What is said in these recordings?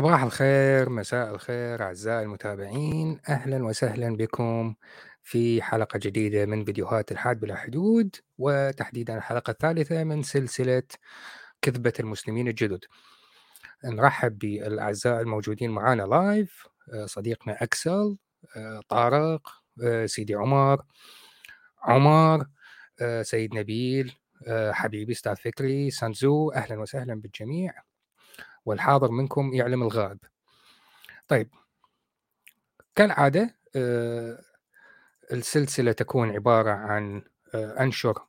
صباح الخير، مساء الخير أعزائي المتابعين، أهلًا وسهلًا بكم في حلقة جديدة من فيديوهات الحاد بلا حدود، وتحديدًا الحلقة الثالثة من سلسلة كذبة المسلمين الجدد. نرحب بالأعزاء الموجودين معانا لايف آه، صديقنا أكسل، آه، طارق، آه، سيدي عمر، عمر، سيد نبيل، حبيبي أستاذ فكري، سانزو، أهلًا وسهلًا بالجميع. والحاضر منكم يعلم الغائب. طيب. كالعادة آه، السلسلة تكون عبارة عن آه، أنشر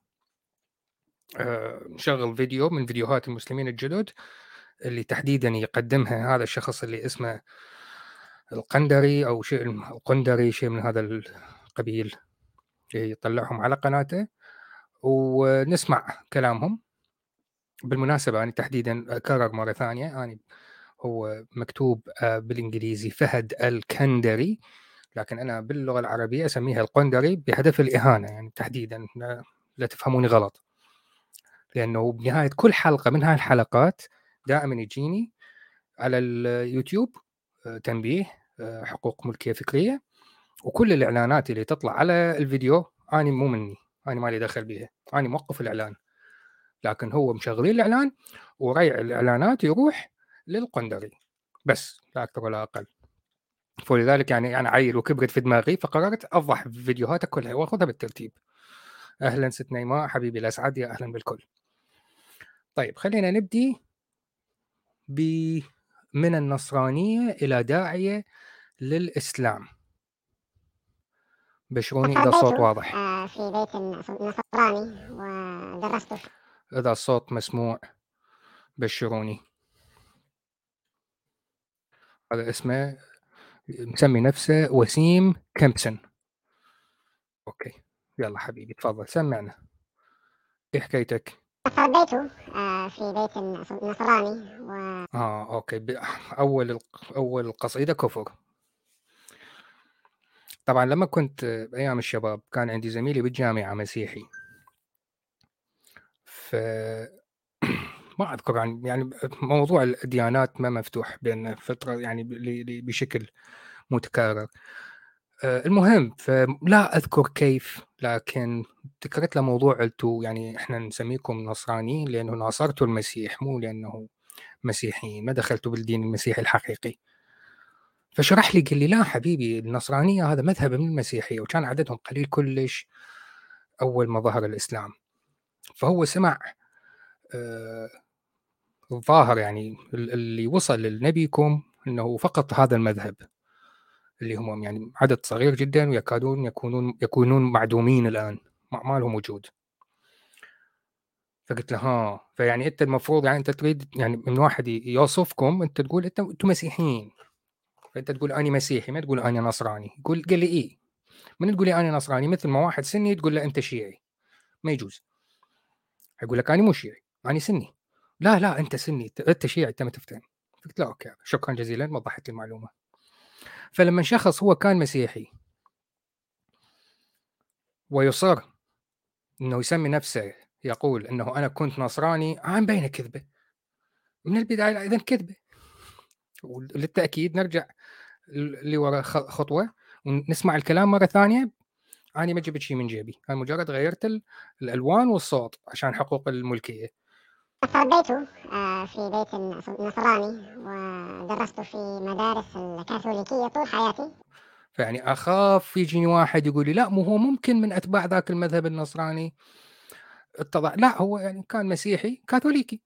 آه، نشغل فيديو من فيديوهات المسلمين الجدد اللي تحديدا يقدمها هذا الشخص اللي اسمه القندري أو شيء القندري شيء من هذا القبيل يطلعهم على قناته ونسمع كلامهم. بالمناسبة أنا تحديدا أكرر مرة ثانية أنا هو مكتوب آه، بالإنجليزي فهد الكندري لكن أنا باللغة العربية أسميها القندري بهدف الإهانة يعني تحديدا لا, لا تفهموني غلط. لأنه بنهاية كل حلقة من هاي الحلقات دائما يجيني على اليوتيوب آه، تنبيه آه، حقوق ملكية فكرية وكل الإعلانات اللي تطلع على الفيديو اني مو مني اني مالي دخل بيها اني موقف الإعلان. لكن هو مشغلين الإعلان وريع الإعلانات يروح للقندري. بس لا أكثر ولا أقل. فلذلك يعني أنا عيل وكبرت في دماغي فقررت أفضح فيديوهاتك كلها وأخذها بالترتيب. أهلا ست نيماء حبيبي الاسعد يا أهلا بالكل. طيب خلينا نبدي ب من النصرانية إلى داعية للإسلام. بشروني إذا الصوت واضح. آه، في بيت نصراني ودرسته. اذا الصوت مسموع بشروني هذا اسمه مسمي نفسه وسيم كمبسون okay. يلا حبيبي تفضل سمعنا. إيه حكايتك؟ تربيته آه في بيت نصراني و... آه أوكي. أول أول القصيده كفر. طبعا لما كنت أيام الشباب كان عندي زميلي بالجامعة مسيحي. ف ما أذكر عن يعني موضوع الديانات ما مفتوح بين فترة يعني بشكل متكرر. آه، المهم فلا أذكر كيف لكن ذكرت له موضوع قلتوا يعني إحنا نسميكم نصرانيين لأنه ناصرتوا المسيح مو لأنه مسيحيين ما دخلتوا بالدين المسيحي الحقيقي. فشرح لي قال لي لا حبيبي النصرانية هذا مذهب من المسيحية وكان عددهم قليل كلش أول ما ظهر الإسلام. فهو سمع آه، الظاهر يعني اللي وصل لنبيكم إنه فقط هذا المذهب اللي هم يعني عدد صغير جدا ويكادون يكونون يكونون معدومين الآن ما لهم وجود. فقلت له ها فيعني أنت المفروض يعني أنت تريد يعني من واحد يوصفكم أنت تقول انت أنتم مسيحيين. فأنت تقول أنا مسيحي ما تقول أنا نصراني. يقول قال لي إيه؟ من تقول لي أنا نصراني مثل ما واحد سني تقول له أنت شيعي. ما يجوز. يقول لك أنا مو شيعي أنا سني. لا لا أنت سني أنت شيعي أنت ما تفتهم قلت له أوكي شكرا جزيلا وضحت المعلومة. فلما شخص هو كان مسيحي ويصر إنه يسمي نفسه يقول إنه أنا كنت نصراني عم بين كذبة. من البداية اذا كذبة. وللتأكيد نرجع لورا خطوة ونسمع الكلام مرة ثانية. أنا ما جبت شيء من جيبي أنا مجرد غيرت الألوان والصوت عشان حقوق الملكية. تربيته آه، في بيت نصراني ودرست في مدارس الكاثوليكية طول حياتي. فيعني أخاف يجيني واحد يقول لي لا مو هو ممكن من أتباع ذاك المذهب النصراني؟ اتضع لا هو يعني كان مسيحي كاثوليكي.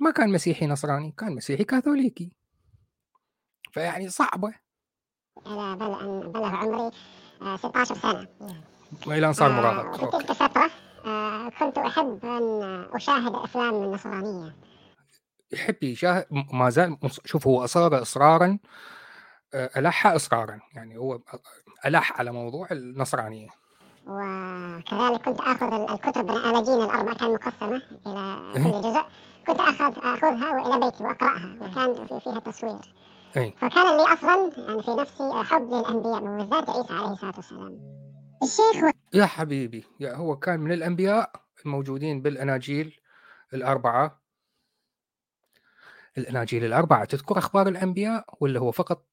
ما كان مسيحي نصراني كان مسيحي كاثوليكي. فيعني صعبة. إلى بلغ عمري 16 آه، سنة. إلى أن صار مراهق. في تلك الفترة آه، كنت أحب أن أشاهد أفلام النصرانية يحب يشاهد ما زال شوف هو أصر إصرارا آه، ألح إصرارا. يعني هو ألح على موضوع النصرانية. وكذلك كنت آخذ الكتب الأناجيل الأربع كان مقسمة إلى كل إيه. جزء. كنت أخذ آخذها وإلى بيتي وأقرأها وكان في فيها تصوير. أي. فكان لي أصلا يعني في نفسي حب للأنبياء وبالذات عيسى عليه الصلاة والسلام. الشيخ يا حبيبي يا هو كان من الأنبياء الموجودين بالأناجيل الأربعة. الأناجيل الأربعة تذكر أخبار الأنبياء ولا هو فقط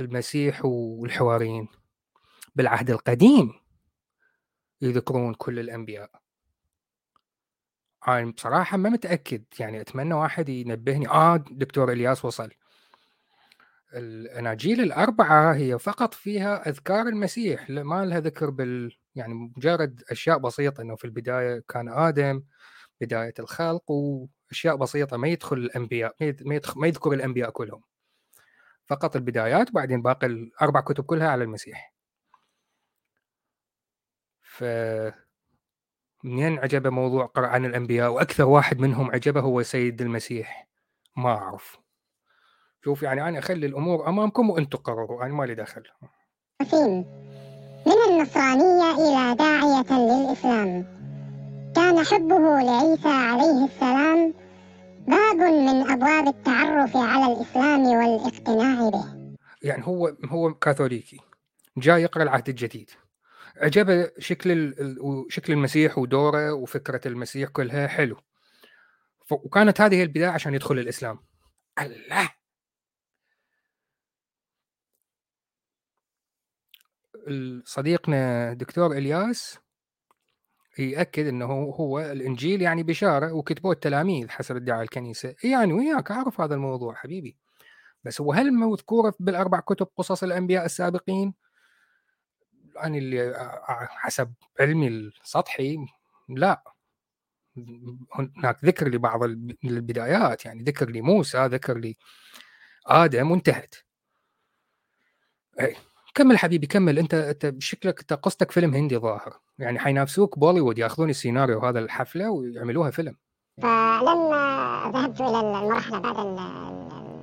المسيح والحواريين؟ بالعهد القديم يذكرون كل الأنبياء. أنا بصراحة ما متأكد يعني أتمنى واحد ينبهني. آه دكتور إلياس وصل. الأناجيل الأربعة هي فقط فيها أذكار المسيح ما لها ذكر بال يعني مجرد أشياء بسيطة أنه في البداية كان آدم بداية الخلق وأشياء بسيطة ما يدخل الأنبياء ما ما يذكر الأنبياء كلهم. فقط البدايات وبعدين باقي الأربع كتب كلها على المسيح. ف منين عجبه موضوع عن الأنبياء؟ وأكثر واحد منهم عجبه هو سيد المسيح. ما أعرف. شوف يعني أنا أخلي الأمور أمامكم وأنتم قرروا أنا مالي دخل. من النصرانية إلى داعية للإسلام. كان حبه لعيسى عليه السلام باب من أبواب التعرف على الإسلام والاقتناع به. يعني هو هو كاثوليكي جاي يقرأ العهد الجديد. عجبه شكل شكل المسيح ودوره وفكرة المسيح كلها حلو. وكانت هذه البداية عشان يدخل الإسلام. الله! صديقنا دكتور إلياس يأكد إنه هو الإنجيل يعني بشارة وكتبوه التلاميذ حسب ادعاء الكنيسة. يعني وياك أعرف هذا الموضوع حبيبي. بس هو هل مذكورة بالأربع كتب قصص الأنبياء السابقين؟ أنا اللي حسب علمي السطحي لا. هناك ذكر لبعض البدايات يعني ذكر لموسى ذكر لي آدم وانتهت. اي كمل حبيبي كمل. أنت أنت شكلك انت قصتك فيلم هندي ظاهر. يعني حينافسوك بوليوود ياخذون السيناريو هذا الحفلة ويعملوها فيلم. فلما ذهبت إلى المرحلة بعد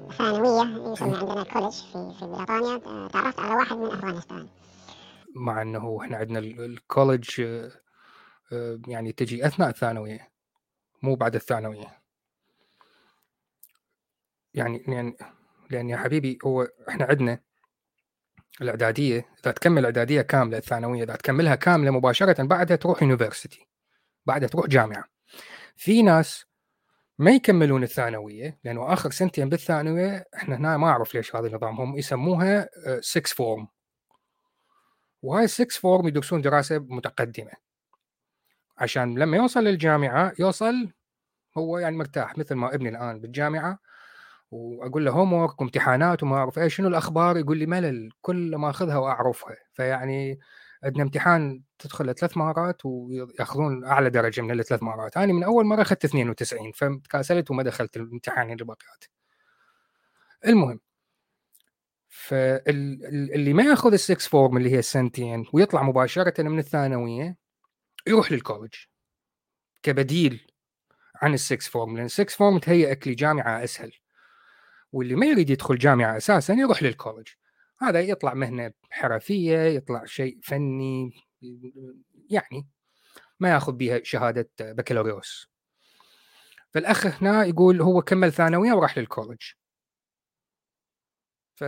الثانوية يسمى عندنا كولج في في بريطانيا تعرفت على واحد من أفغانستان. مع إنه إحنا عندنا الكولج آه، يعني تجي أثناء الثانوية مو بعد الثانوية. يعني يعني لأن يا حبيبي هو إحنا عندنا الإعدادية إذا تكمل إعدادية كاملة الثانوية إذا تكملها كاملة مباشرة بعدها تروح يونيفرسيتي بعدها تروح جامعة. في ناس ما يكملون الثانوية لأنه آخر سنتين بالثانوية إحنا هنا ما أعرف ليش هذا النظام هم يسموها 6 آه، form وهاي 6 form يدرسون دراسة متقدمة. عشان لما يوصل للجامعة يوصل هو يعني مرتاح مثل ما ابني الآن بالجامعة. وأقول له homework وامتحانات وما أعرف إيش شنو الأخبار؟ يقول لي ملل كل ما أخذها وأعرفها. فيعني عندنا امتحان تدخل ثلاث مرات ويأخذون أعلى درجة من الثلاث مرات. أنا من أول مرة أخذت 92 فتكاسلت وما دخلت الامتحان اللي بقيت. المهم فاللي ما يأخذ ال sixth form اللي هي السنتين ويطلع مباشرة من الثانوية يروح لل college كبديل عن ال sixth form لأن ال sixth form تهيئك لجامعة أسهل. واللي ما يريد يدخل جامعة أساسا يروح لل college. هذا يطلع مهنة حرفية يطلع شيء فني يعني ما ياخذ بها شهادة بكالوريوس. فالأخ هنا يقول هو كمل ثانوية وراح للكولج. ف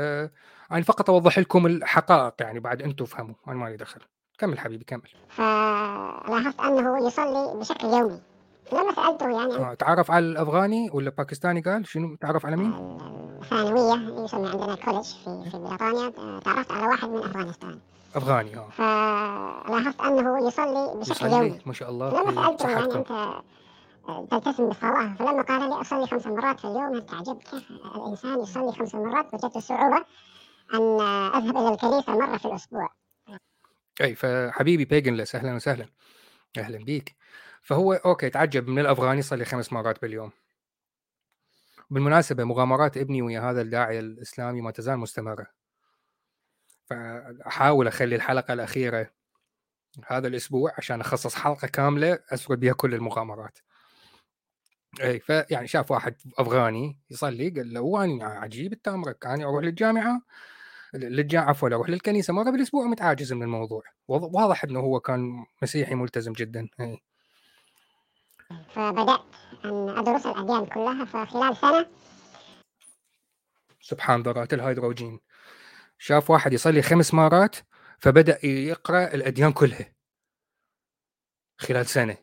يعني فقط أوضح لكم الحقائق يعني بعد أنتم فهموا أنا مالي دخل. كمل حبيبي كمل. فلاحظت أنه يصلي بشكل يومي. لما سألته يعني. آه تعرف على الأفغاني ولا باكستاني قال؟ شنو؟ تعرف على مين؟ ثانويه يسمى عندنا كولج في في بريطانيا. تعرفت على واحد من أفغانستان. أفغاني آه. فلاحظت أنه يصلي بشكل يومي ما شاء الله لما سألته يعني أنت تلتزم بالصلاه فلما قال لي أصلي خمس مرات في اليوم تعجبت كيف الإنسان يصلي خمس مرات وجدت صعوبة أن أذهب إلى الكنيسة مرة في الأسبوع. أي فحبيبي بيجنلس أهلا وسهلا. أهلا بيك. فهو okay تعجب من الأفغاني يصلي خمس مرات باليوم. بالمناسبة مغامرات ابني ويا هذا الداعيه الإسلامي ما تزال مستمرة. فأحاول أخلي الحلقة الأخيرة هذا الأسبوع عشان أخصص حلقة كاملة أسرد بها كل المغامرات. اي فيعني شاف واحد أفغاني يصلي قال له وأنا عجيب التامرك أنا أروح للجامعة للجامعه عفوا أروح للكنيسة مرة بالأسبوع متعاجز من الموضوع. واضح إنه هو كان مسيحي ملتزم جدا اي فبدات أن أدرس الأديان كلها فخلال سنة. سبحان ذرات الهيدروجين. شاف واحد يصلي خمس مرات فبدأ يقرأ الأديان كلها. خلال سنة.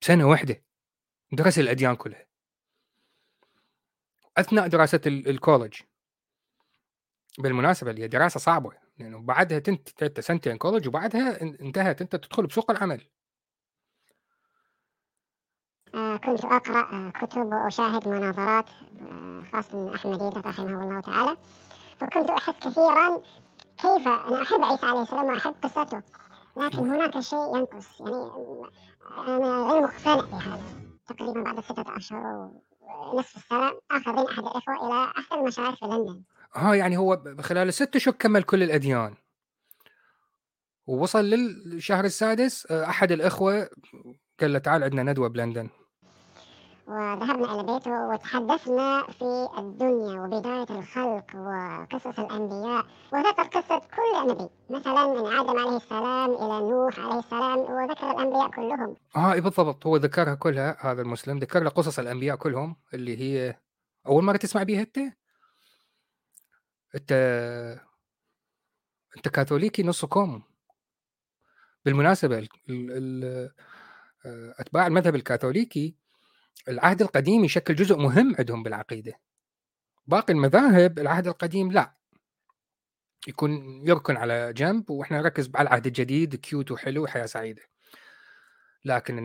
سنة واحدة. درس الأديان كلها. أثناء دراسة الكولج بالمناسبة اللي هي دراسة صعبة لأنه يعني بعدها انت سنتين كولج وبعدها انتهت. أنت تدخل بسوق العمل. كنت أقرأ آه، كتب وأشاهد مناظرات آه، خاصة من أحمد عيد رحمه الله تعالى. فكنت أحس كثيرا كيف أنا أحب عيسى عليه السلام وأحب قصته لكن هناك شيء ينقص. يعني أنا غير مقتنع بهذا. تقريبا بعد ستة أشهر ونصف السنة أخذ أحد الإخوة إلى أحد المشايخ في لندن. ها يعني هو خلال الست اشهر كمل كل الأديان. ووصل للشهر السادس أحد الإخوة قال له تعال عندنا ندوة بلندن. وذهبنا إلى بيته وتحدثنا في الدنيا وبداية الخلق وقصص الأنبياء وذكر قصة كل نبي مثلا من آدم عليه السلام إلى نوح عليه السلام وذكر الأنبياء كلهم آه بالضبط هو ذكرها كلها هذا المسلم ذكر له قصص الأنبياء كلهم اللي هي أول مرة تسمع بيها أنت؟ أنت أنت كاثوليكي نص كم بالمناسبة ال... ال... آه، أتباع المذهب الكاثوليكي العهد القديم يشكل جزء مهم عندهم بالعقيدة. باقي المذاهب العهد القديم لا. يكون يركن على جنب وإحنا نركز على العهد الجديد cute وحلو وحياة سعيدة. لكن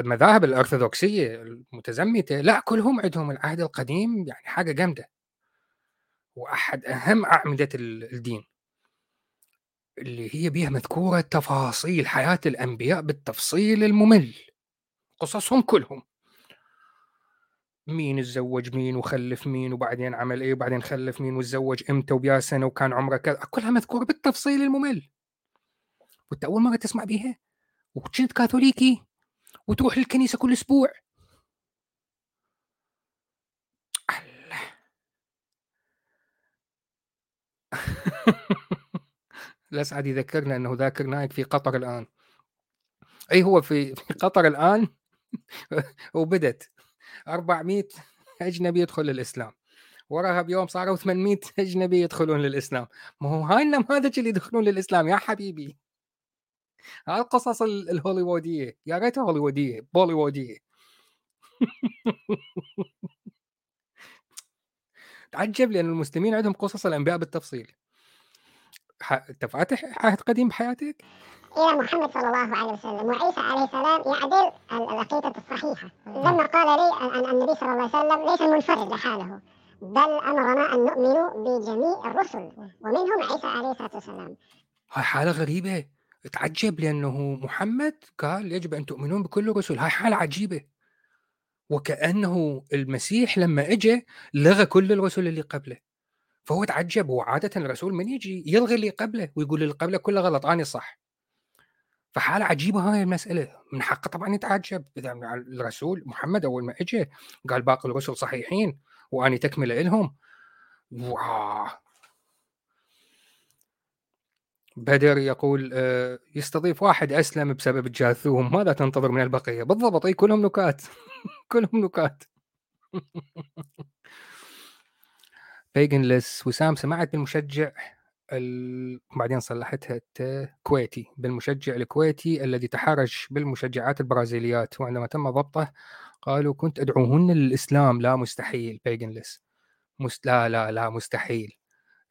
المذاهب الأرثوذكسية المتزمتة لا كلهم عندهم العهد القديم يعني حاجة جامدة. وأحد أهم أعمدة الدين. اللي هي بيها مذكورة تفاصيل حياة الأنبياء بالتفصيل الممل. قصصهم كلهم. مين تزوج مين وخلف مين وبعدين عمل إيه وبعدين خلف مين وتزوج إمتى وبيا سنة وكان عمره كذا. كلها مذكورة بالتفصيل الممل. وأنت أول مرة تسمع بيها؟ وكنت كاثوليكي؟ وتروح للكنيسة كل أسبوع؟ الله. الاسعد يذكرنا إنه ذاكر نايك في قطر الآن. اي هو في قطر الآن؟ وبدت 400 أجنبي يدخل للإسلام. وراها بيوم صاروا 800 أجنبي يدخلون للإسلام. ما هو هاي النماذج اللي يدخلون للإسلام يا حبيبي. هاي القصص الهوليوودية. يا ريتها هوليوودية بوليوودية. تعجب لأن المسلمين عندهم قصص الأنبياء بالتفصيل. انت فاتح عهد قديم بحياتك؟ إلى محمد صلى الله عليه وسلم. وعيسى عليه السلام يعدل العقيدة الصحيحة. لما قال لي أن النبي صلى الله عليه وسلم ليس منفرد لحاله. بل أمرنا أن نؤمن بجميع الرسل. ومنهم عيسى عليه الصلاة والسلام. هاي حالة غريبة. تعجب لأنه محمد قال يجب أن تؤمنون بكل الرسل هاي حالة عجيبة. وكأنه المسيح لما اجى لغى كل الرسل اللي قبله. فهو تعجب. هو عادة الرسول من يجي يلغي اللي قبله ويقول اللي قبله كله غلط أنا صح. فحالة عجيبة هاي المسألة. من حقه طبعا يتعجب. إذا الرسول محمد أول ما إجى قال باقي الرسل صحيحين وأني تكملة إلهم واه بدر يقول آه، يستضيف واحد أسلم بسبب الجاثوم ماذا تنتظر من البقية؟ بالضبط. أي كلهم نكات. كلهم نكات. بيجنلس وسام سمعت بالمشجع؟ ال... بعدين صلحتها كويتي بالمشجع الكويتي الذي تحرش بالمشجعات البرازيليات وعندما تم ضبطه قالوا كنت أدعوهن للإسلام. لا مستحيل بيجنلس مست... لا لا لا مستحيل.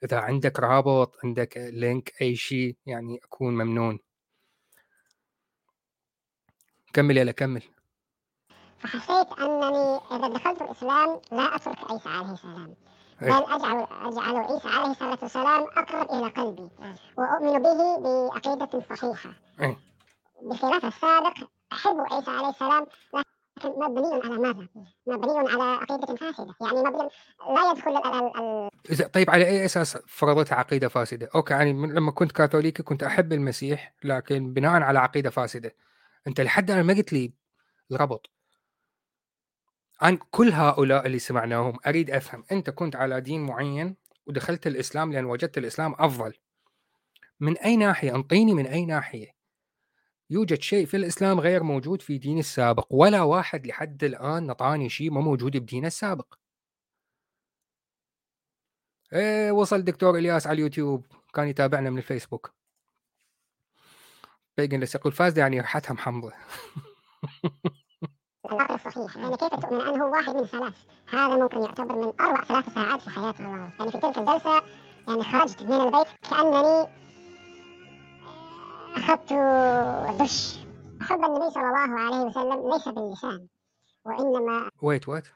إذا عندك رابط عندك link أي شيء يعني أكون ممنون. كمل يلا كمل. فحسيت أنني إذا دخلت الإسلام لا أترك عيسى عليه السلام بل أجعل, أجعل عيسى عليه الصلاة والسلام أقرب إلى قلبي. وأؤمن به بعقيدة صحيحة. بخلاف السابق أحب عيسى عليه السلام لكن مبني على ماذا؟ مبني على عقيدة فاسدة. يعني مبني لا يدخل ال ال طيب على أي أساس فرضت عقيدة فاسدة؟ أوكي يعني لما كنت كاثوليكي كنت أحب المسيح لكن بناء على عقيدة فاسدة. أنت لحد الآن ما قلت لي الربط عن كل هؤلاء اللي سمعناهم أريد أفهم أنت كنت على دين معين ودخلت الإسلام لأن وجدت الإسلام أفضل. من أي ناحية؟ أنطيني من أي ناحية. يوجد شيء في الإسلام غير موجود في دين السابق ولا واحد لحد الآن نطاني شيء ما موجود بدين السابق. إيه وصل دكتور إلياس على اليوتيوب كان يتابعنا من الفيسبوك. بيجن يقول فاز يعني ريحتها محمضة. العقل الصحيح يعني كيف تؤمن أنه واحد من ثلاث؟ هذا ممكن يعتبر من أروع ثلاث ساعات في حياة الله. يعني في تلك الجلسة يعني خرجت من البيت كأنني أخذت دش. حب النبي صلى الله عليه وسلم ليس باللسان وإنما ويت وات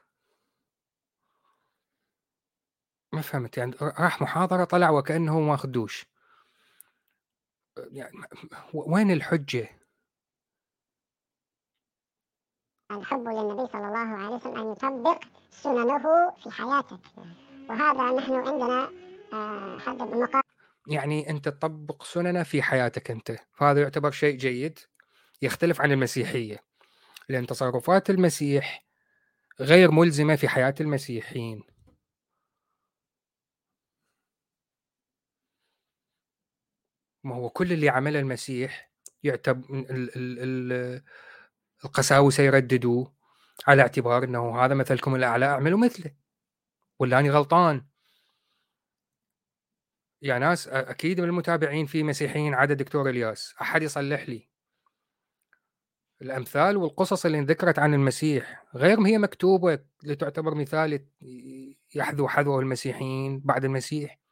ما فهمت يعني راح محاضرة طلع وكأنه ماخذ دوش. يعني وين الحجة؟ الحب للنبي صلى الله عليه وسلم أن يطبق سننه في حياتك وهذا نحن عندنا آه، حد بمقام يعني أنت تطبق سننه في حياتك أنت. فهذا يعتبر شيء جيد يختلف عن المسيحية. لأن تصرفات المسيح غير ملزمة في حياة المسيحيين. ما هو كل اللي عمله المسيح يعتبر القساوسة يرددوه على اعتبار إنه هذا مثلكم الأعلى أعملوا مثله. ولا أني غلطان. يا ناس أكيد من المتابعين في مسيحيين عدا دكتور إلياس. أحد يصلح لي. الأمثال والقصص اللي انذكرت عن المسيح غير ما هي مكتوبة لتعتبر مثال يحذو حذوه المسيحيين بعد المسيح.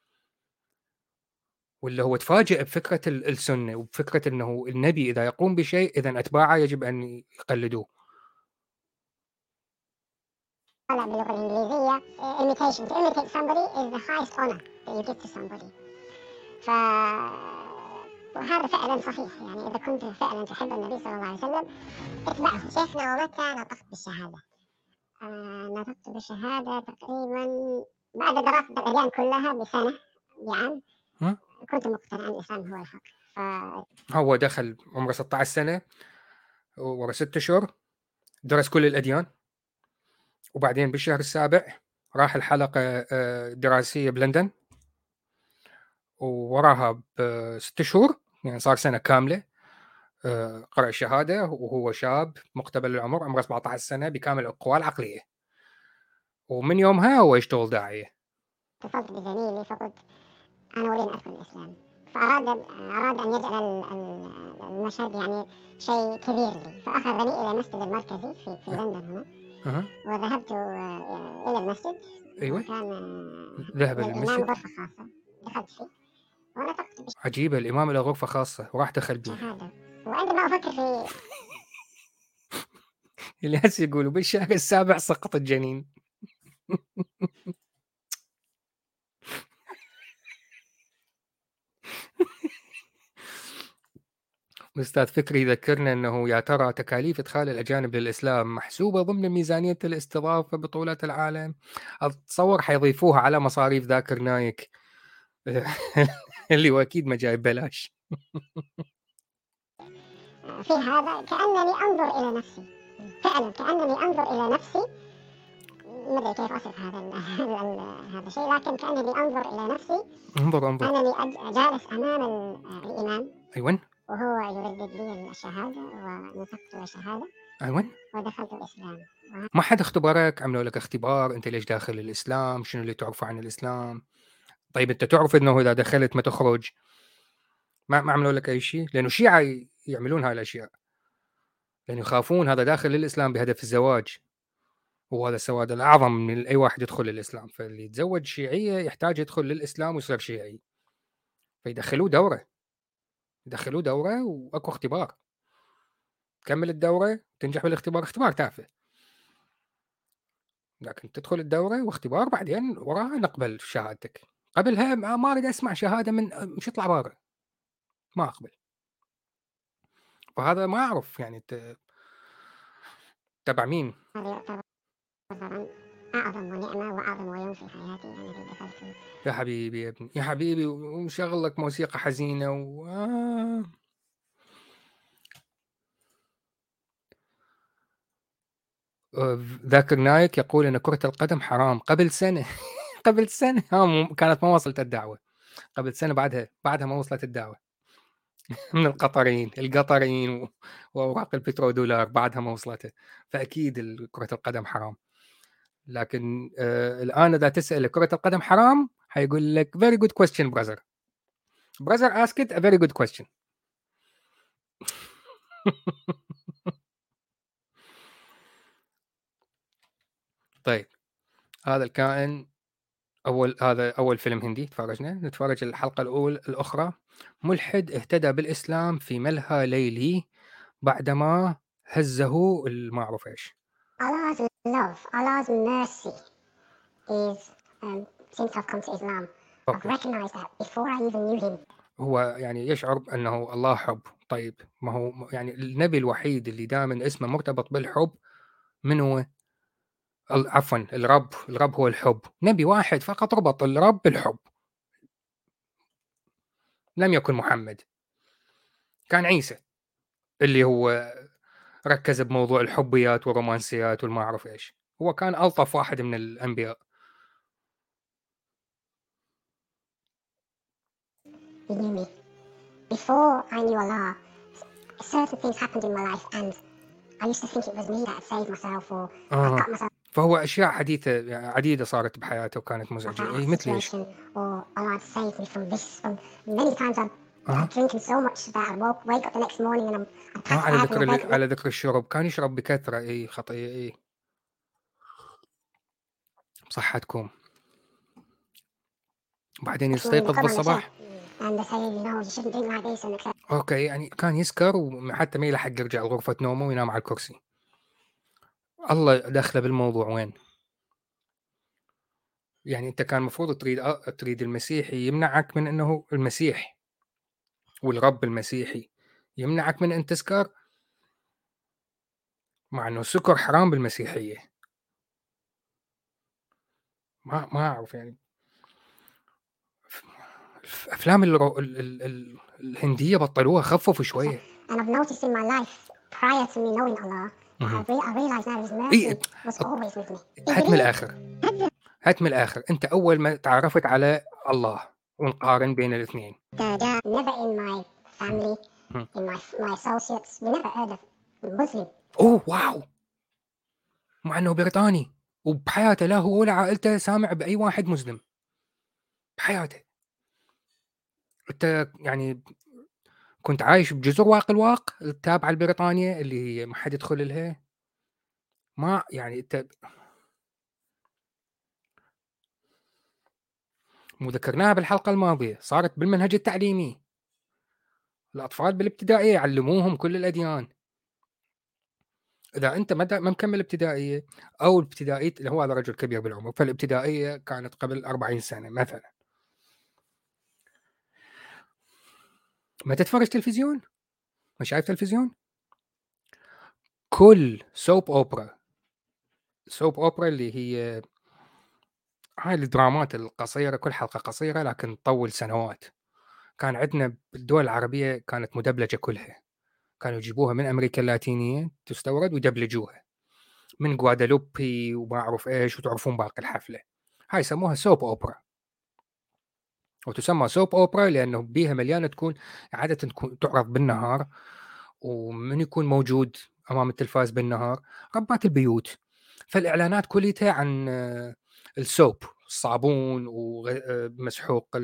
ولا هو تفاجئ بفكرة السنة وبفكره إنه النبي إذا يقوم بشيء إذا أتباعه يجب أن يقلدوه. طلع باللغة الإنجليزية imitation to imitate somebody is the highest honor that you give to somebody. ف وهذا فعلا صحيح يعني إذا كنت فعلا تحب النبي صلى الله عليه وسلم اتبعه شيخنا ومتى نطقت بالشهادة؟ آه نطقت بالشهادة تقريبا بعد دراسة الأديان كلها بسنة بعام كنت مقتنع أن الإسلام هو الحق. ف... هو دخل عمره 16 سنة ورا ست اشهر درس كل الأديان وبعدين بالشهر السابع راح الحلقة آه، دراسية بلندن ووراها بست شهور يعني صار سنة كاملة آه، قرأ الشهادة وهو شاب مقتبل العمر عمره 17 سنة بكامل القوى العقلية. ومن يومها هو يشتغل داعية. اتصلت بزميلي فقلت أنا أريد أدخل الإسلام. فأراد أراد أن يجعل المشهد يعني شيء كبير لي. فأخذني إلى المسجد المركزي في, في لندن هنا. وذهبت آه، إلى المسجد. أيوة. كان ذهب للمسجد غرفة خاصة. دخلت فيه. ونطقت بش... عجيبة الإمام له غرفة خاصة وراح دخل بيه شهادة. وعندما أفكر في اللي هسه يقولوا بالشهر السابع سقط الجنين. الأستاذ فكري يذكرنا أنه يا ترى تكاليف إدخال الأجانب للإسلام محسوبة ضمن ميزانية الاستضافة بطولات العالم؟ أتصور حيضيفوها على مصاريف ذاكر نايك. اللي هو أكيد ما جاي ببلاش في هذا كأنني أنظر إلى نفسي. فعلا كأنني أنظر إلى نفسي. ما أدري كيف أصف هذا هذا الشيء لكن كأنني أنظر إلى نفسي. انظر انظر. انني جالس أمام الإمام. أيوه. وهو يردد لي الشهادة ونطقت الشهادة أيوة. ودخلت الإسلام. ما حد اختبرك عملوا لك اختبار أنت ليش داخل الإسلام؟ شنو اللي تعرفه عن الإسلام؟ طيب أنت تعرف أنه إذا دخلت ما تخرج؟ ما ما عملوا لك أي شيء؟ لأنه الشيعة يعملون هاي الأشياء. لأنه يخافون هذا داخل الإسلام بهدف الزواج. وهذا السواد الأعظم من أي واحد يدخل الإسلام. فاللي يتزوج شيعية يحتاج يدخل للإسلام ويصير شيعي. فيدخلوه دورة. يدخلوه دورة واكو اختبار. تكمل الدورة تنجح بالاختبار اختبار تافه. لكن تدخل الدورة واختبار بعدين وراها نقبل شهادتك. قبلها ما أريد أسمع شهادة من مش اطلع برا. ما أقبل. فهذا ما أعرف يعني تبع مين؟ أعظم نعمة وأعظم يوم في حياتي أنا اللي دخلت يا حبيبي يا ابني يا حبيبي وشغل لك موسيقى حزينة و آه. ذاكر نايك يقول إن كرة القدم حرام. قبل سنة قبل سنة. كانت ما وصلت الدعوة. قبل سنة بعدها بعدها ما وصلت الدعوة. من القطريين القطريين وأوراق البترودولار بعدها ما وصلته فأكيد كرة القدم حرام. لكن آه الآن إذا تسأل كرة القدم حرام حيقول لك good question brother. Brother ask it a very good question. طيب هذا الكائن أول هذا أول فيلم هندي تفرجنا. نتفرج الحلقة الاولى الأخرى. ملحد اهتدى بالإسلام في ملهى ليلي بعدما هزه ما اعرف إيش love, Allah's mercy is um, since I've come to Islam. I've recognized that before I even knew him. هو يعني يشعر انه الله حب. طيب ما هو يعني النبي الوحيد اللي دائما اسمه مرتبط بالحب من هو؟ عفوا الرب. الرب هو الحب. نبي واحد فقط ربط الرب بالحب. لم يكن محمد. كان عيسى اللي هو ركز بموضوع الحبيات والرومانسيات والما أعرف إيش. هو كان ألطف واحد من الأنبياء. Before I knew Allah, certain things happened in my life and I used to think it was me that saved myself or آه. cut myself. فهو أشياء حديثة عديدة صارت بحياته وكانت مزعجة. اي مثل إيش؟ على ذكر على ذكر الشرب. كان يشرب بكثرة اي خطيه اي بصحتكم. بعدين يستيقظ بالصباح. okay يعني كان يسكر وحتى ما يلحق يرجع لغرفة نومه وينام على الكرسي. الله دخله بالموضوع وين؟ يعني أنت كان المفروض تريد تريد المسيحي يمنعك من إنه المسيح. والرب المسيحي يمنعك من أن تسكر؟ مع إنه السكر حرام بالمسيحية. ما ما أعرف يعني. الأفلام الرو... ال... ال... ال... الهندية بطلوها خففوا شوية. And I've noticed in my life prior to me knowing Allah إيه هات من الآخر. هات من الآخر. أنت أول ما تعرفت على الله. ونقارن بين الاثنين. اوه واو مع إنه بريطاني. وبحياته لا هو ولا عائلته سامع بأي واحد مسلم. بحياته. أنت يعني كنت عايش بجزر واق الواق التابعة لبريطانيا اللي هي ما حد يدخل لها ما يعني أنت مو ذكرناها بالحلقة الماضية صارت بالمنهج التعليمي. الأطفال بالابتدائية يعلموهم كل الأديان. إذا أنت ما مكمل ابتدائية أو الابتدائية اللي هو هذا رجل كبير بالعمر فالابتدائية كانت قبل 40 سنة مثلا. ما تتفرج تلفزيون؟ ما شايف تلفزيون؟ كل سوب اوبرا سوب اوبرا اللي هي هاي الدرامات القصيرة كل حلقة قصيرة لكن تطول سنوات. كان عندنا بالدول العربية كانت مدبلجة كلها. كانوا يجيبوها من أمريكا اللاتينية تستورد ويدبلجوها. من غوادالوبي وما أعرف إيش وتعرفون باقي الحفلة. هاي يسموها soap opera وتسمى soap opera لأنه بيها مليانة تكون عادة تكون تعرض بالنهار ومن يكون موجود أمام التلفاز بالنهار ربات البيوت. فالإعلانات كلها عن السوب الصابون ومسحوق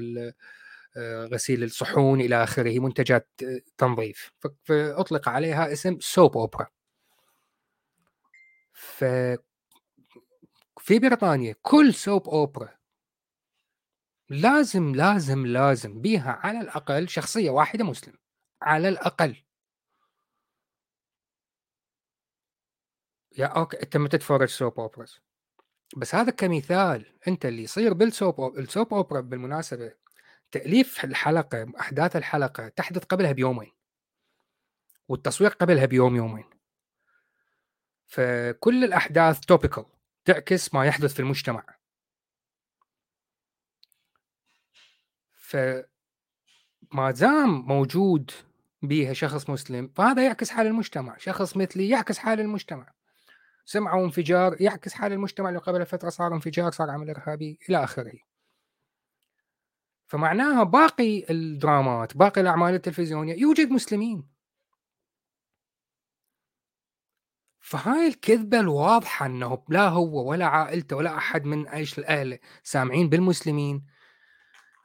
غسيل الصحون إلى آخره منتجات تنظيف. فأطلق عليها اسم سوب أوبرا. ف في بريطانيا كل سوب أوبرا لازم لازم لازم بيها على الأقل شخصية واحدة مسلم. على الأقل. yeah okay أنت ما تتفرج soap operas بس هذا كمثال. أنت اللي يصير بال soap op... ال soap opera بالمناسبة تأليف الحلقة أحداث الحلقة تحدث قبلها بيومين والتصوير قبلها بيوم يومين. فكل الأحداث topical تعكس ما يحدث في المجتمع. فما دام موجود بيها شخص مسلم فهذا يعكس حال المجتمع. شخص مثلي يعكس حال المجتمع. سمعوا انفجار يعكس حال المجتمع اللي قبل فترة صار انفجار صار عمل إرهابي إلى آخره. فمعناها باقي الدرامات باقي الأعمال التلفزيونية يوجد مسلمين. فهاي الكذبة الواضحة أنه لا هو ولا عائلته ولا أحد من عيش الأهل سامعين بالمسلمين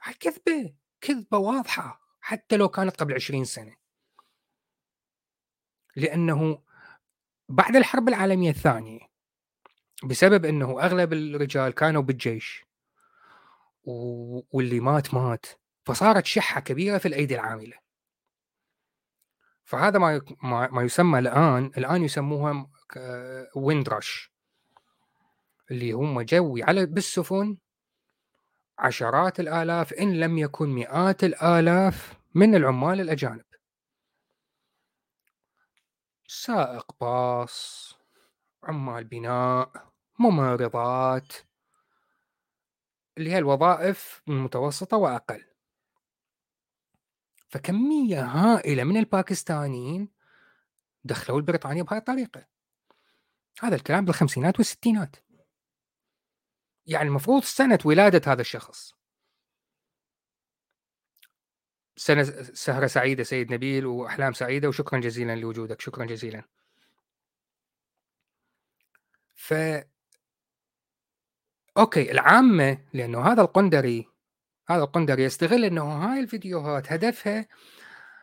هاي كذبة كذبة واضحة حتى لو كانت قبل 20 سنة. لأنه بعد الحرب العالمية الثانية بسبب إنه أغلب الرجال كانوا بالجيش واللي مات مات. فصارت شحة كبيرة في الأيدي العاملة. فهذا ما ما يسمى الآن الآن يسموها ويند رش اللي هم جوي على بالسفن عشرات الآلاف إن لم يكن مئات الآلاف من العمال الأجانب. سائق باص عمال بناء ممرضات. اللي هي الوظائف المتوسطة وأقل. فكمية هائلة من الباكستانيين دخلوا لبريطانيا بهاي الطريقة. هذا الكلام بالخمسينات والستينات. يعني المفروض سنة ولادة هذا الشخص. سنة سهرة سعيدة سيد نبيل وأحلام سعيدة وشكرا جزيلا لوجودك. شكرا جزيلا. ف أوكي العامة لأنه هذا القندري هذا القندري يستغل أنه هاي الفيديوهات هدفها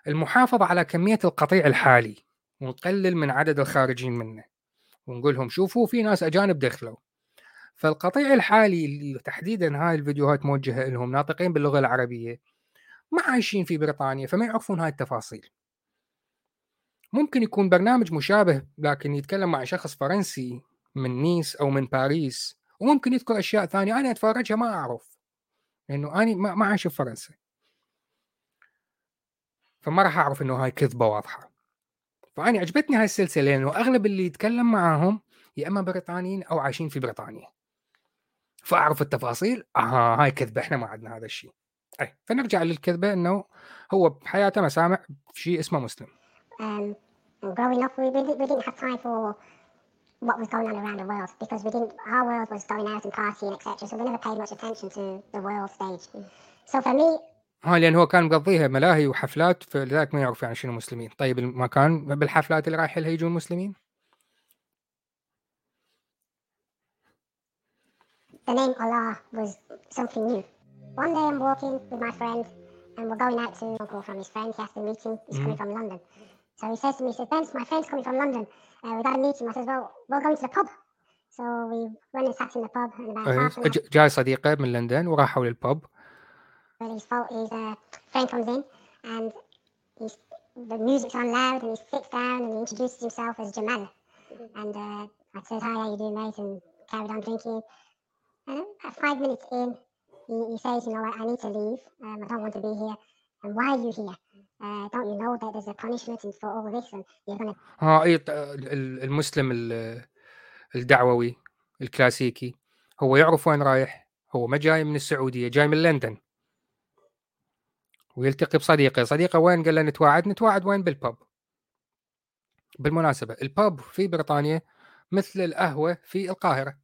المحافظة على كمية القطيع الحالي ونقلل من عدد الخارجين منه. ونقول لهم شوفوا في ناس أجانب دخلوا. فالقطيع الحالي اللي تحديدا هاي الفيديوهات موجهة لهم ناطقين باللغة العربية ما عايشين في بريطانيا فما يعرفون هاي التفاصيل. ممكن يكون برنامج مشابه لكن يتكلم مع شخص فرنسي من نيس أو من باريس وممكن يذكر أشياء ثانية أنا أتفرجها ما أعرف لأنه أنا ما عايش في فرنسا. فما راح أعرف إنه هاي كذبة واضحة. فاني عجبتني هاي السلسلة لأنه أغلب اللي يتكلم معاهم يا إما بريطانيين أو عايشين في بريطانيا. فأعرف التفاصيل آه هاي كذبة إحنا ما عندنا هذا الشيء. اي فنرجع للكذبه انه هو بحياته ما سامع شيء اسمه مسلم um, growing up we, we didn't have time for what was going on around the world because we didn't our world was going out and partying etc so we never paid much attention to the world stage so for me ها لأن هو كان مقضيها ملاهي وحفلات فلذلك ما يعرف يعني شنو مسلمين طيب المكان بالحفلات اللي رايح لها يجون مسلمين The name Allah was something new. One day I'm walking with my friend and we're going out to uncle from his friend. He has to meet him. He's mm-hmm. coming from London. So he says to me, he says, Ben, my friend's coming from London. Uh, we got to meet him. I says, well, we're going to the pub. So we went and sat in the pub. And about half an hour. جاي صديقه من لندن وراحوا للبub. Well, his, fault, his uh, friend comes in and he's, the music's on loud and he sits down and he introduces himself as Jamal. And uh, I said, hi, how you doing, mate? And carried on drinking. And at five minutes in, he, he says, you know what, I need to leave. Um, I don't want to be here. And why are you here? Uh, don't you know that there's a punishment for all this you're gonna آه إي المسلم الدعووي الكلاسيكي هو يعرف وين رايح. هو ما جاي من السعودية جاي من لندن. ويلتقي بصديقه. صديقه وين؟ قال له نتواعد نتواعد وين؟ بالباب بالمناسبة الباب في بريطانيا مثل القهوة في القاهرة.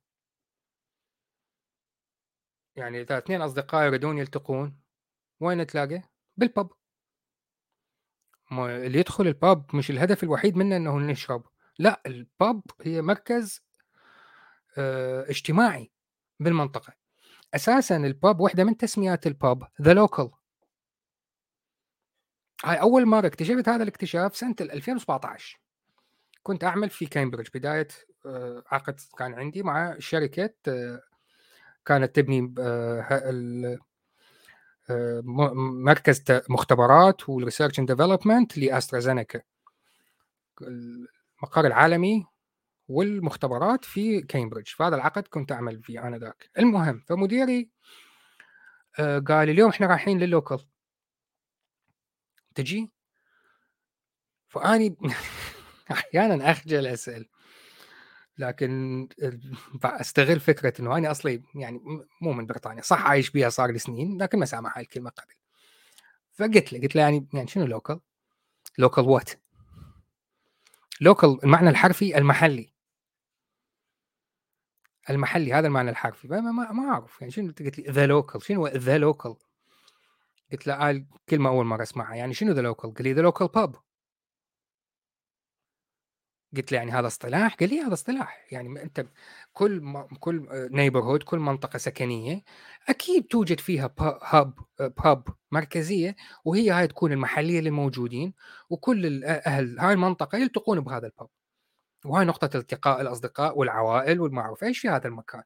يعني إذا اثنين أصدقاء يريدون يلتقون وين نتلاقى بالباب ما اللي يدخل الباب مش الهدف الوحيد منه إنه نشرب لا الباب هي مركز آه اجتماعي بالمنطقة. أساسا الباب واحدة من تسميات الباب ذا لوكل هاي أول مرة اكتشفت هذا الاكتشاف سنة 2017 كنت أعمل في كامبريدج بداية آه عقد كان عندي مع شركة آه كانت تبني آه، مركز مختبرات وال research and development لأسترازينيكا. المقر العالمي والمختبرات في كامبريدج فهذا العقد كنت أعمل فيه أنا ذاك. المهم فمديري آه، قال اليوم إحنا رايحين لل local تجي؟ فأني أحيانا أخجل أسأل. لكن استغل فكرة إنه أنا أصلي يعني مو من بريطانيا صح عايش بيها صار لي سنين لكن ما سامع هاي الكلمة قبل فقلت له قلت له يعني يعني شنو local؟ local what؟ local المعنى الحرفي المحلي المحلي هذا المعنى الحرفي ما, ما, ما أعرف يعني شنو قلت لي the local شنو the local؟ قلت له آه كلمه أول مرة أسمعها يعني شنو the local؟ قال لي the local pub قلت له يعني هذا اصطلاح؟ قال لي هذا اصطلاح. يعني أنت كل م... كل neighborhood كل منطقة سكنية أكيد توجد فيها hub pub مركزية وهي هاي تكون المحلية للموجودين وكل أهل هاي المنطقة يلتقون بهذا ال pub وهاي نقطة التقاء الأصدقاء والعوائل والمعروف. إيش في هذا المكان؟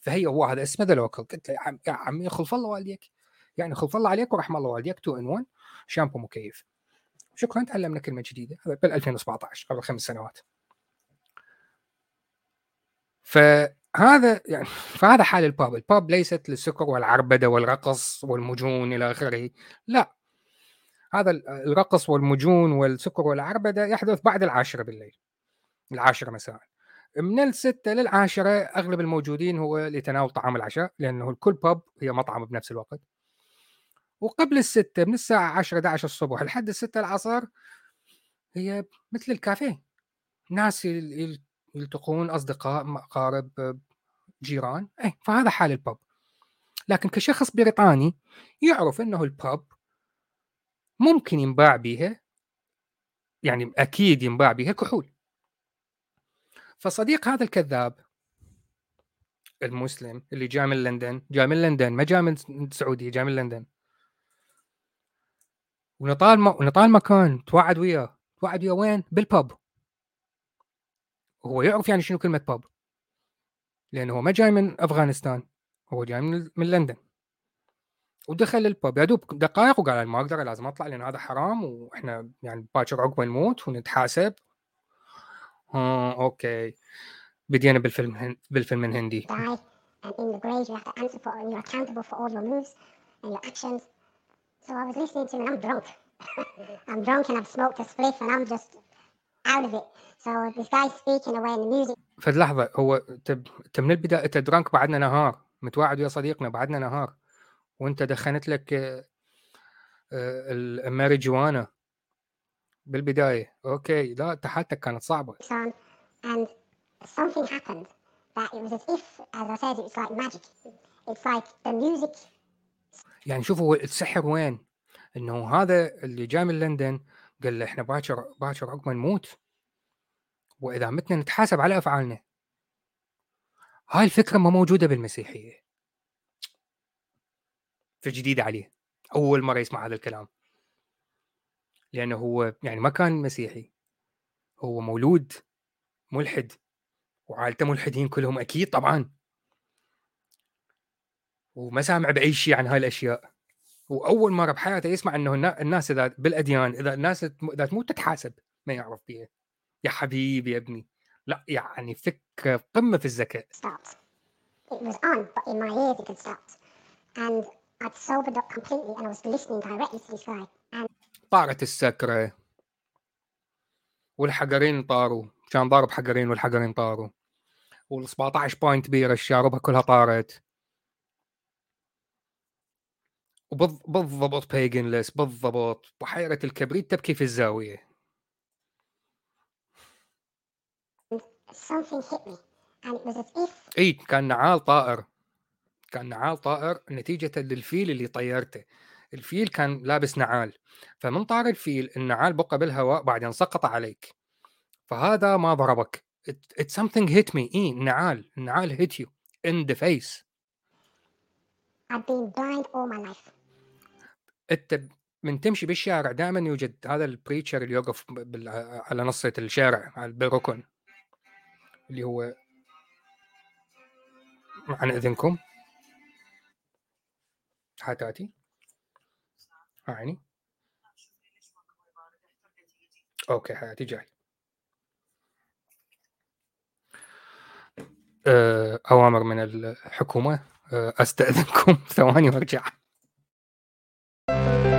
فهي هو هذا اسمه the local قلت له يا, عم يا عمي خلف الله والديك. يعني خلف الله عليك ورحم الله والديك 2 ان 1 شامبو مكيف. شكرا تعلمنا كلمة جديدة. هذا بال 2017 قبل خمس سنوات. فهذا يعني فهذا حال الباب. الباب ليست للسكر والعربدة والرقص والمجون إلى آخره. لا. هذا الرقص والمجون والسكر والعربدة يحدث بعد العاشرة بالليل. العاشرة مساء. من الستة للعاشرة أغلب الموجودين هو لتناول طعام العشاء لأنه الكل باب هي مطعم بنفس الوقت. وقبل الستة من الساعة 10 11 الصبح لحد الستة العصر هي مثل الكافيه. ناس يلتقون أصدقاء أقارب جيران. أي فهذا حال الباب لكن كشخص بريطاني يعرف أنه الباب ممكن ينباع بها يعني أكيد ينباع بها كحول. فصديق هذا الكذاب المسلم اللي جاء من لندن جاء من لندن ما جاء من السعودية جاء من لندن. ونطال م... ونطال مكان توعد وياه. توعد وياه وين؟ بالباب وهو يعرف يعني شنو كلمة باب لأنه هو ما جاي من أفغانستان هو جاي من, من لندن. ودخل الباب يا دوب دقائق وقال ما أقدر لازم أطلع لأن هذا حرام وإحنا يعني باكر عقبه نموت ونتحاسب. آه أوكي. بدينا بالفيلم بالفيلم الهندي. And in the grave you have to answer for you're accountable for all your moves and your actions. So I was listening to him and I'm drunk. I'm drunk and I've smoked a spliff and I'm just out of it. So this guy's speaking away in the music. في اللحظة هو انت من البداية انت درانك بعدنا نهار متوعد يا صديقنا بعدنا نهار وانت دخنت لك الماريجوانا بالبدايه أوكي لا انت حالتك كانت صعبه and something happened that it was as if as I said it's like magic it's like the music يعني شوفوا السحر وين؟ إنه هذا اللي جاي من لندن قال له إحنا باكر باكر عقب نموت. وإذا متنا نتحاسب على أفعالنا. هاي الفكرة ما موجودة بالمسيحية. فجديده عليه. أول مرة يسمع هذا الكلام. لأنه هو يعني ما كان مسيحي. هو مولود ملحد. وعائلته ملحدين كلهم أكيد طبعا. وما سامع بأي شيء عن هاي الأشياء وأول مرة بحياته يسمع أنه الناس إذا بالأديان إذا الناس إذا تموت تتحاسب ما يعرف بيها. يا حبيبي يا ابني. لا يعني فكرة قمة في الذكاء. It was on, but in my ears it had stopped. And I'd sobered up completely and I was listening directly to this guy. And طارت السكرة. والحجرين طاروا. كان ضارب حجرين والحجرين طاروا. وال 17 pint بيرة الشاربها كلها طارت. وبالضبط pigeonless بالضبط. بحيرة الكبريت تبكي في الزاوية. إي كان نعال طائر. كان نعال طائر نتيجة للفيل اللي طيرته. الفيل كان لابس نعال. فمن طار الفيل النعال بقى بالهواء بعدين سقط عليك. فهذا ما ضربك. It's something hit me. إيه النعال النعال hit you in the face. I've been blind all my life. أنت من تمشي بالشارع دائما يوجد هذا ال preacher اللي يوقف على نصة الشارع بالركن اللي هو عن إذنكم. هاتاتي. يعني أوكي حياتي جاي. آه، أوامر من الحكومة. آه، أستأذنكم. ثواني وأرجع. Bye.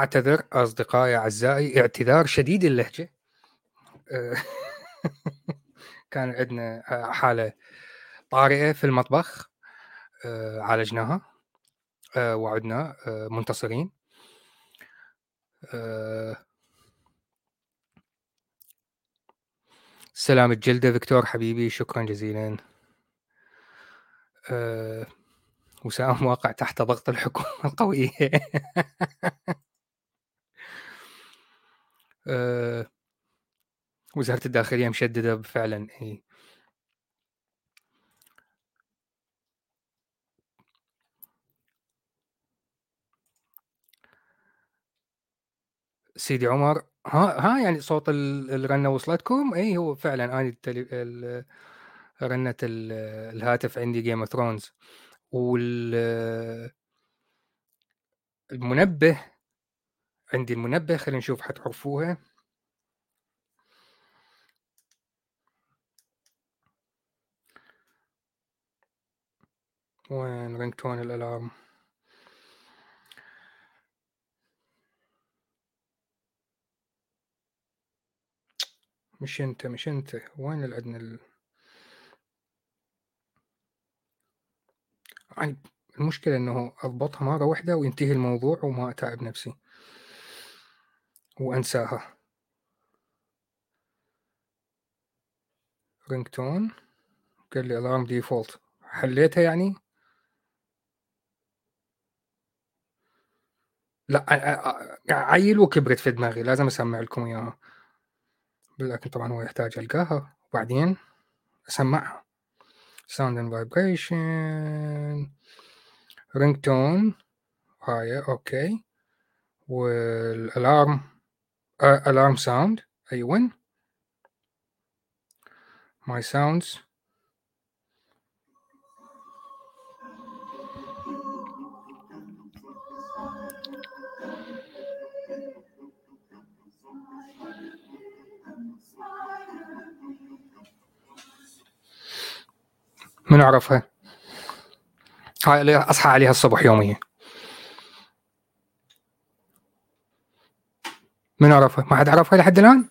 أعتذر أصدقائي أعزائي اعتذار شديد اللهجة. كان عندنا حالة طارئة في المطبخ عالجناها وعدنا منتصرين. سلامة جلدة فيكتور حبيبي شكرا جزيلا. وسام واقع تحت ضغط الحكومة القوية وزارة الداخلية مشددة فعلا هي سيدي عمر ها ها يعني صوت الرنة وصلتكم؟ إي هو فعلا أنا التلي... ال... رنة ال... الهاتف عندي Game of Thrones وال المنبه عندي المنبه خلينا نشوف حتعرفوها. وين ringtone ال alarm؟ مش أنت مش أنت. وين الأدنى ال... يعني المشكلة إنه أضبطها مرة واحدة وينتهي الموضوع وما أتعب نفسي. وأنساها. ringtone قال لي alarm default حليتها يعني؟ لا عيل وكبرت في دماغي لازم أسمع لكم إياها. لكن طبعا هو يحتاج ألقاها. وبعدين أسمعها. Sound and vibration. ringtone هاي okay. وال alarm alarm sound أيوه my sounds. من عرفها هاي اللي أصحى عليها الصبح يوميا. من عرفها؟ ما حد عرفها لحد الآن؟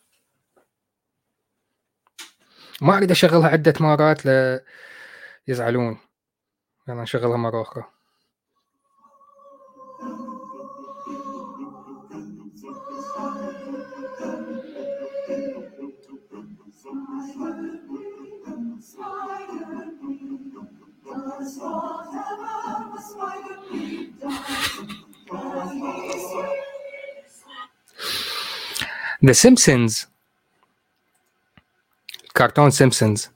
ما أريد أشغلها عدة مرات لا يزعلون. لما نشغلها مرة أخرى. The Simpsons كرتون سيمبسونز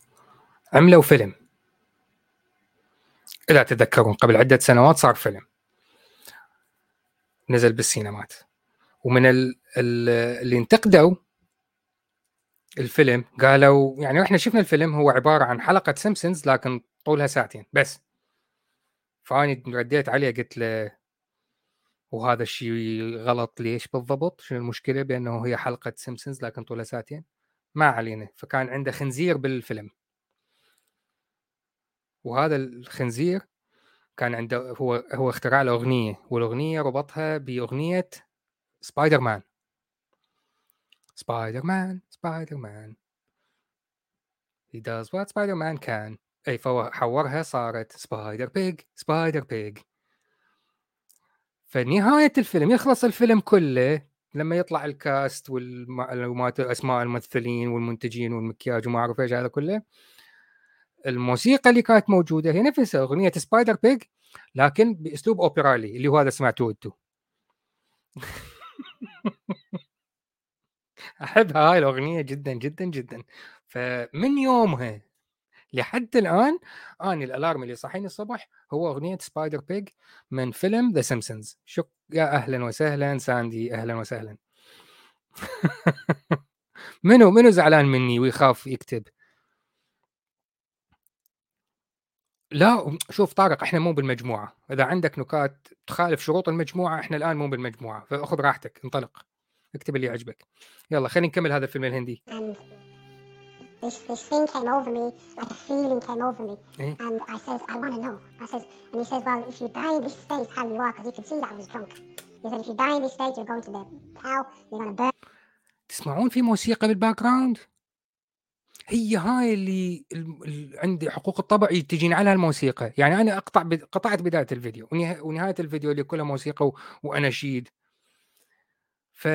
عملوا فيلم. إذا تتذكرون قبل عدة سنوات صار فيلم. نزل بالسينمات. ومن اللي انتقدوا الفيلم قالوا يعني إحنا شفنا الفيلم هو عبارة عن حلقة سيمبسونز لكن طولها ساعتين. بس. فاني رديت عليه قلت له وهذا الشيء غلط ليش بالضبط؟ شنو المشكلة؟ بأنه هي حلقة سيمبسونز لكن طولها ساعتين؟ ما علينا. فكان عنده خنزير بالفيلم. وهذا الخنزير كان عنده هو هو اخترع له أغنية والأغنية ربطها بأغنية Spider-Man Spider-Man Spider-Man he does what man can. أي فهو حورها صارت Spider Pig Spider Pig فنهاية الفيلم يخلص الفيلم كله لما يطلع ال cast والمعلومات أسماء الممثلين والمنتجين والمكياج وما أعرف إيش هذا كله. الموسيقى اللي كانت موجودة هي نفسها أغنية Spider Pig لكن بأسلوب اوبرالي اللي هو هذا سمعتوه أنتم أحب هاي الأغنية جدا جدا جدا. فمن يومها لحد الآن اني ال alarm اللي صحيني الصبح هو أغنية Spider Pig من فيلم The Simpsons شك يا أهلا وسهلا ساندي أهلا وسهلا. منو منو زعلان مني ويخاف يكتب؟ لا شوف طارق إحنا مو بالمجموعة. إذا عندك نكات تخالف شروط المجموعة إحنا الآن مو بالمجموعة. فاخذ راحتك انطلق. اكتب اللي يعجبك. يلا خلينا نكمل هذا الفيلم الهندي. This, this thing came over me, like a feeling came over me. Mm. And I says, I want to know. I says, and he says, well, if you die in this state, how you are, because you can see that I was drunk. تسمعون في موسيقى بال background؟ هي هاي اللي عندي حقوق الطبع تجيني عليها الموسيقى يعني أنا اقطع قطعت بدايه الفيديو ونهايه الفيديو اللي كلها موسيقى واناشيد ف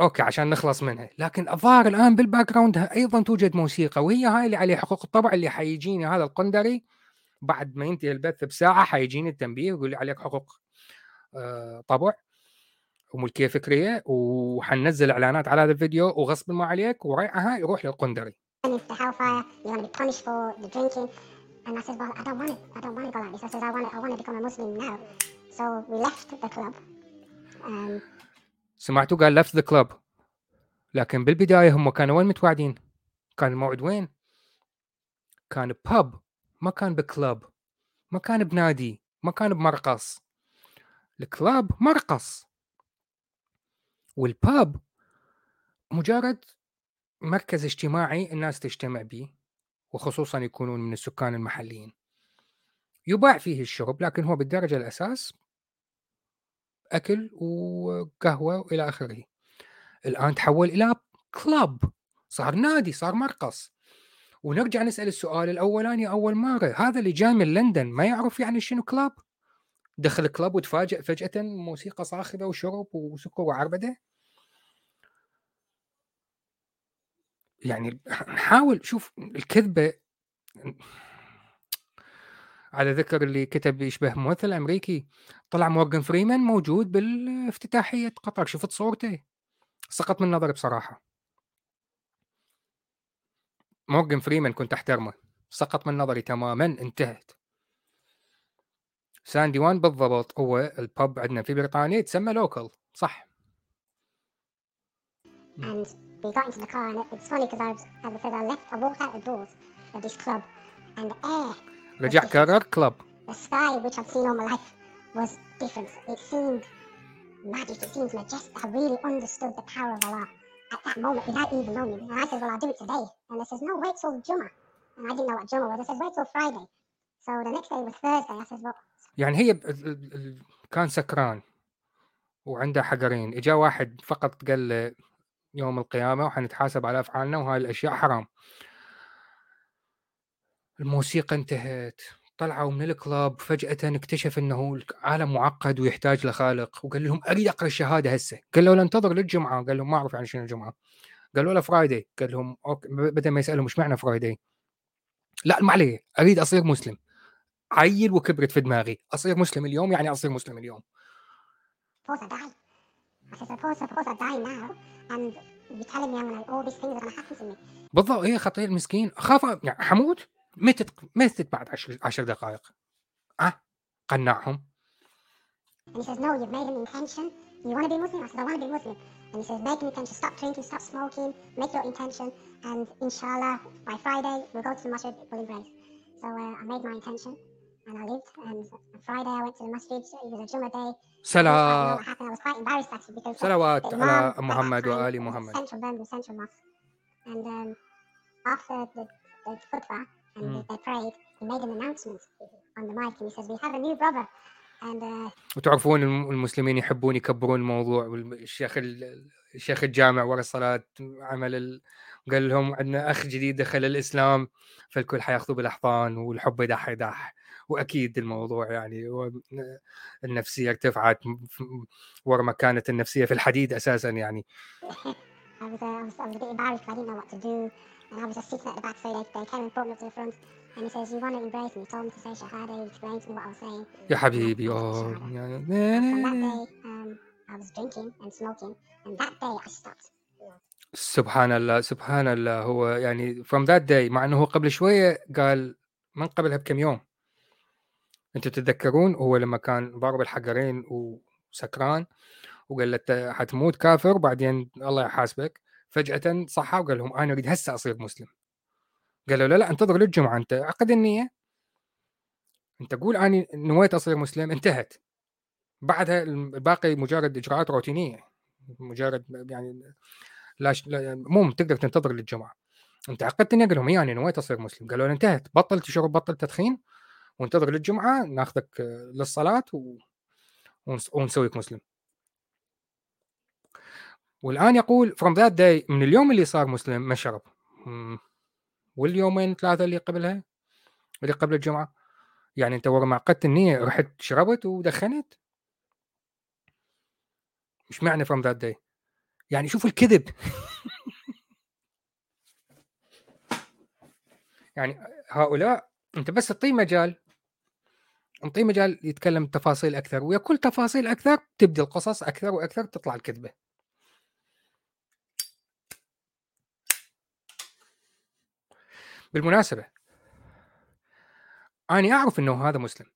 OK عشان نخلص منها لكن الظاهر الآن بال background أيضا توجد موسيقى وهي هاي اللي عليه حقوق الطبع اللي حيجيني هذا القندري بعد ما ينتهي البث بساعة حيجيني التنبيه ويقول لي عليك حقوق آه، طبع وملكيه فكرية وحننزل إعلانات على هذا الفيديو وغصب ما عليك ورايعها يروح للقندري. And I said, well, I don't want it. I don't want to go like this. I said, I want to, I want to become a Muslim now. So we left the club. Um, سمعتوا قال left the club. لكن بالبداية هم كانوا وين متواعدين؟ كان الموعد وين؟ كان باب ما كان بكلب ما كان بنادي ما كان بمرقص الكلاب مرقص والباب مجرد مركز اجتماعي الناس تجتمع به وخصوصا يكونون من السكان المحليين يباع فيه الشرب لكن هو بالدرجة الأساس أكل وقهوة وإلى آخره. الآن تحول إلى كلاب صار نادي صار مرقص. ونرجع نسأل السؤال الأولاني أول مرة هذا اللي جاي من لندن ما يعرف يعني شنو كلاب دخل كلاب وتفاجئ فجأة موسيقى صاخبة وشرب وسكر وعربدة. يعني نحاول شوف الكذبة على ذكر اللي كتب يشبه ممثل أمريكي طلع مورجان فريمان موجود بالافتتاحية قطر شفت صورته؟ سقط من نظري بصراحة. مورجان فريمان كنت أحترمه. سقط من نظري تماما انتهت. ساندي وان بالضبط هو البب عندنا في بريطانيا يتسمى لوكال صح. And we got into the car and it's funny because I, as I I left, I walked out the doors of this club and the air رجع كرر كلب The sky which I've seen all my life was different. It seemed magic. It seemed majestic. I really understood the power of Allah at that moment without even knowing it. And I said, well, I'll do it today. And they says, no, wait till Jummah. And I didn't know what Jummah was. I said, wait till Friday. So the next day was Thursday. I said, well. يعني هي كان سكران وعنده حجرين اجا واحد فقط قال له يوم القيامه وحنتحاسب على افعالنا وهاي الاشياء حرام الموسيقى انتهت طلعوا من ال club فجأة اكتشف إنه العالم معقد ويحتاج لخالق وقال لهم أريد أقرأ الشهادة هسه. قال له انتظر للجمعة. قال لهم ما أعرف عن شنو الجمعة. قالوا له Friday قال لهم OK بدل ما يسألهم إيش معنى Friday لا ما عليه أريد أصير مسلم. عيل وكبرت في دماغي. أصير مسلم اليوم يعني أصير مسلم اليوم. بالضبط هي خطير مسكين. أخاف يعني حموت متت متت بعد 10 10 دقائق آه قنعهم And he says, no, you've made an intention. You want to be Muslim? I said, I want to be Muslim. And he says, make an intention, stop drinking, stop smoking, make your intention, and inshallah, by Friday, we'll go to the masjid, we'll embrace. So uh, I made my intention, and I lived, and on Friday I went to the masjid, it was a Jummah day. Salah. I was quite embarrassed actually because Salawat ala Muhammad wa Ali Muhammad. Central Bamboo Central Mosque. And um, after the, the khutbah, and they prayed he made an announcement on the mic and he says we have a new brother. And uh, وتعرفون المسلمين يحبون يكبرون الموضوع والشيخ الشيخ الجامع ورا الصلاه عمل ال... قال لهم عندنا أخ جديد دخل الإسلام فالكل حياخذوا بالأحضان والحب يدح يدح وأكيد الموضوع يعني النفسية ارتفعت ورا ما كانت النفسية في الحديد أساسا يعني. I was, uh. And just sitting at the back, so they, they came and brought me up to the front. And he says, you want to embrace me? Told me to say Shahada. He explained to me what I was saying. يا حبيبي oh. From that day, um, I was drinking and smoking. And that day I stopped. سبحان الله سبحان الله هو يعني from that day مع انه هو قبل شوية قال من قبلها بكم يوم أنتم تتذكرون هو لما كان ضارب الحجرين وسكران وقال له حتموت كافر وبعدين الله يحاسبك فجأة صحى وقال لهم أنا أريد هسه اصير مسلم. قالوا لا لا انتظر للجمعة أنت عقد النية. أنت قول اني نويت اصير مسلم انتهت. بعدها الباقي مجرد إجراءات روتينية مجرد يعني لا, ش... لا مو تقدر تنتظر للجمعة. أنت عقدت النية؟ قال لهم يعني نويت اصير مسلم. قالوا انتهت. بطل تشرب بطل تدخين. وانتظر للجمعة ناخذك للصلاة و... ونسويك مسلم. والآن يقول from that day من اليوم اللي صار مسلم ما شرب. واليومين ثلاثة اللي قبلها؟ اللي قبل الجمعة؟ يعني أنت ورا ما عقدت النيه رحت شربت ودخنت؟ مش معنى from that day. يعني شوف الكذب. يعني هؤلاء أنت بس تعطيه مجال. نعطيه مجال يتكلم تفاصيل أكثر. ويا كل تفاصيل أكثر تبدي القصص أكثر وأكثر تطلع الكذبة. بالمناسبة أنا أعرف أنه هذا مسلم.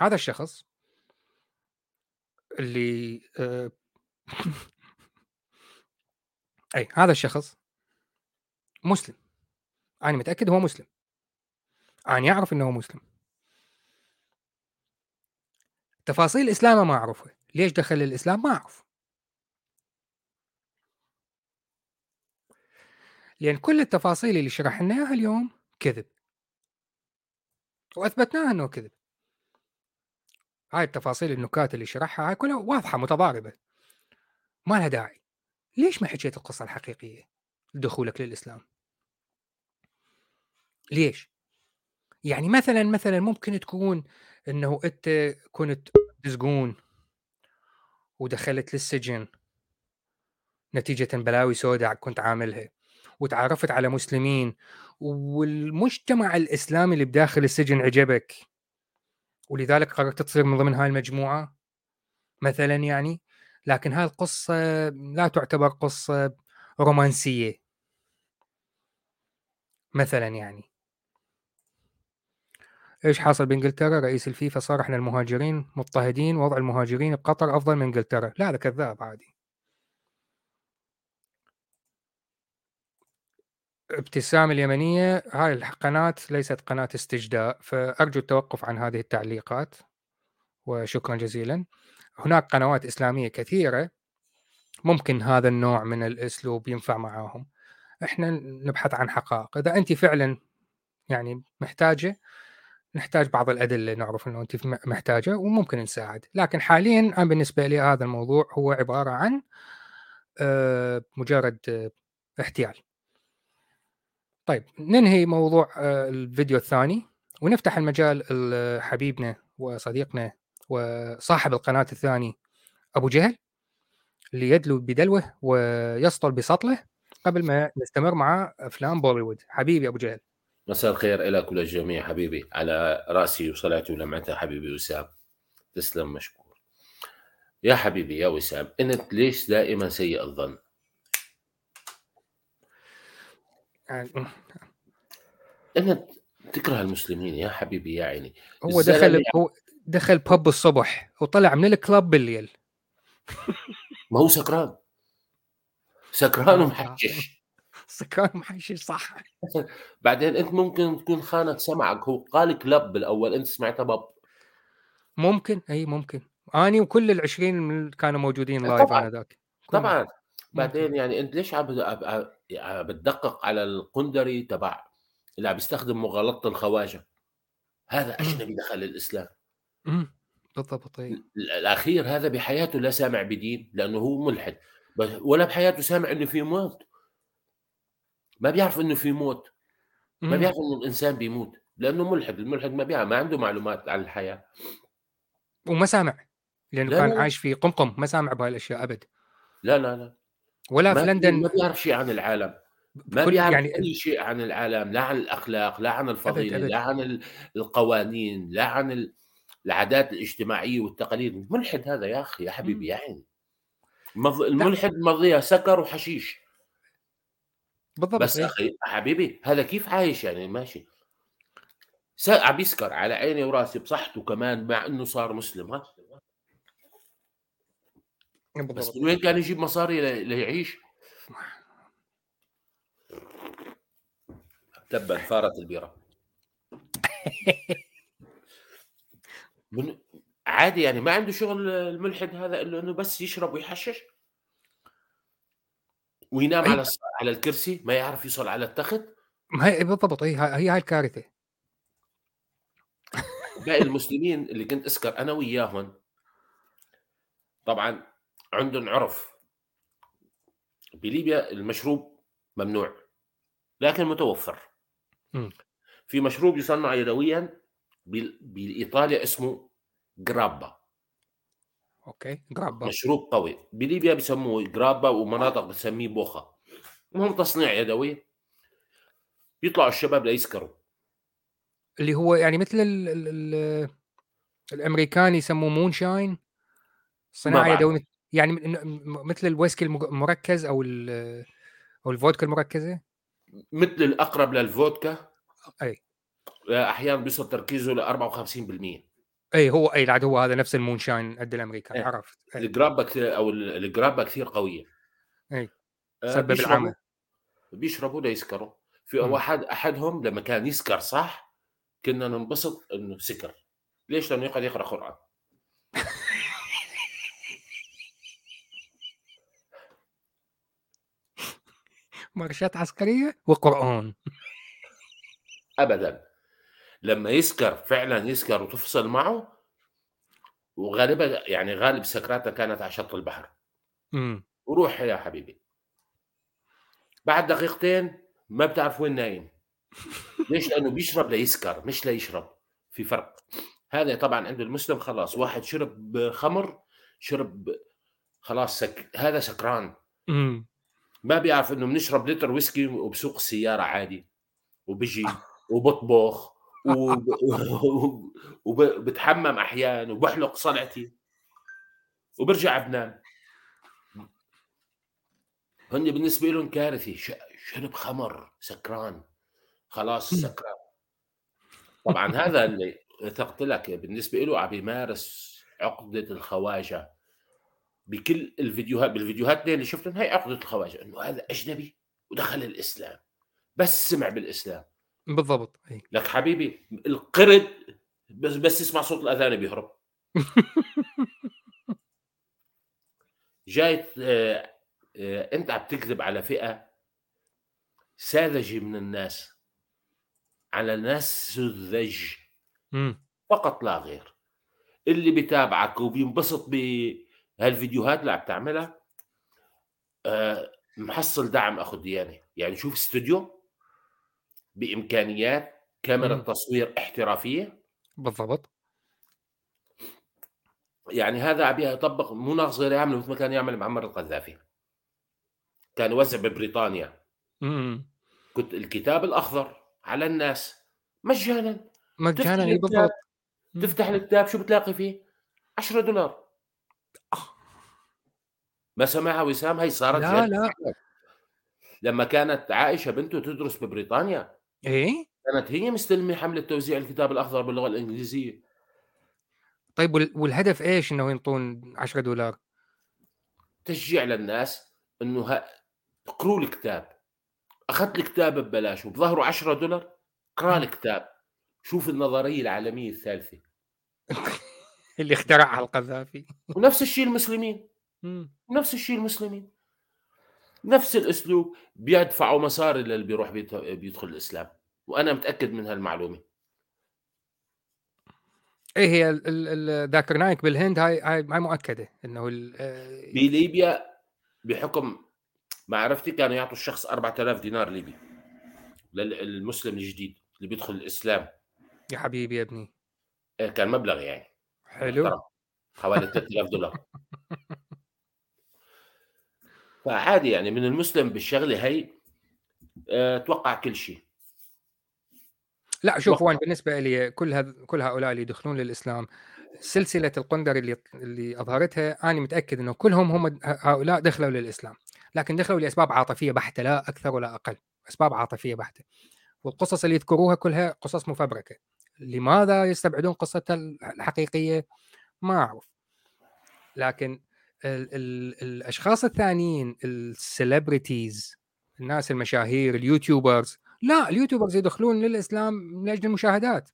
هذا الشخص اللي آه أي هذا الشخص مسلم. أنا متأكد هو مسلم. أنا أعرف أنه مسلم. تفاصيل إسلامه ما أعرفها. ليش دخل الإسلام؟ ما أعرف. لأن كل التفاصيل اللي شرحناها اليوم كذب. وأثبتناها إنه كذب. هاي التفاصيل النكات اللي شرحها هاي كلها واضحة متضاربة. ما لها داعي. ليش ما حكيت القصة الحقيقية؟ لدخولك للإسلام. ليش؟ يعني مثلا مثلا ممكن تكون إنه أنت كنت تزقون ودخلت للسجن. نتيجة بلاوي سوداء كنت عاملها. وتعرفت على مسلمين والمجتمع الإسلامي اللي بداخل السجن عجبك؟ ولذلك قررت تصير من ضمن هاي المجموعة مثلا يعني؟ لكن هاي القصة لا تعتبر قصة رومانسية. مثلا يعني. إيش حاصل بإنجلترا؟ رئيس الفيفا صرح ان المهاجرين مضطهدين وضع المهاجرين بقطر أفضل من إنجلترا، لا هذا كذاب عادي. ابتسام اليمنية هاي القناة ليست قناة استجداء فأرجو التوقف عن هذه التعليقات وشكرا جزيلا. هناك قنوات إسلامية كثيرة ممكن هذا النوع من الأسلوب ينفع معاهم. إحنا نبحث عن حقائق. إذا أنت فعلا يعني محتاجة نحتاج بعض الأدلة نعرف أنه أنت محتاجة وممكن نساعد. لكن حاليا أنا بالنسبة لي هذا الموضوع هو عبارة عن آه، مجرد آه، احتيال. طيب ننهي موضوع آه، الفيديو الثاني ونفتح المجال لحبيبنا وصديقنا وصاحب القناة الثاني أبو جهل اللي يدلو بدلوه ويسطل بسطله قبل ما نستمر مع أفلام بوليوود. حبيبي أبو جهل. مساء الخير إلى كل الجميع حبيبي. على رأسي وصلاتي ولمعتها حبيبي وسام؟ تسلم مشكور. يا حبيبي يا وسام أنت ليش دائما سيء الظن؟ يعني انت تكره المسلمين يا حبيبي يا عيني. هو دخل هو دخل pub الصبح وطلع من ال club بالليل. ما هو سكران. سكران ومحشش. سكران ومحشش صح. بعدين أنت ممكن تكون خانك سمعك. هو قال club بالأول أنت سمعتها pub ممكن إي ممكن. أني وكل العشرين اللي كانوا موجودين لايف أنا ذاك. طبعا. بعدين يعني أنت ليش عم بتدقق على القندري تبع اللي عم بيستخدم مغالطة الخواجة؟ هذا أجنبي دخل الإسلام. بالضبط الأخير هذا بحياته لا سامع بدين لأنه هو ملحد ولا بحياته سامع إنه في موت. ما بيعرف إنه في موت. ما بيعرف إنه الإنسان بيموت لأنه ملحد الملحد ما بيعرف ما عنده معلومات عن الحياة. وما سامع لأنه لا كان لا. عايش في قمقم ما سامع بهاي الأشياء أبد. لا لا لا. ولا في لندن ما بيعرف شيء عن العالم. ما بيعرف يعني أي شيء عن العالم لا عن الأخلاق لا عن الفضيلة أبد. أبد. لا عن القوانين لا عن العادات الاجتماعية والتقاليد. ملحد هذا يا أخي يا حبيبي يا عيني. الملحد مضيها سكر وحشيش. بالضبط بس إيه؟ أخي حبيبي هذا كيف عايش يعني؟ ماشي. عم يسكر على عيني وراسي بصحته كمان مع إنه صار مسلم ها؟ بس من وين كان يجيب مصاري ليعيش؟ تبا فارت البيرة. من عادي يعني ما عنده شغل الملحد هذا إلا إنه بس يشرب ويحشش؟ وينام على على الكرسي ما يعرف يوصل على التخت؟ ما هي بالضبط هي هي هاي الكارثة. باقي المسلمين اللي كنت اسكر أنا وياهم طبعا عندهم عرف بليبيا المشروب ممنوع لكن متوفر. م. في مشروب يصنع يدويا بايطاليا اسمه جرابا. OK جرابا. مشروب قوي. بليبيا بيسموه جرابا ومناطق بتسميه بوخا. المهم تصنيع يدوي يطلعوا الشباب ليسكروا. اللي هو يعني مثل ال ال ال الأمريكان يسموه moonshine صناعه يدوية يعني مثل الويسكي المركز أو أو الفودكا المركزة؟ مثل الأقرب للفودكا؟ أي. أحيانا بيصل تركيزه ل 54% أي هو أي العاد هو هذا نفس المونشاين قد الأمريكان إيه. عرفت. الجرابة كثير أو الجرابة كثير قوية. أي. آه، سبب العمى. بيشربوا ليسكروا في واحد أحدهم لما كان يسكر صح كنا ننبسط إنه سكر. ليش؟ لأنه يقعد يقرأ قرآن. مارشات عسكرية وقرآن. ابدا. لما يسكر فعلا يسكر وتفصل معه وغالبا يعني غالب سكراته كانت على شط البحر. امم وروح يا حبيبي. بعد دقيقتين ما بتعرف وين نايم. ليش؟ لأنه بيشرب ليسكر مش ليشرب. في فرق. هذا طبعا عند المسلم خلاص. واحد شرب خمر شرب خلاص سك... هذا سكران. ما بيعرف إنه بنشرب لتر ويسكي وبسوق السيارة عادي وبيجي وبطبخ وبتحمم أحيانا وبحلق صلعتي وبرجع بنام. هن بالنسبة لهم كارثة. شرب خمر سكران. خلاص سكران. طبعا هذا اللي ثقت لك بالنسبة له عم بيمارس عقدة الخواجة. بكل الفيديوهات بالفيديوهات اللي شفتهم هي عقده الخواجة إنه هذا أجنبي ودخل الإسلام بس سمع بالإسلام. بالضبط أي. لك حبيبي القرد بس بس يسمع صوت الأذان بيهرب. جاي آه، آه، أنت عم تكذب على فئة ساذجة من الناس على ناس سذج. فقط لا غير. اللي بيتابعك وبينبسط بهالفيديوهات اللي عم تعملها آه، محصل دعم أخو ديانة. يعني شوف استوديو بإمكانيات كاميرا إمم. تصوير احترافية. بالضبط. يعني هذا عم يطبق مو ناقص غير يعمل مثل ما كان يعمل معمر القذافي. كان يوزع ببريطانيا. امم كنت الكتاب الأخضر على الناس مجانا. مجانا بالضبط. تفتح الكتاب شو بتلاقي فيه؟ 10 دولار. ما سمعها وسام هي صارت لا لا. لما كانت عائشة بنته تدرس ببريطانيا. إيه؟ كانت هي مستلمة حملة توزيع الكتاب الأخضر باللغة الإنجليزية. طيب والهدف إيش إنه ينطون 10 دولار؟ تشجيع للناس إنه اقروا الكتاب. أخذت الكتاب ببلاش وبظهره 10 دولار اقرأ الكتاب. شوف النظرية العالمية الثالثة. اللي اخترعها القذافي. ونفس الشيء المسلمين. نفس الشيء المسلمين. نفس الأسلوب بيدفعوا مصاري للي بيروح بيدخل الإسلام. وأنا متأكد من هالمعلومة. إيه هي ذاكر نايك بالهند؟ هاي هاي مؤكدة إنه آه، بليبيا بحكم معرفتي كانوا يعطوا الشخص 4000 دينار ليبي للمسلم الجديد اللي بيدخل الإسلام. يا حبيبي يا ابني. إيه كان مبلغ يعني. حلو. حوالي 3000 دولار فعادي يعني من المسلم بالشغله هي آه، توقع كل شيء. لا شوف وين بالنسبة لي كل هذ... كل هؤلاء اللي يدخلون للإسلام سلسلة القندر اللي اللي أظهرتها أنا متأكد إنه كلهم هم هؤلاء دخلوا للإسلام. لكن دخلوا لأسباب عاطفية بحتة لا أكثر ولا أقل. أسباب عاطفية بحتة. والقصص اللي يذكروها كلها قصص مفبركة. لماذا يستبعدون قصتها الحقيقية؟ ما أعرف. لكن ال ال الأشخاص الثانيين السليبرتيز الناس المشاهير ال YouTubers لا ال YouTubers يدخلون للإسلام من أجل المشاهدات.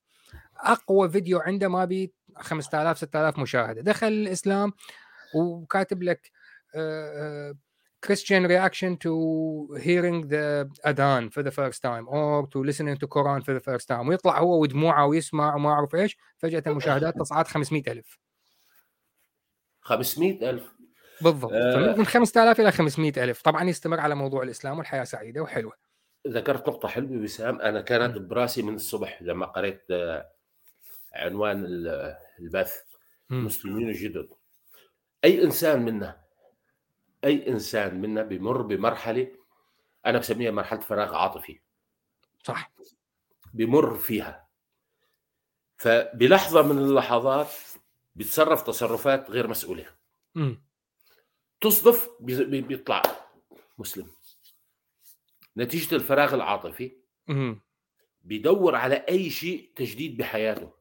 أقوى فيديو عنده ما بي 5000 6000 مشاهدة. دخل الإسلام وكاتب لك Christian reaction to hearing the adhan for the first time or to listening to Quran for the first time. ويطلع هو ودموعه ويسمع وما أعرف إيش فجأة المشاهدات تصعد 500000 500000 بالضبط. آه. من 5000 إلى 500 ألف. طبعا يستمر على موضوع الإسلام والحياة سعيدة وحلوة. ذكرت نقطة حلوة وسام. أنا كانت براسي من الصبح لما قريت آه، عنوان البث. مسلمين جدد. أي إنسان منا أي إنسان منا بمر بمرحلة أنا بسميها مرحلة فراغ عاطفي. صح. بمر فيها. فبلحظة من اللحظات بيتصرف تصرفات غير مسؤولة. م. تصدف بيطلع مسلم. نتيجة الفراغ العاطفي م. بيدور على أي شيء تجديد بحياته.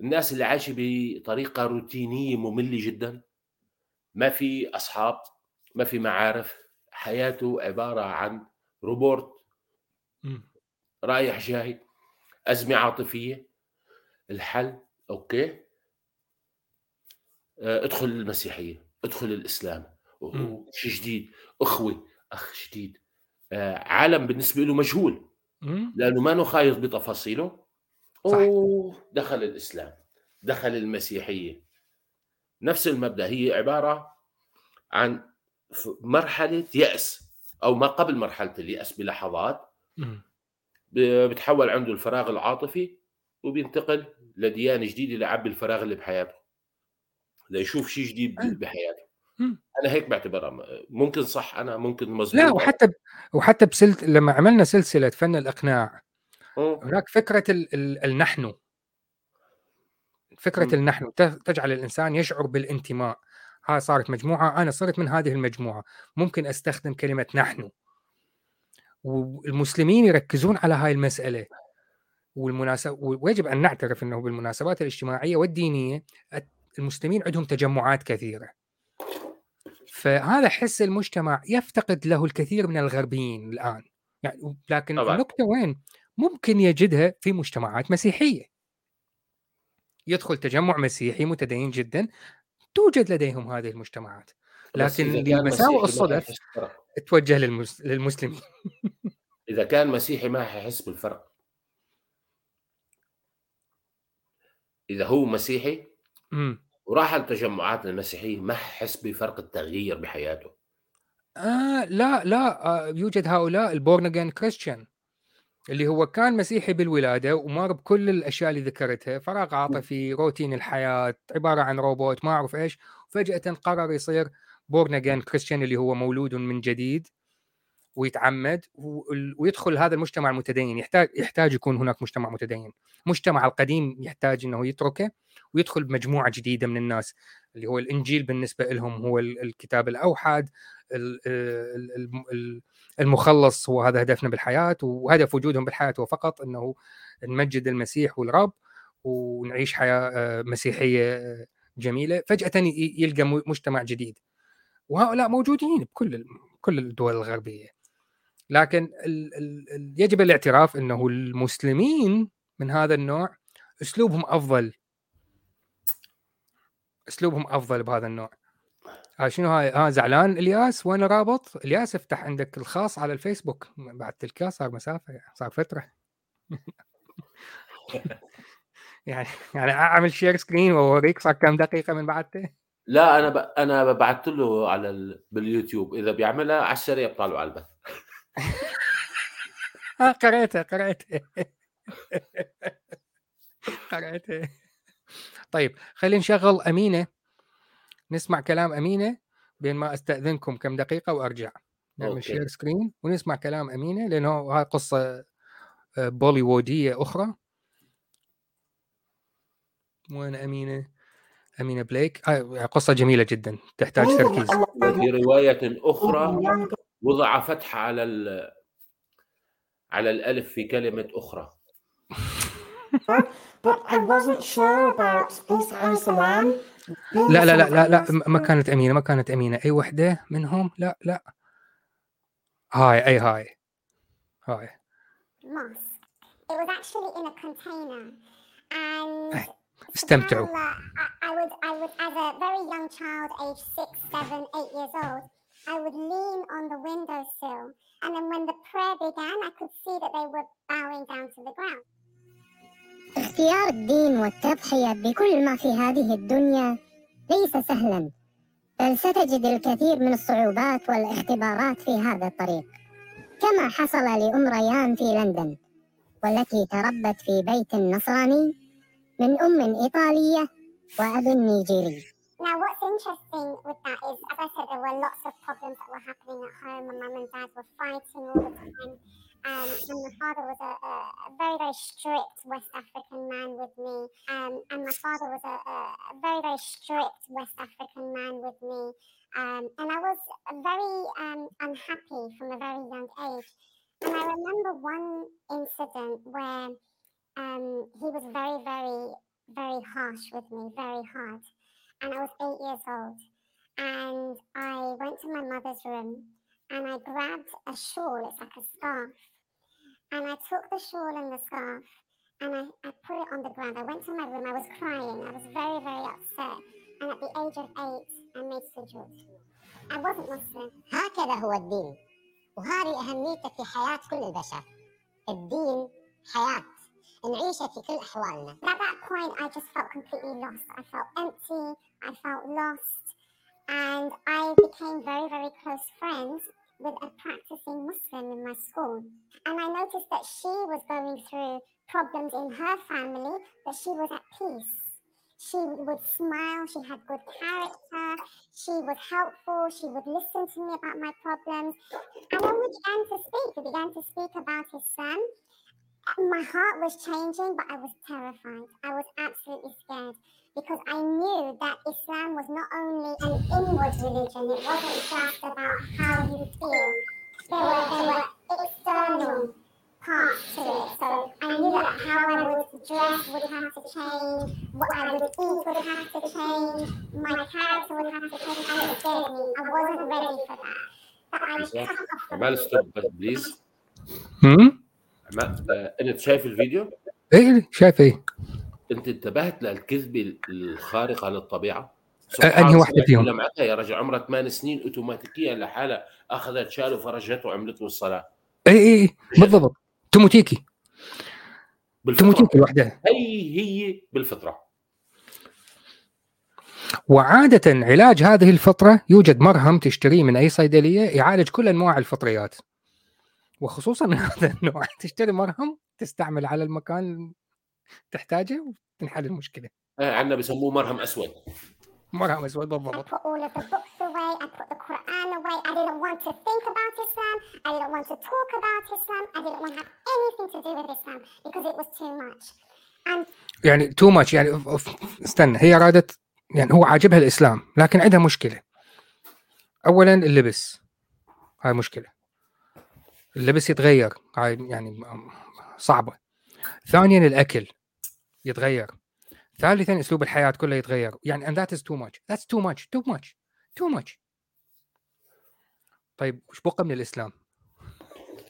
الناس اللي عايشة بطريقة روتينية مملة جدا ما في أصحاب. ما في معارف حياته عبارة عن روبورت رايح جاي أزمة عاطفية. الحل أوكي. آه، ادخل المسيحية ادخل الإسلام. شيء جديد. اخوه أخ جديد. آه، عالم بالنسبة له مجهول. لأنه ما خايض بتفاصيله. أوه دخل الإسلام دخل المسيحية. نفس المبدأ هي عبارة عن مرحلة يأس أو ما قبل مرحلة اليأس بلحظات. بتحول عنده الفراغ العاطفي وبينتقل لديانة جديدة لعبي الفراغ اللي بحياته. ليشوف شيء جديد بحياته. أنا هيك بعتبرها ممكن صح أنا ممكن مظبوط. لا وحتى ب... وحتى بسلت لما عملنا سلسلة فن الإقناع هناك فكرة ال... ال... النحن. فكرة النحن تجعل الإنسان يشعر بالانتماء. ها صارت مجموعة أنا صرت من هذه المجموعة. ممكن أستخدم كلمة نحن. والمسلمين يركزون على هاي المسألة. والمناسب ويجب أن نعترف إنه بالمناسبات الاجتماعية والدينية المسلمين عندهم تجمعات كثيرة. فهذا حس المجتمع يفتقد له الكثير من الغربيين الآن. يعني لكن طبعا. وين؟ ممكن يجدها في مجتمعات مسيحية. يدخل تجمع مسيحي متدين جدا توجد لديهم هذه المجتمعات لكن لمساوئ الصدف توجه للمس... للمسلمين. إذا كان مسيحي ما حيحس بالفرق. إذا هو مسيحي امم وراح التجمعات المسيحية ما حس بفرق التغيير بحياته. آه لا لا آه يوجد هؤلاء البورن كريستيان. اللي هو كان مسيحي بالولادة ومر بكل الأشياء اللي ذكرتها فراغ عاطفي روتين الحياة عبارة عن روبوت ما أعرف إيش. فجأة قرر يصير born Christian اللي هو مولود من جديد ويتعمد ويدخل هذا المجتمع المتدين. يحتاج يحتاج يكون هناك مجتمع متدين. المجتمع القديم يحتاج إنه يتركه ويدخل بمجموعة جديدة من الناس. اللي هو الإنجيل بالنسبة لهم هو الكتاب الأوحد المخلص هو هذا هدفنا بالحياة وهدف وجودهم بالحياة هو فقط إنه نمجد المسيح والرب ونعيش حياة آه، مسيحية آه، جميلة فجأة يلقى مجتمع جديد. وهؤلاء موجودين بكل كل الدول الغربية. لكن ال ال يجب الاعتراف إنه المسلمين من هذا النوع أسلوبهم أفضل. أسلوبهم أفضل بهذا النوع. ها شنو هاي؟ ها زعلان إلياس وين رابط. إلياس افتح عندك الخاص على الفيسبوك. بعثت لك صار مسافة صار فترة. يعني يعني أعمل share screen وأوريك صار كم دقيقة من بعثته. لا أنا ب... أنا بعثت له على ال... باليوتيوب. إذا بيعملها على السريع بطلعوا على البث. آه قريتها قريتها قريتها طيب خلينا نشغل أمينة. نسمع كلام أمينة بين ما أستأذنكم كم دقيقة وأرجع. نعمل share screen ونسمع كلام أمينة لأنه هاي قصة آه، بوليوودية أخرى. وين أمينة؟ أمينة بليك. آه قصة جميلة جدا تحتاج تركيز. في رواية أخرى وضع فتحه على على الألف في كلمة أخرى. لا لا لا لا لا ما كانت امينه ما كانت امينه اي وحده منهم لا لا هاي اي هاي هاي It was actually in a container and استمتعوا I would, I would, as a very young child, age six, seven, eight years old, I would lean on the windowsill, and then when the prayer began, I could see that they were bowing down to the ground. اختيار الدين والتضحية بكل ما في هذه الدنيا ليس سهلا بل ستجد الكثير من الصعوبات والاختبارات في هذا الطريق كما حصل لأم ريان في لندن والتي تربت في بيت نصراني من أم إيطالية وأب نيجيري Now, what's interesting with that is, as I said, there were lots of problems that were happening at home, and mum and dad were fighting all the time. Um, and my father was a, a, very, very strict West African man with me. Um, and my father was a, a, very, very strict West African man with me. Um, and I was very um, unhappy from a very young age. And I remember one incident where um, he was very, very, very harsh with me, very hard. And I was eight years old. And I went to my mother's room and I grabbed a shawl, it's like a scarf. And I took the shawl and the scarf and I, I put it on the ground. I went to my room, I was crying, I was very, very upset. And at the age of eight, I made sujood. I wasn't Muslim. هكذا هو الدين وهذه أهميته في حياة كل البشر الدين حياة نعيشها في كل أحوالنا At that point I just felt completely lost I felt empty I felt lost and I became very very close friends with a practicing Muslim in my school and I noticed that she was going through problems in her family but she was at peace she would smile. She had good character. She was helpful. She would listen to me about my problems. And when we began to speak, we began to speak about Islam. Um, my heart was changing, but I was terrified. I was absolutely scared because I knew that Islam was not only an inward religion, it wasn't just about how you feel. There were, there were external parts to it. So I knew that how I would dress would have to change, what I would eat would have to change, my character would have to change, and it scared me. I wasn't ready for that. But I cut off. Please. Hmm? هم؟ انت شايف الفيديو؟ إيه شايف إيه؟ أنت انتبهت للكذبه الخارقه للطبيعه؟ أنهي واحدة فيهم؟ لمعتها يا رجل عمرها ثمان سنين اوتوماتيكيا لحالها أخذت شاله فرجته وعملت له الصلاه اي اي بالضبط توموتيكي توموتيكي لوحدها هي هي بالفطرة وعادة علاج هذه الفطرة يوجد مرهم تشتريه من أي صيدلية يعالج كل أنواع الفطريات وخصوصا هذا النوع تشتري مرهم تستعمل على المكان تحتاجه وتنحل المشكلة آه عندنا بيسموه مرهم أسود مرهم أسود بالضبط away. I put the Quran away. I didn't want to think about Islam. I didn't want to talk about Islam. I didn't want to have anything to do with Islam because it was too much. And يعني تو ماتش يعني استنى هي ارادت يعني هو عاجبها الإسلام لكن عندها مشكلة اولا اللبس هاي مشكلة اللبس يتغير يعني صعبة. ثانيا الأكل يتغير. ثالثا أسلوب الحياة كله يتغير. يعني and that is too much. That's too much. Too much. تو ماتش طيب وش بقى من الإسلام؟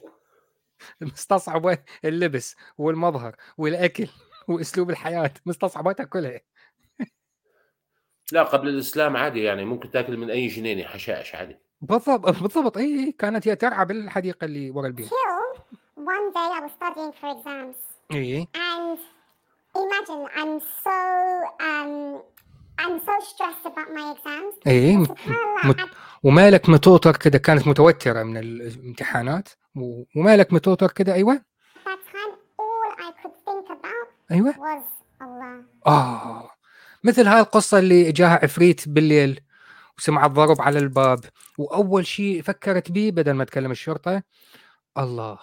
مستصعبة اللبس والمظهر والأكل وأسلوب الحياة. مستصعبتها كلها. لا قبل الإسلام عادي يعني ممكن تأكل من أي جنينه حشائش عادي. بالضبط بالضبط. اي كانت هي ترعى بالحديقة اللي ورا البيت. One day I was studying for exams. اي and imagine I'm so um I'm so stressed about my exams. إيه مت... ومالك متوتر كده كانت متوترة من الامتحانات. ومالك متوتر كده أيوه. That time all I could think about أيوه. was Allah. آه. مثل هاي القصة اللي جاها عفريت بالليل. وسمعت ضرب على الباب وأول شيء فكرت به بدل ما تكلم الشرطة الله.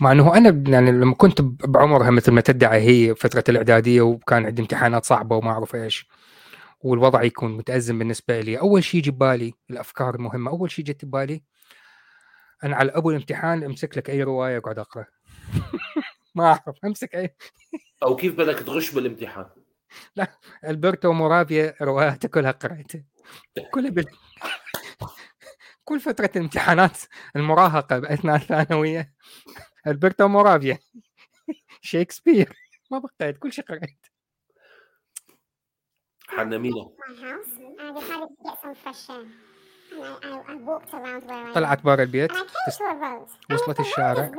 مع إنه أنا يعني لما كنت بعمرها مثل ما تدعي هي فترة الإعدادية وكان عندي امتحانات صعبة وما أعرف إيش. والوضع يكون متأزم بالنسبة لي. أول شيء يجي ببالي الأفكار المهمة. أول شيء جت ببالي أنا على ابو الامتحان أمسك لك أي رواية اقعد أقرأ. ما أعرف أمسك أي أو كيف بدك تغش بالامتحان؟ لا ألبرتو مورافيا رواياته كلها قرأتها كلها بال... كل فترة الامتحانات المراهقة أثناء الثانوية. ألبرتو مورافيا. شكسبير ما بقيت كل شيء قرأت. حنمينا طلعت برا البيت. وصلت الشارع.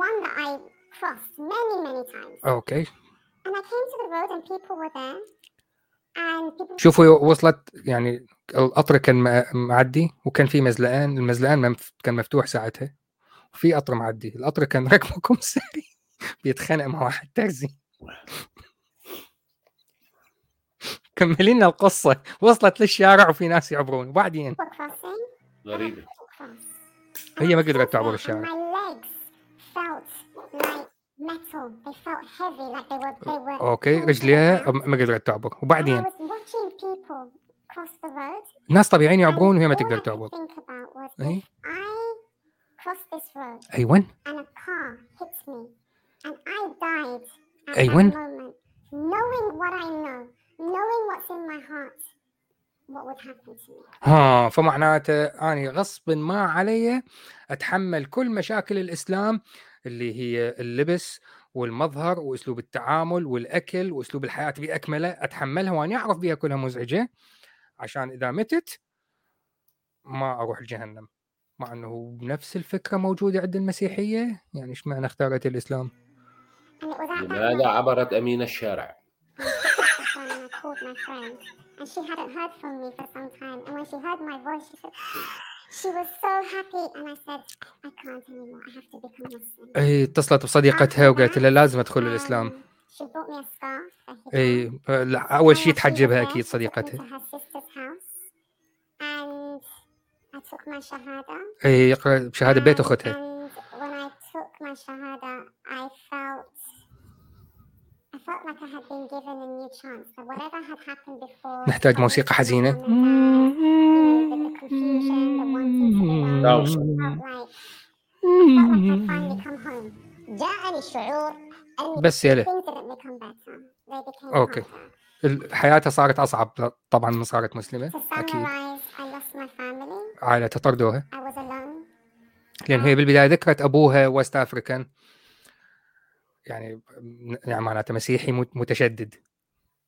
أوكي شوفوا وصلت يعني القطر كان معدي وكان في مزلقان. المزلقان كان مفتوح ساعتها. وفي قطر معدي. القطر كان رقمه كمساري بيتخانق مع واحد تاكسي. كملي لنا القصة. وصلت للشارع وفي ناس يعبرون. وبعدين؟ غريبة. هي ما قدرت تعبر الشارع. أوكي رجليها ما قدرت تعبر. وبعدين؟ ناس طبيعيين يعبرون وهي ما تقدر تعبر. أي أيوه أيوه knowing what I know knowing what's in my heart what would happen to me? ها فمعناته أني غصب ما علي أتحمل كل مشاكل الإسلام اللي هي اللبس والمظهر وأسلوب التعامل والأكل وأسلوب الحياة بأكمله أتحملها وأنا أعرف بها كلها مزعجة. عشان إذا متت ما أروح الجهنم. مع إنه نفس الفكرة موجودة عند المسيحية. يعني إيش معنى اختارت الإسلام؟ لماذا عبرت أمين الشارع؟ She was so happy and I said I can't anymore I have to become Muslim. اي اتصلت بصديقتها وقالت لها لازم ادخل الاسلام. She bought me a scarf. اي اول شيء تحجبها أكيد صديقتها. And my. اي يقرا بشهاده بيت اختها. And when I took my shahada I felt نحتاج موسيقى حزينة. جاءني الشعور بس يلا OK. حياتها صارت أصعب. طبعا من صارت مسلمة. أكيد. عائلتها طردوها لأن هي بالبداية ذكرت أبوها West African يعني يعني معناته مسيحي متشدد.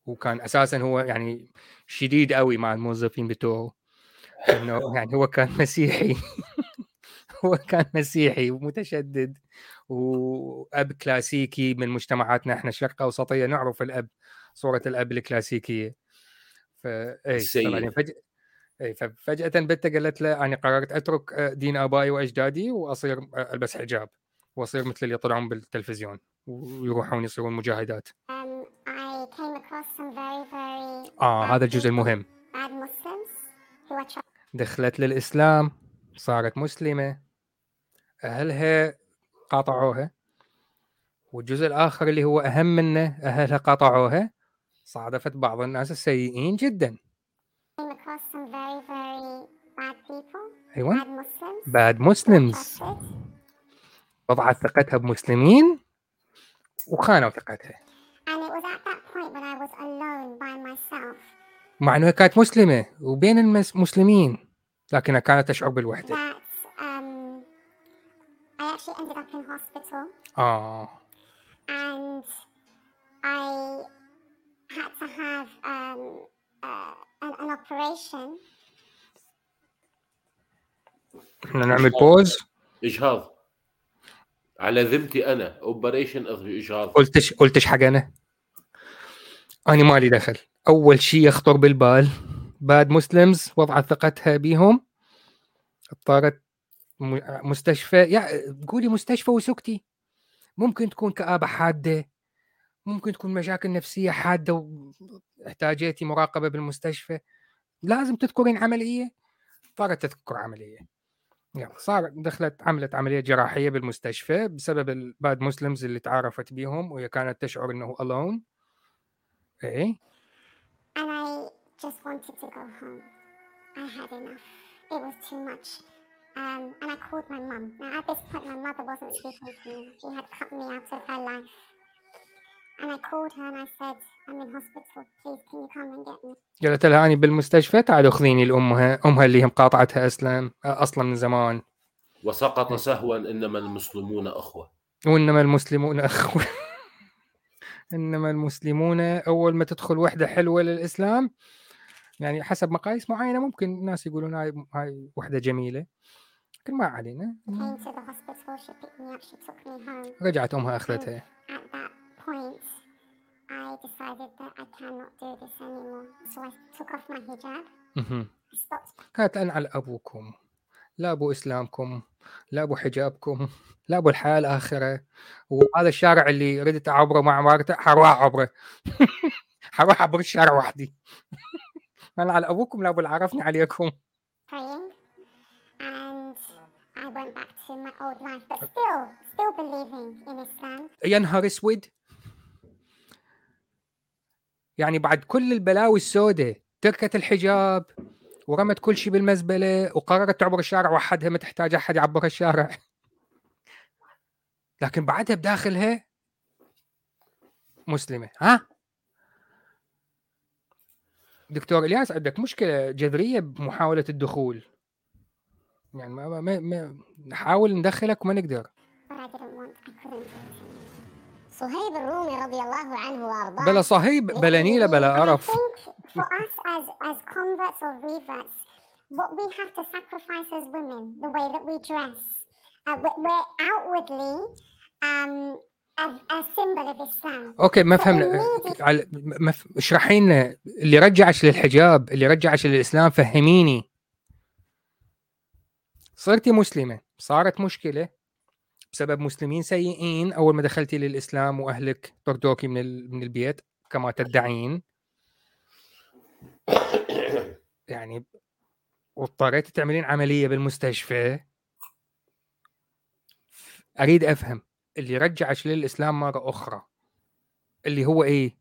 وكان أساسا هو يعني شديد قوي مع الموظفين بتوعه. إنه يعني هو كان مسيحي. هو كان مسيحي ومتشدد وأب كلاسيكي من مجتمعاتنا إحنا الشرق أوسطية نعرف الأب صورة الأب الكلاسيكية. ف اي فجأة اي بنته قالت له أنا قررت أترك دين آبائي وأجدادي وأصير ألبس حجاب. وأصير مثل اللي يطلعون بالتلفزيون ويروحون يصيرون مجاهدات. Um, آه هذا الجزء المهم. دخلت للإسلام صارت مسلمة أهلها قاطعوها والجزء الآخر اللي هو أهم منه أهلها قاطعوها صادفت بعض الناس السيئين جدا أيوة bad Muslims وضعت ثقتها بمسلمين وخانوا ثقتها مع إنها كانت مسلمة وبين المسلمين لكنها كانت تشعر بالوحدة. um, I actually ended up in hospital. آه. And I had to have um, uh, an, an operation. إحنا نعمل pause. إجهاض. على ذمتي أنا. operation اجهاض. قلتش قلتش حاجة أنا. أنا مالي دخل. أول شيء يخطر بالبال. bad Muslims وضعت ثقتها بهم. اضطرت مستشفى. يا قولي مستشفى وسكتي. ممكن تكون كآبة حادة. ممكن تكون مشاكل نفسية حادة واحتاجيتي مراقبة بالمستشفى. لازم تذكرين عملية. اضطرت تذكر عملية. يعني صار دخلت عملت عملية جراحية بالمستشفى بسبب الباد مسلمز اللي تعارفت بيهم وهي كانت تشعر انه alone إيه And I just wanted to go home. I had enough. It was too much. Um, and I called my mum. Now, at this point, my mother wasn't speaking to me. She had cut me out of her life. And I called her and I said, I'm in hospital. Please, can you come and get me? قالت لها أني بالمستشفى. تعالوا خذيني لأمها أمها اللي هم قاطعتها أسلام أصلا من زمان. وسقط سهوا إنما المسلمون أخوة. وإنما المسلمون أخوة. إنما المسلمون أول ما تدخل وحدة حلوة للإسلام يعني حسب مقاييس معينة ممكن الناس يقولون هاي هاي وحدة جميلة. لكن ما علينا. رجعت أمها أخذتها. I decided that I cannot do this anymore. So I took off my hijab. كانت على أبوكم. لا أبو إسلامكم. لا أبو حجابكم. لا أبو الحياة الآخرة وهذا الشارع اللي ردت أعبره مع مرته حروح أعبره. حروح أعبر الشارع وحدي. أنا على أبوكم لا أبو عرفني عليكم. يا نهار أسود. يعني بعد كل البلاوي السوداء تركت الحجاب ورمت كل شيء بالمزبلة وقررت تعبر الشارع وحدها ما تحتاج أحد يعبر الشارع. لكن بعدها بداخلها مسلمة ها؟ دكتور إلياس عندك مشكلة جذرية بمحاولة الدخول؟ يعني ما, ما, ما ندخلك وما نقدر. صهيب الرومي رضي الله عنه وأرضاه. بلا صهيب بلا نيلة بلا قرف. for us as as converts or reverts what we have to sacrifice as women the way that we dress uh, we're outwardly um a, a symbol of Islam. أوكي ما فهمنا. اشرحي لنا. اللي رجعش للحجاب اللي رجعش للاسلام فهميني. صرتي مسلمة صارت مشكلة. بسبب مسلمين سيئين. أول ما دخلتي للإسلام وأهلك طردوكي من من البيت كما تدعين. يعني واضطريتي تعملين عملية بالمستشفى. أريد أفهم اللي رجعش للإسلام مرة أخرى اللي هو إيه؟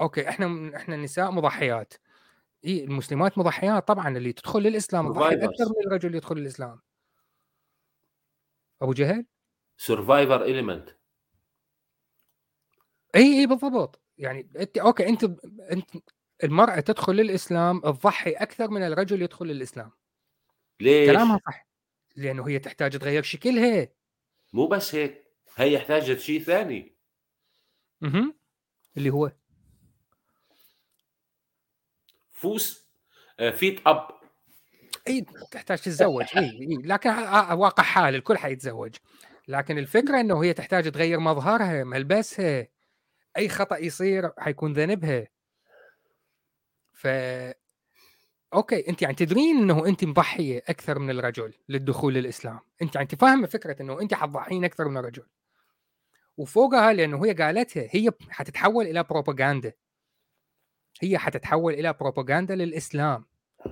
أوكي إحنا إحنا النساء مضحيات. إي المسلمات مضحيات طبعا اللي تدخل للإسلام تضحي أكثر من الرجل اللي يدخل للاسلام أبو جهل؟ survivor element إي إي بالضبط. يعني أنت OK أنت أنت المرأة تدخل للإسلام تضحي أكثر من الرجل يدخل للإسلام. ليش؟ كلامها صح. لأنه هي تحتاج تغير شكلها مو بس هيك هي احتاجت شيء ثاني. أها. اللي هو؟ فوس فيت اب إي تحتاج تتزوج. إي إي لكن واقع حال الكل حيتزوج. لكن الفكرة إنه هي تحتاج تغير مظهرها ملبسها أي خطأ يصير حيكون ذنبها. ف OK انت يعني تدرين إنه انت مضحية أكثر من الرجل للدخول للإسلام. انت يعني فاهمة فكرة إنه انت حتضحين أكثر من الرجل. وفوقها لأنه هي قالتها هي حتتحول إلى بروباغندا. هي حتتحول إلى بروباغندا للإسلام.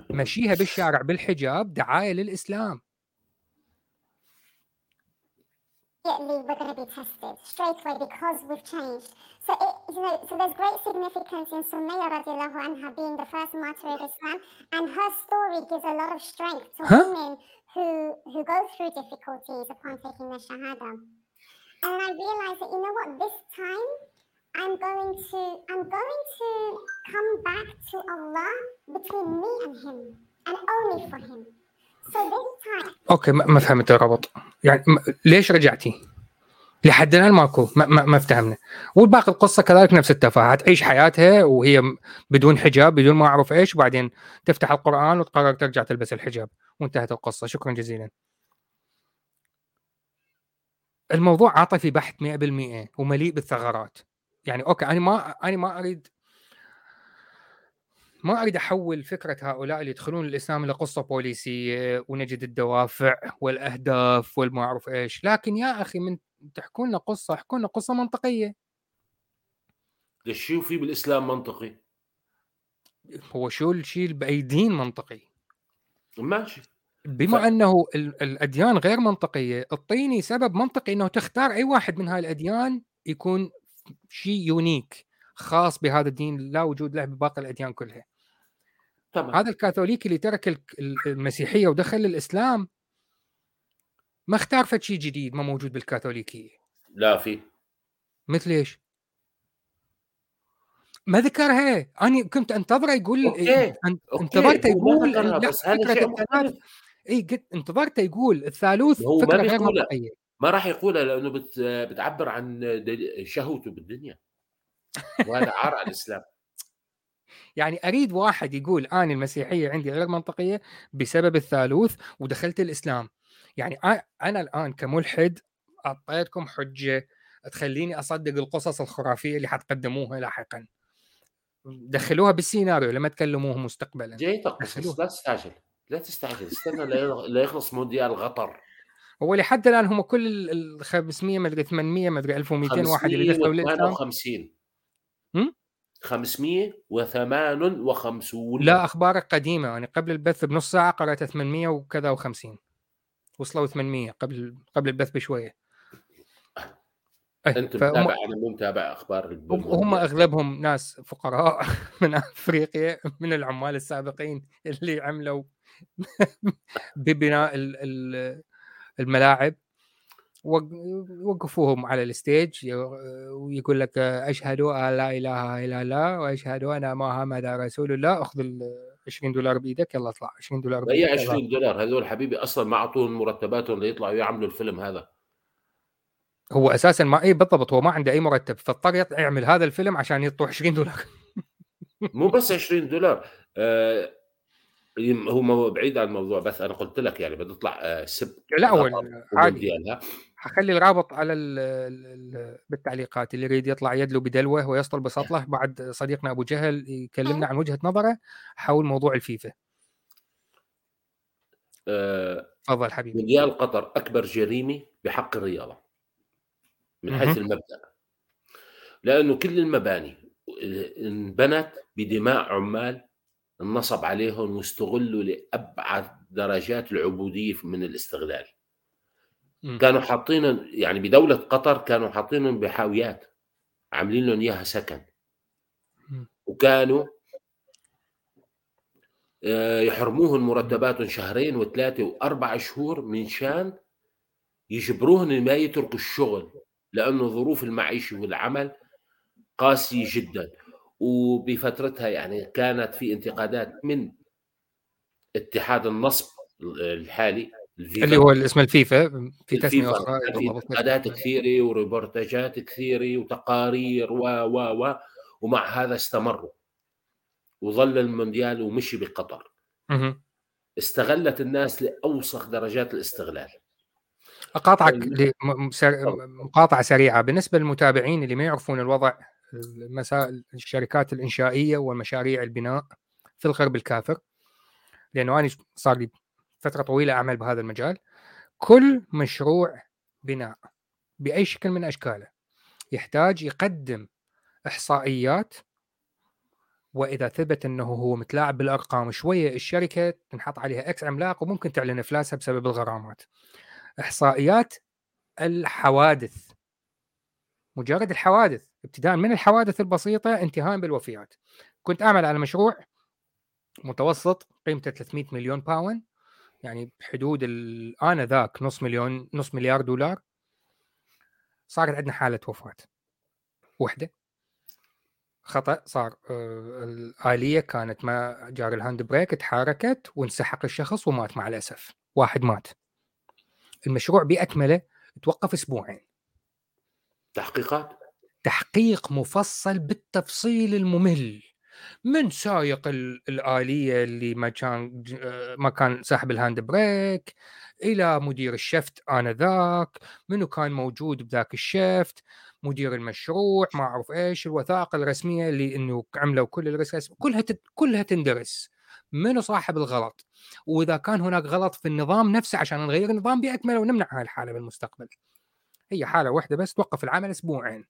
مشيها بالشارع بالحجاب دعاية للإسلام. Immediately we're going to be tested straight away because we've changed. So, it, you know, so there's great significance in Sumaya radiallahu anha being the first martyr of Islam, and her story gives a lot of strength to huh? women who who go through difficulties upon taking the shahada. And I realized that you know what, this time I'm going to I'm going to come back to Allah between me and Him, and only for Him. أوكي ما فهمت الربط. يعني ليش رجعتي؟ لحد الآن ماكو ما, ما, ما افتهمنا. والباقي القصة كذلك نفس التفاهه تعيش حياتها وهي بدون حجاب بدون ما أعرف إيش وبعدين تفتح القرآن وتقرر ترجع تلبس الحجاب. وانتهت القصة. شكرا جزيلا. الموضوع عاطفي بحت 100% ومليء بالثغرات. يعني أوكي أنا ما أنا ما أريد ما اريد أحول فكرة هؤلاء اللي يدخلون الإسلام إلى قصه بوليسية ونجد الدوافع والأهداف والما اعرف إيش، لكن يا أخي من تحكون لنا قصة احكوا لنا قصة منطقية. ليش شو في بالإسلام منطقي؟ هو شو الشيء بايدين منطقي؟ ماشي بما ف... أنه الأديان غير منطقية، اعطيني سبب منطقي إنه تختار أي واحد من هاي الأديان يكون شيء يونيك خاص بهذا الدين لا وجود له بباقي الأديان كلها. طبعا. هذا الكاثوليكي اللي ترك المسيحية ودخل الإسلام ما اختار فد شيء جديد ما موجود بالكاثوليكية. لا في. مثل إيش؟ ما ذكرها. أنا كنت أنتظره يقول أوكي. انتظرته يقول بس فكرة اي قلت انتظرته يقول الثالوث هو فكرة ما غير منطقية. ما راح يقولها لأنه بت... بتعبر عن شهوته بالدنيا. وهذا عار على الإسلام. يعني أريد واحد يقول أنا المسيحية عندي غير منطقية بسبب الثالوث ودخلت الإسلام. يعني أنا الآن كملحد أعطيتكم حجة تخليني أصدق القصص الخرافية اللي حتقدموها لاحقا. دخلوها بالسيناريو لما تكلموه مستقبلا. جيد القصص لا تستعجل لا تستعجل استنى لا يخلص مونديال غطر هو لحد الآن هم كل ال 500 مدري 800 مدري 1200 واحد اللي دخلوا الإسلام. 558 558 لا أخبارك قديمة. يعني قبل البث بنص ساعة قرأت 800 وكذا و50 وصلوا 800 قبل قبل البث بشوية. أنت متابع؟ أنا مو متابع أخبار هم أغلبهم ناس فقراء من أفريقيا من العمال السابقين اللي عملوا ببناء الملاعب. وقفوهم على الستيج ويقول لك اشهد أن لا إله إلا الله واشهد أن محمد رسول الله. أخذ ال 20 دولار بايدك يلا اطلع. 20 دولار بايدك هي 20 دولار. هذول حبيبي أصلا ما أعطوهم مرتباتهم ليطلعوا يعملوا الفيلم هذا. هو أساسا ما اي بالضبط هو ما عنده أي مرتب. فاضطر يعمل هذا الفيلم عشان يطلع 20 دولار. مو بس 20 دولار. آه هو بعيد عن الموضوع بس أنا قلت لك يعني بدي اطلع آه، سب لا هو عادي. حخلي الرابط على ال ال بالتعليقات اللي يريد يطلع يدلو بدلوه ويسطل بسطله بعد صديقنا أبو جهل يكلمنا عن وجهة نظره حول موضوع الفيفا. آه، تفضل أه حبيبي. مونديال قطر أكبر جريمة بحق الرياضة من حيث المبدأ. لأنه كل المباني انبنت بدماء عمال النصب عليهم واستغلوا لأبعد درجات العبودية من الاستغلال. م. كانوا حاطين يعني بدولة قطر كانوا حاطينهم بحاويات عاملين لهم إياها سكن م. وكانوا آه، يحرموهم مرتباتهم شهرين وثلاثة وأربع شهور من شان يجبروهم ما يتركوا الشغل لأنه ظروف المعيشة والعمل قاسية جدا وبفترتها يعني كانت في انتقادات من اتحاد النصب الحالي الفيفا. اللي هو اسم الفيفا في تسمية أخرى في انتقادات كثيرة وريبورتاجات كثيرة وتقارير و و و ومع هذا استمروا. وظل المونديال ومشي بقطر. استغلت الناس لأوسخ درجات الاستغلال. أقاطعك مقاطعة سريعة. بالنسبة للمتابعين اللي ما يعرفون الوضع مسائل الشركات الإنشائية ومشاريع البناء في الغرب الكافر لأنه أنا صار لي فترة طويلة أعمل بهذا المجال. كل مشروع بناء بأي شكل من أشكاله يحتاج يقدم إحصائيات وإذا ثبت إنه هو متلاعب بالأرقام شوية الشركة تنحط عليها X عملاق وممكن تعلن افلاسها بسبب الغرامات. إحصائيات الحوادث. مجرد الحوادث ابتداء من الحوادث البسيطة انتهاء بالوفيات. كنت أعمل على مشروع متوسط قيمته 300 مليون pound يعني بحدود انذاك نص مليون نص مليار دولار صارت عندنا حالة وفاة. وحدة. خطأ صار آه، الآلية كانت ما جار ال hand brake تحركت وانسحق الشخص ومات مع الأسف. واحد مات. المشروع بأكمله توقف أسبوعين. تحقيقات؟ تحقيق مفصل بالتفصيل الممل. من سايق الآلية اللي ما كان ما كان ساحب الهاند بريك إلى مدير ال shift آنذاك منو كان موجود بذاك ال shift مدير المشروع ما أعرف إيش الوثائق الرسمية اللي إنه عملوا كل الرسم كلها تت... كلها تندرس. منو صاحب الغلط؟ وإذا كان هناك غلط في النظام نفسه عشان نغير النظام بأكمله ونمنع هاي الحالة بالمستقبل. هي حالة واحدة بس توقف العمل أسبوعين.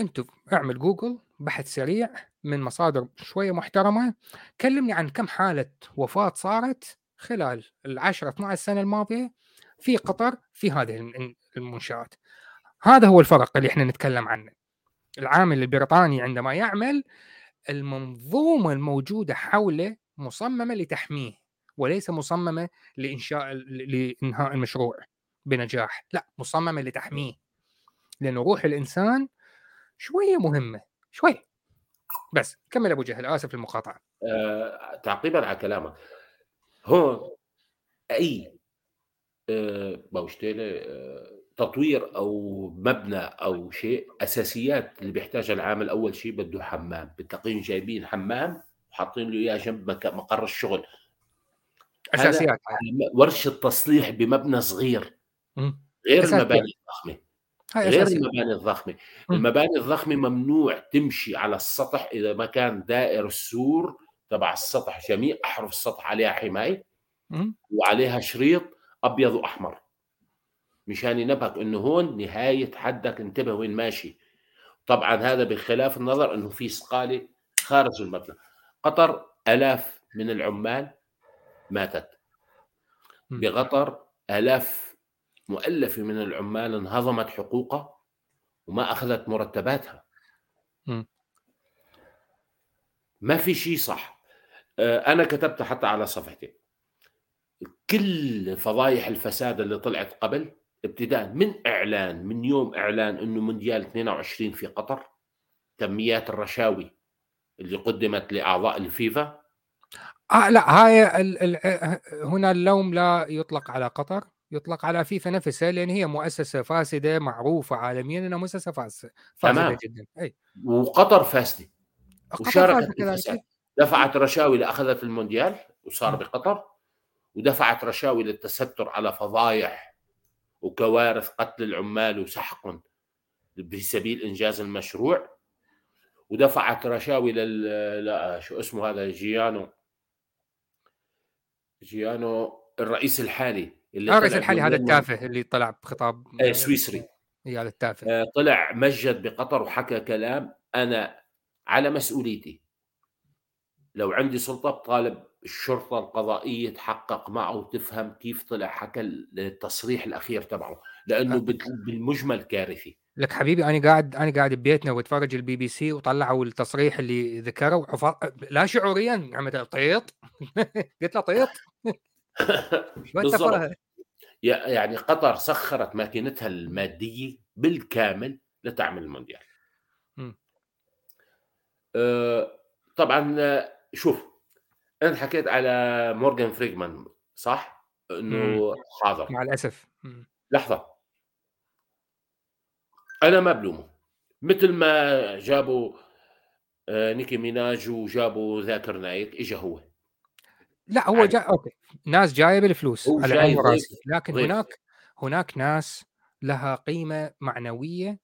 أنتم اعمل جوجل بحث سريع من مصادر شوية محترمة كلمني عن كم حالة وفاة صارت خلال العشرة 12 سنة الماضية في قطر في هذه المنشآت. هذا هو الفرق اللي إحنا نتكلم عنه. العامل البريطاني عندما يعمل المنظومة الموجودة حوله مصممة لتحميه وليس مصممة لإنشاء لإنهاء المشروع بنجاح لا مصممة لتحميه. لأنه روح الإنسان شوية مهمة شوي. بس كمل أبو جهل آسف للمقاطعة. آه، تعقيبا على كلامك. هون أي آه، باوشتيله آه، تطوير أو مبنى أو شيء أساسيات اللي بيحتاجها العامل أول شيء بده حمام. بتلاقيهم جايبين حمام وحاطين له إياه جنب مقر الشغل. أساسيات. ورشة تصليح بمبنى صغير. غير المباني الضخمه غير المباني الضخمة. المباني الضخمة ممنوع تمشي على السطح إذا ما كان دائر السور تبع السطح جميع أحرف السطح عليها حماية وعليها شريط أبيض وأحمر. مشان ينبهك إنه هون نهاية حدك انتبه وين ماشي. طبعا هذا بخلاف النظر إنه في صقالة خارج المبنى. قطر آلاف من العمال ماتت. بقطر آلاف مؤلفة من العمال انهضمت حقوقها وما أخذت مرتباتها. ما في شيء صح. آه، أنا كتبت حتى على صفحتي. كل فضايح الفساد اللي طلعت قبل ابتداء من إعلان من يوم إعلان إنه مونديال 22 في قطر كميات الرشاوي اللي قدمت لأعضاء الفيفا. آه لا هاي ال ال هنا اللوم لا يطلق على قطر. يطلق على فيفا نفسها لأن هي مؤسسة فاسدة معروفة عالميا إنها مؤسسة فاسدة فاسده جدا. أي. وقطر فاسدة. وشاركت دفعت رشاوي لأخذت المونديال وصار بقطر. ودفعت رشاوي للتستر على فضايح وكوارث قتل العمال وسحقهم في سبيل إنجاز المشروع. ودفعت رشاوي لل لا شو اسمه هذا جيانو جيانو الرئيس الحالي. اللي الرئيس الحالي؟ هذا التافه اللي طلع بخطاب آه، سويسري. اي هذا التافه. آه، طلع مجد بقطر وحكى كلام أنا على مسؤوليتي. لو عندي سلطة بطالب الشرطة القضائية تحقق معه وتفهم كيف طلع حكى التصريح الأخير تبعه لأنه أه. بالمجمل كارثي. لك حبيبي أنا قاعد أنا قاعد ببيتنا وأتفرج البي بي سي وطلعوا التصريح اللي ذكره. وحفر... لا شعوريا عملت طيط. قلت له طيط. بالضبط. يعني قطر سخرت ماكينتها المادية بالكامل لتعمل المونديال. أه طبعا شوف أنت حكيت على مورجان فريمان صح؟ إنه حاضر. مع الأسف. لحظة. أنا ما بلومه. مثل ما جابوا آه، نيكي ميناج وجابوا ذاكر نايك اجى هو. لا هو جاء okay. ناس جاية بالفلوس على عين وراسي لكن ضيف. هناك هناك ناس لها قيمة معنوية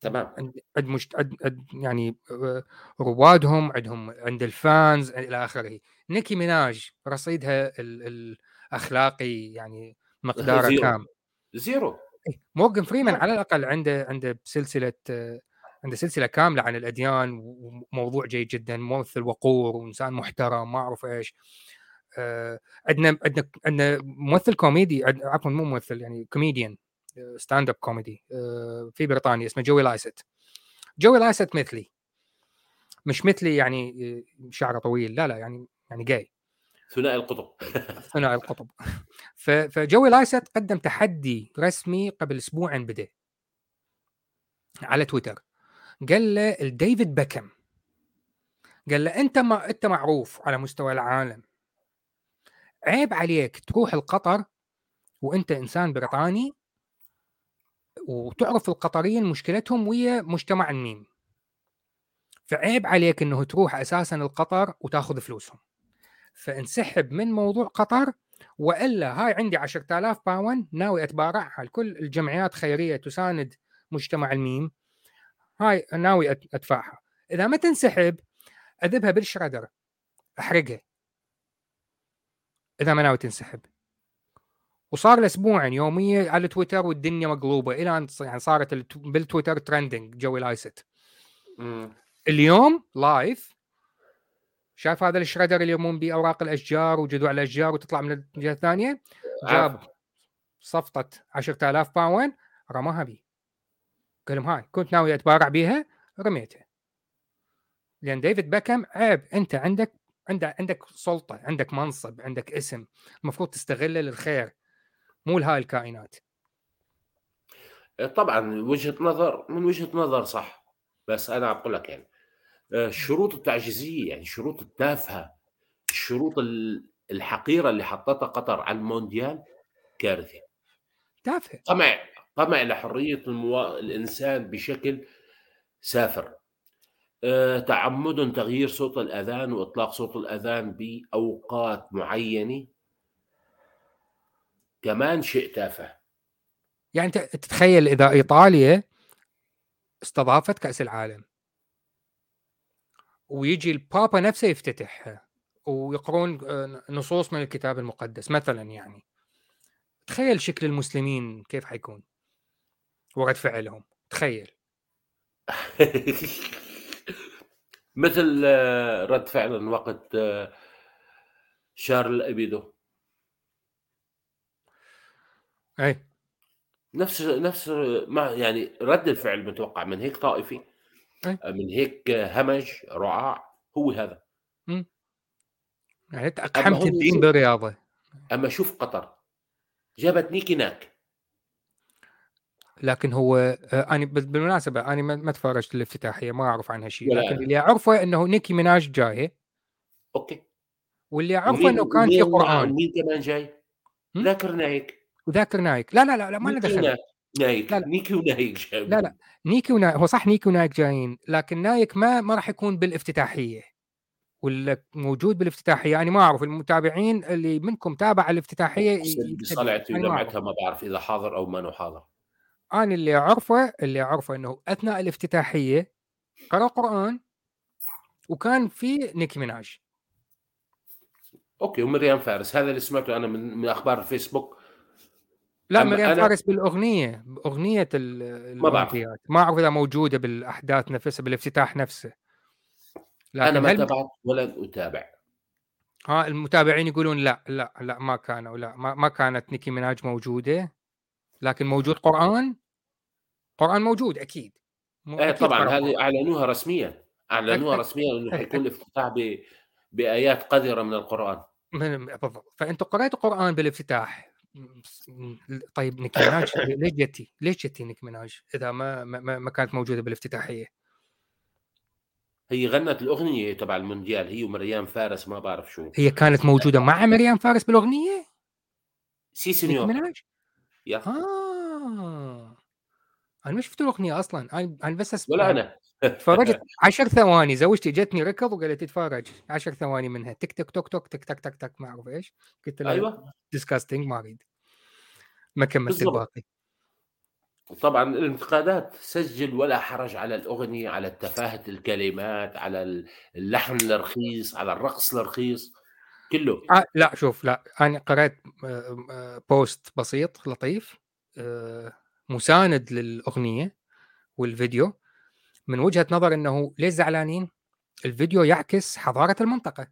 تمام. عند مشت... عند يعني آه، روادهم عندهم عند ال fans إلى آخره. نيكي ميناج رصيدها الاخلاقي يعني مقداره كام؟ zero. مورجن فريمان على الأقل عنده عنده سلسله عنده سلسلة كاملة عن الأديان وموضوع جيد جدا ممثل وقور وإنسان محترم ما أعرف إيش. آه، عندنا عندنا عندنا ممثل كوميدي عفوا مو ممثل يعني comedian stand up comedy في بريطانيا اسمه جوي لايست جوي لايست مثلي. مش مثلي يعني آه، شعره طويل لا لا يعني يعني جاي ثنائي القطب. ثنائي القطب. فجوي لايست قدم تحدي رسمي قبل أسبوعين بدأ. على تويتر قال له ديفيد بيكم قال له أنت ما أنت معروف على مستوى العالم. عيب عليك تروح القطر وأنت إنسان بريطاني وتعرف القطريين مشكلتهم ويا مجتمع الميم فعيب عليك إنه تروح أساسا القطر وتاخذ فلوسهم. فانسحب من موضوع قطر وإلا هاي عندي 10000 باون ناوي أتبارعها. لكل الجمعيات خيرية تساند مجتمع الميم هاي ناوي أدفعها. إذا ما تنسحب أذبها بالشردر أحرقها. إذا ما ناوي تنسحب. وصار له أسبوعين يوميا على تويتر والدنيا مقلوبة. إلى أن يعني صارت بالتويتر trending جوي لايست. اليوم live شايف هذا ال shredder اللي يرمون به أوراق الأشجار وجذوع الأشجار وتطلع من الجهة الثانية؟ جاب صفطه 10000 pound رماها بي. قال لهم هاي كنت ناوي اتبرع بيها؟ رميتها لأن ديفيد بيكم عيب أنت عندك عندك عندك سلطة عندك منصب عندك اسم المفروض تستغله للخير مو لهاي الكائنات. طبعا وجهة نظر من وجهة نظر صح بس أنا أقول لك يعني الشروط آه، التعجيزية يعني الشروط التافهة الشروط الحقيرة اللي حطتها قطر على المونديال كارثه تافهة. طمع طمع لحرية الموا... الإنسان بشكل سافر. أه، تعمد تغيير صوت الأذان وإطلاق صوت الأذان بأوقات معينة. كمان شيء تافه. يعني تتخيل إذا إيطاليا استضافت كأس العالم ويجي البابا نفسه يفتتحها ويقرون آه، نصوص من الكتاب المقدس مثلا يعني. تخيل شكل المسلمين كيف حيكون؟ ورد فعلهم. تخيل. مثل آه، رد فعل وقت آه، شارل أبيدو. أي. نفس نفس ما يعني رد الفعل متوقع. من هيك طائفي أي. من هيك همج رعاع هو هذا. يعني أقحمت الدين بالرياضة. أما شوف قطر. جابت نيكي ناك لكن هو آه، أنا بالمناسبة أنا ما تفرجت الافتتاحيه ما أعرف عنها شيء لكن اللي أعرفه إنه نيكي ميناج جاية okay. واللي أعرفه إنه كان في قرآن. مين كمان جاي؟ ذاكر نايك. وذاكر نايك. لا لا لا, لا ما له دخل. نايك. لا لا. نيكي ونايك جاي. لا لا. نيكي ونايك هو صح نيكي ونايك جايين لكن نايك ما ما راح يكون بالافتتاحية. ولا موجود بالافتتاحية يعني ما أعرف المتابعين اللي منكم تابع الافتتاحية صلعت وجمعتها ما بعرف إذا حاضر أو ما حاضر. أنا اللي اعرفه اللي اعرفه إنه أثناء الافتتاحية قرأ قرآن وكان في نيكي ميناج. okay ومريم فارس. هذا اللي سمعته أنا من, من أخبار الفيسبوك. لا مريم أنا... فارس بالأغنية باغنيه ما بعرف. ما أعرف إذا موجودة بالأحداث نفسها بالافتتاح نفسه. لكن أنا ما هل... تابعت ولن أتابع. ها المتابعين يقولون لا لا لا ما كانوا لا ما, ما كانت نيكي ميناج موجودة. لكن موجود قرآن؟ قرآن موجود أكيد. إيه طبعا. هذه أعلنوها رسميا. أعلنوها رسميا إنه حيكون الافتتاح ب... بآيات قذرة من القرآن. بالضبط. فأنت قرأت القران بالافتتاح. طيب نيكي ميناج ليش جتي؟ ليش جتي نيكي ميناج إذا ما ما, ما كانت موجودة بالافتتاحية؟ هي غنت الأغنية تبع المونديال هي ومريم فارس ما بعرف شو هي كانت موجودة مع مريم فارس بالأغنية؟ sí señor؟ يا آه. أنا ما شفت الأغنية أصلا. أنا أنا بس أسمع. ولا أنا. تفرجت 10 ثواني زوجتي جتني ركض وقالت تتفرج 10 ثواني منها. تك تك توك توك تك تك تك تك ما أعرف إيش. قلت لها أيوه. disgusting ما أريد. ما كملت الباقي. طبعا الانتقادات سجل ولا حرج على الأغنية على تفاهه الكلمات على اللحن الرخيص على الرقص الرخيص. كله. آه لا شوف لا أنا قرأت آه، آه، بوست بسيط لطيف آه، مساند للأغنية والفيديو من وجهة نظر إنه ليش زعلانين؟ الفيديو يعكس حضارة المنطقة.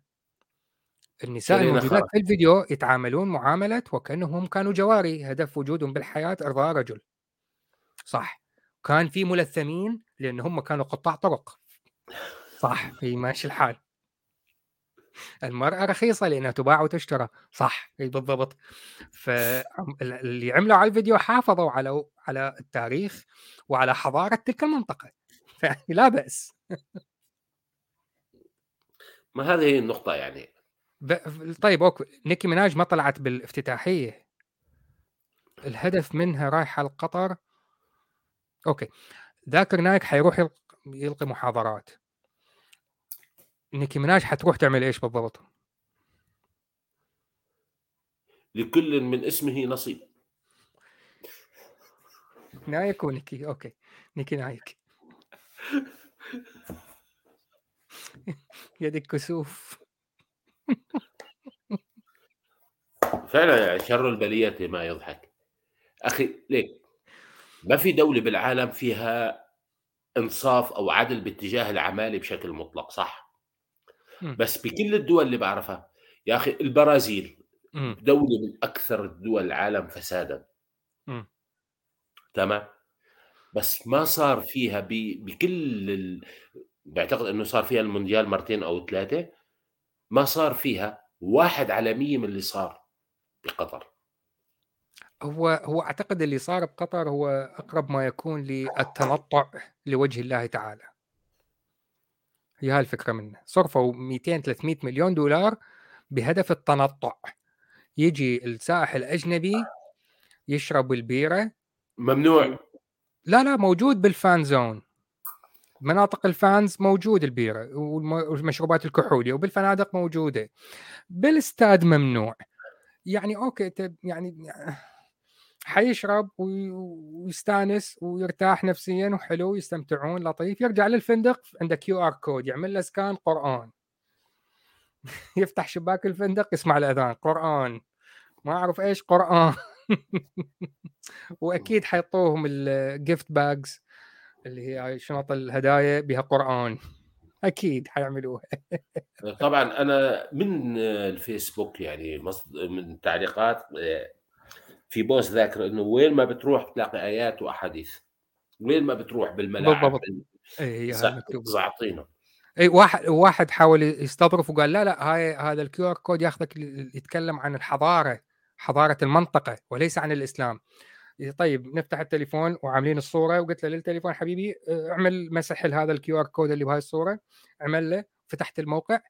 النساء الموجودات في الفيديو يتعاملون معاملة وكأنهم كانوا جواري هدف وجودهم بالحياة ارضاء رجل. صح. كان في ملثمين لأن هم كانوا قطاع طرق. صح في ماشي الحال. المرأة رخيصة لأنها تباع وتشترى. صح بالضبط. فاللي عملوا على الفيديو حافظوا على على التاريخ وعلى حضارة تلك المنطقة. فيعني لا بأس. ما هذه هي النقطة يعني؟ ب... طيب أوكي نيكي ميناج ما طلعت بالافتتاحية. الهدف منها رايحة لقطر okay. ذاكر نايك حيروح يلقي محاضرات. نيكي ميناج حتروح تعمل إيش بالضبط؟ لكل من اسمه نصيب. نايك ونيكي okay. نيكي نايك. يدك كسوف. فعلا يعني شر البلية ما يضحك. أخي ليك ما في دولة بالعالم فيها انصاف أو عدل باتجاه العمالة بشكل مطلق صح؟ بس بكل الدول اللي بعرفها. يا أخي البرازيل دولة من أكثر الدول العالم فسادا. تمام؟ بس ما صار فيها بكل ال... بعتقد إنه صار فيها المونديال مرتين أو ثلاثة ما صار فيها واحد على مية من اللي صار بقطر. هو هو أعتقد اللي صار بقطر هو أقرب ما يكون للتنطع لوجه الله تعالى. هي هاي الفكرة منه صرفوا 200 300 مليون دولار بهدف التنطع. يجي السائح الأجنبي يشرب البيرة. ممنوع. لا لا موجود بال fan zone. مناطق ال fans موجود البيرة والمشروبات الكحولية وبالفنادق موجودة. بالاستاد ممنوع. يعني okay يعني حيشرب ويستانس ويرتاح نفسيا وحلو يستمتعون لطيف. يرجع للفندق عنده QR code يعمل له scan قرآن. يفتح شباك الفندق يسمع الأذان قرآن. ما أعرف إيش قرآن. وأكيد حيطوهم ال gift bags اللي هي شنط الهدايا بها قرآن. أكيد حيعملوها. طبعا أنا من الفيسبوك يعني من تعليقات في post ذاكر إنه وين ما بتروح بتلاقي آيات وأحاديث. وين ما بتروح بالملاعب بالضبط. اي هي زعطينا اي واحد واحد حاول يستظرف وقال لا لا هاي هذا ال QR code ياخذك يتكلم عن الحضارة حضارة المنطقة وليس عن الإسلام. طيب نفتح التليفون وعاملين الصورة وقلت له للتليفون حبيبي اعمل مسح لهذا ال QR code اللي بهاي الصورة عمل له. فتحت الموقع.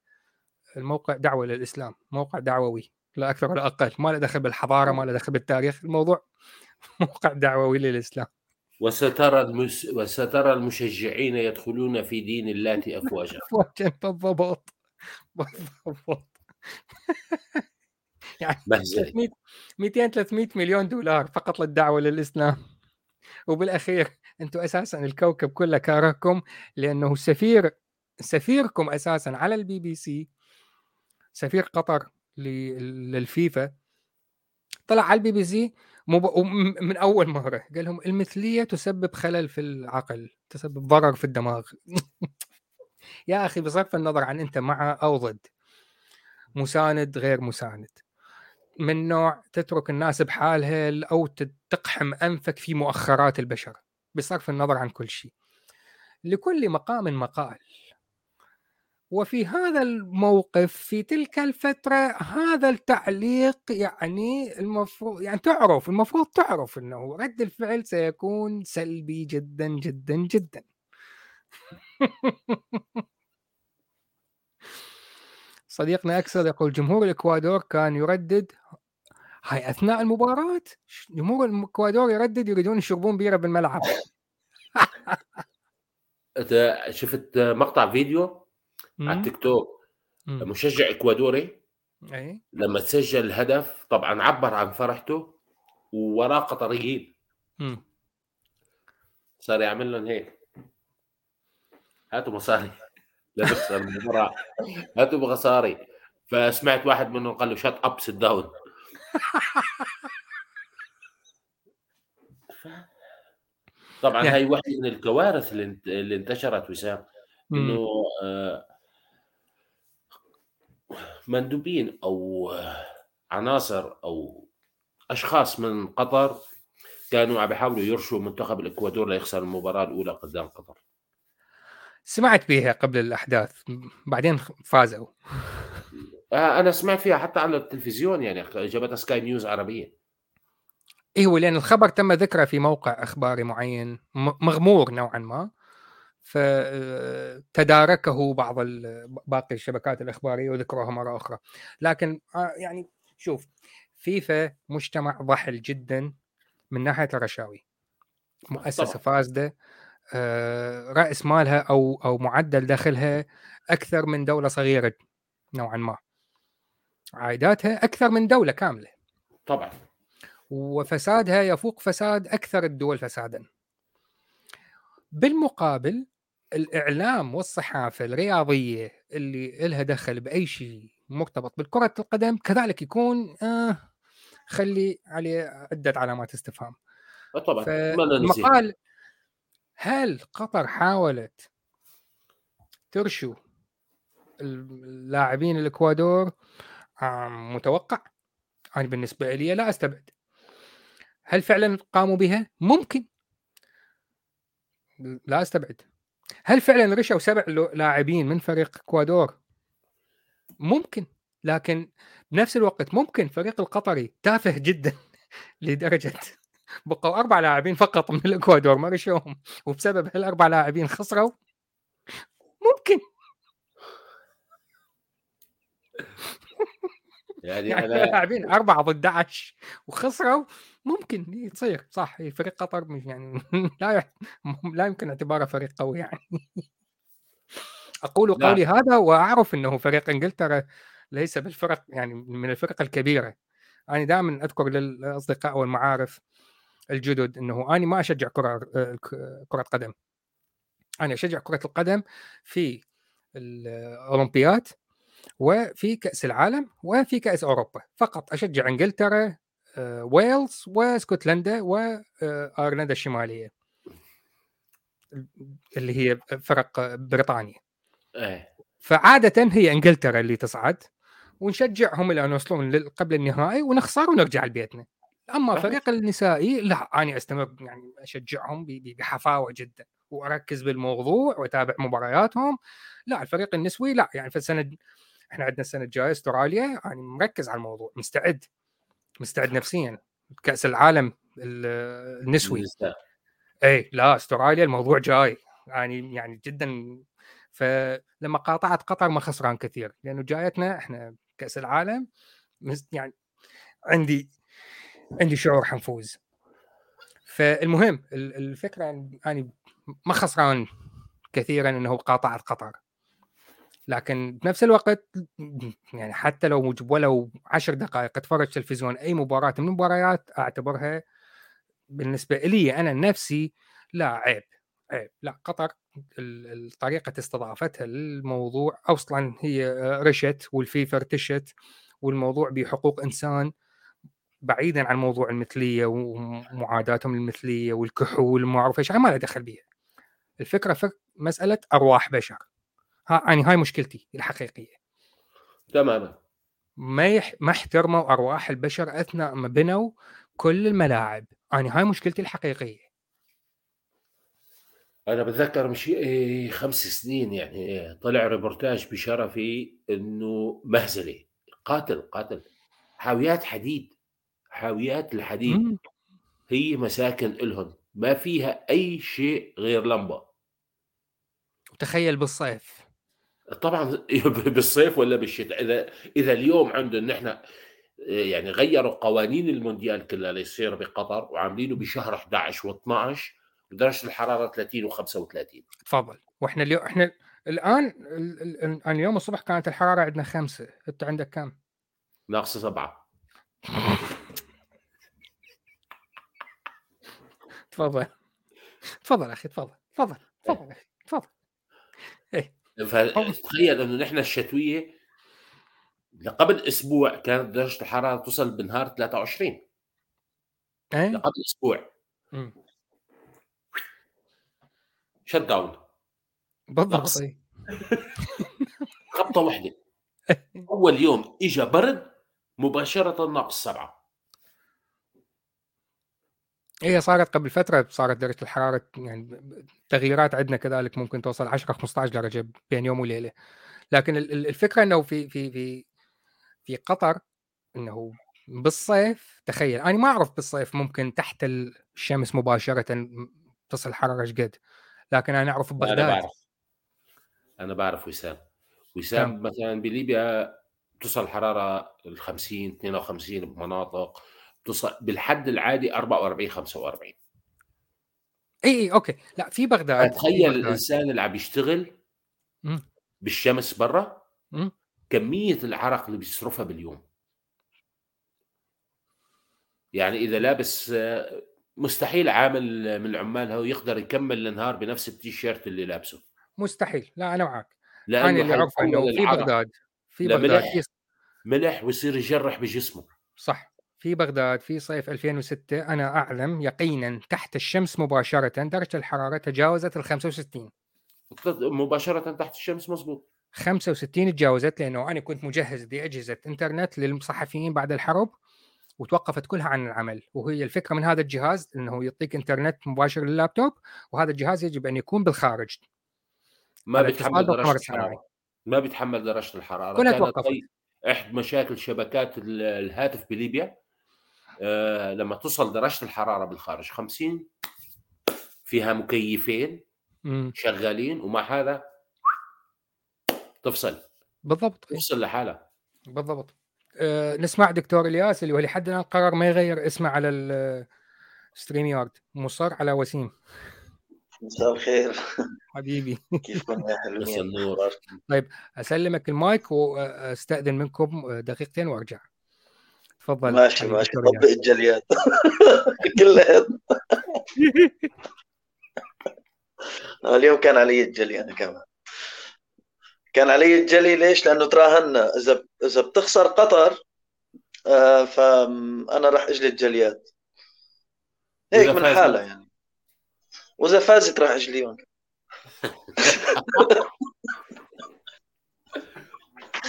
الموقع دعوة للإسلام موقع دعووي. لا أكثر ولا أقل ما له دخل بالحضارة ما له دخل بالتاريخ الموضوع موقع دعووي للإسلام. وسترى المس... وسترى المشجعين يدخلون في دين الله افواجا افواجا بالضبط بالضبط. يعني 300 200 300 مليون دولار فقط للدعوة للإسلام. وبالأخير أنتم أساسا الكوكب كله كارهكم لأنه سفير سفيركم أساسا على البي بي سي سفير قطر. للفيفا. طلع على البي بي سي من أول مرة. قال لهم المثلية تسبب خلل في العقل تسبب ضرر في الدماغ. يا أخي بصرف النظر عن أنت مع أو ضد. مساند غير مساند. من نوع تترك الناس بحالها أو تقحم أنفك في مؤخرات البشر. بصرف النظر عن كل شيء. لكل مقام مقال. وفي هذا الموقف في تلك الفترة هذا التعليق يعني المفروض يعني تعرف المفروض تعرف إنه رد الفعل سيكون سلبي جدا جدا جدا. صديقنا اكسر يقول جمهور الإكوادور كان يردد هاي أثناء المباراة؟ جمهور الإكوادور يردد يريدون يشربون بيرة بالملعب. شفت مقطع فيديو؟ على التيك توك. مشجع إكوادوري. اي لما تسجل الهدف طبعا عبر عن فرحته ووراه قطريين صار يعمل لهم هيك. هاتوا مصاري. لا تخسر المباراة. هاتوا مصاري. فسمعت واحد منهم قال له shut up sit down طبعا يعني. هاي واحدة من الكوارث اللي انتشرت وسام. إنه آه مندوبين أو عناصر أو أشخاص من قطر كانوا عم يحاولوا يرشوا منتخب الإكوادور ليخسر المباراة الأولى قدام قطر. سمعت بها قبل الأحداث بعدين فازوا. آه أنا سمعت فيها حتى على التلفزيون يعني جابتها سكاي نيوز عربية. أيوه لأن الخبر تم ذكره في موقع أخباري معين مغمور نوعا ما. فتداركه بعض باقي الشبكات الإخبارية وذكروها مرة أخرى. لكن آه، يعني شوف فيفا مجتمع ضحل جدا من ناحية الرشاوي. مؤسسة فاسدة آه، رأس مالها أو أو معدل دخلها أكثر من دولة صغيرة نوعا ما. عائداتها أكثر من دولة كاملة. طبعا. وفسادها يفوق فساد أكثر الدول فسادا. بالمقابل الإعلام والصحافة الرياضية اللي لها دخل بأي شيء مرتبط بالكرة القدم كذلك يكون آه خلي عليه عدة علامات استفهام. آه، طبعا المقال هل قطر حاولت ترشو اللاعبين الإكوادور؟ متوقع. أنا بالنسبة لي لا أستبعد. هل فعلا قاموا بها؟ ممكن. لا أستبعد. هل فعلا رشوا سبع لاعبين من فريق إكوادور؟ ممكن لكن بنفس الوقت ممكن فريق القطري تافه جدا لدرجة بقوا أربع لاعبين فقط من الاكوادور ما رشوهم وبسبب هالأربع لاعبين خسروا؟ ممكن. يعني, يعني أنا... لاعبين أربعة ضد 11 وخسروا؟ ممكن تصير صح فريق قطر مش يعني لا لا يمكن اعتباره فريق قوي يعني. أقول لا. قولي هذا وأعرف إنه فريق إنجلترا ليس بالفرق يعني من الفرق الكبيرة. أنا دائما أذكر للأصدقاء والمعارف الجدد إنه أنا ما أشجع كرة كرة قدم. أنا أشجع كرة القدم في الاولمبيات وفي كأس العالم وفي كأس أوروبا. فقط أشجع إنجلترا آه، ويلز واسكتلندا وايرلندا الشمالية. اللي هي فرق بريطانيا. إيه. فعادة هي إنجلترا اللي تصعد ونشجعهم إلى أن يوصلون قبل النهائي ونخسر ونرجع لبيتنا. أما فريق النسائي لا أنا أستمر يعني أشجعهم بحفاوة جدا وأركز بالموضوع وأتابع مبارياتهم. لا الفريق النسوي لا يعني في السنة إحنا عندنا السنة الجاية أستراليا يعني مركز على الموضوع مستعد. مستعد نفسيا. كأس العالم النسوي. اي لا أستراليا الموضوع جاي. يعني يعني جدا. فلما قاطعت قطر ما خسران كثير. لأنه جايتنا إحنا كأس العالم. يعني عندي عندي شعور حنفوز. فالمهم الفكرة يعني ما خسران كثيرا إنه قاطعت قطر. لكن بنفس الوقت يعني حتى لو ولو عشر دقائق أتفرج تلفزيون أي مباراة من المباريات أعتبرها بالنسبة لي أنا نفسي لا عيب عيب لا قطر طريقه استضافتها للموضوع أصلا هي رشت والفيفا ارتشت والموضوع بحقوق إنسان بعيدا عن موضوع المثلية ومعاداتهم للمثليه والكحول وما أعرف إيش ما له دخل بيها. الفكرة في مسألة أرواح بشر. ها يعني هاي مشكلتي الحقيقية. تماما. ما يح... ما احترموا أرواح البشر أثناء ما بنوا كل الملاعب. يعني هاي مشكلتي الحقيقية. أنا بتذكر مش إيه خمس سنين يعني إيه طلع ريبورتاج بشرفي إنه مهزلة. قاتل قاتل. حاويات حديد. حاويات الحديد. مم. هي مساكن إلهم ما فيها أي شيء غير لمبة. تخيل بالصيف. طبعا بالصيف ولا بالشتاء. إذا إذا اليوم عندهم نحن يعني غيروا قوانين المونديال كلها ليصير بقطر وعاملينه بشهر 11 و12 ودرجه الحرارة 30 و35 تفضل. وإحنا اليوم إحنا الآن اليوم الصبح كانت الحرارة عندنا خمسة. أنت عندك كم؟ ناقصة سبعة. تفضل. تفضل أخي تفضل. تفضل. تفضل أخي تفضل. إيه. فتخيل إنه نحن الشتوية قبل أسبوع كانت درجة الحرارة توصل بالنهار 23 إيه؟ قبل أسبوع. شت داون بالضبط. خبطة واحدة. أول يوم اجى برد مباشرة ناقص سبعة. هي صارت قبل فترة صارت درجة الحرارة يعني تغييرات عندنا كذلك ممكن توصل 10 15 درجة بين يوم وليلة. لكن الفكرة إنه في في في في قطر إنه بالصيف تخيل أنا ما أعرف بالصيف ممكن تحت الشمس مباشرة تصل الحرارة إيش قد لكن أنا أعرف ببغداد. أنا بعرف. أنا بعرف وسام وسام. مثلا بليبيا توصل الحرارة ال 50 52 بمناطق. بالحد العادي 44 45 اي اي okay. لا في بغداد تخيل الإنسان اللي عم يشتغل بالشمس برا كمية العرق اللي بيصرفها باليوم. يعني إذا لابس مستحيل عامل من العمال هو يقدر يكمل النهار بنفس التيشيرت اللي لابسه. مستحيل. لا أنا معك. أنا اللي أعرفه إنه في بغداد في بغداد ملح, ملح ويصير يجرح بجسمه. صح. في بغداد في صيف 2006 أنا أعلم يقينا تحت الشمس مباشرة درجة الحرارة تجاوزت ال 65 مباشرة تحت الشمس مزبوط 65 تجاوزت لأنه أنا كنت مجهز بأجهزة إنترنت للصحفيين بعد الحرب وتوقفت كلها عن العمل. وهي الفكرة من هذا الجهاز أنه يعطيك إنترنت مباشر لللابتوب وهذا الجهاز يجب أن يكون بالخارج. ما بيتحمل درجة الحرارة. ما بيتحمل درجة الحرارة. كلها توقفت. إحدى مشاكل شبكات الهاتف بليبيا. آه، لما توصل درجة الحرارة بالخارج 50 فيها مكيفين شغالين ومع هذا تفصل. بالضبط. تفصل لحالها. بالضبط. آه نسمع دكتور إلياس اللي هو لحد الآن قرر ما يغير اسمه على الستريم يارد مصر على وسيم. مساء الخير. حبيبي. كيفكم يا حلوين طيب أسلمك المايك وأستأذن منكم دقيقتين وأرجع. تفضل ماشي ماشي. طبق الجليات. كلها اليوم كان علي الجلي أنا كمان. كان علي الجلي ليش؟ لأنه تراهنا إذا إذا بتخسر قطر آه فانا راح أجلي الجليات. هيك من حالها يعني. وإذا فازت راح أجليهم.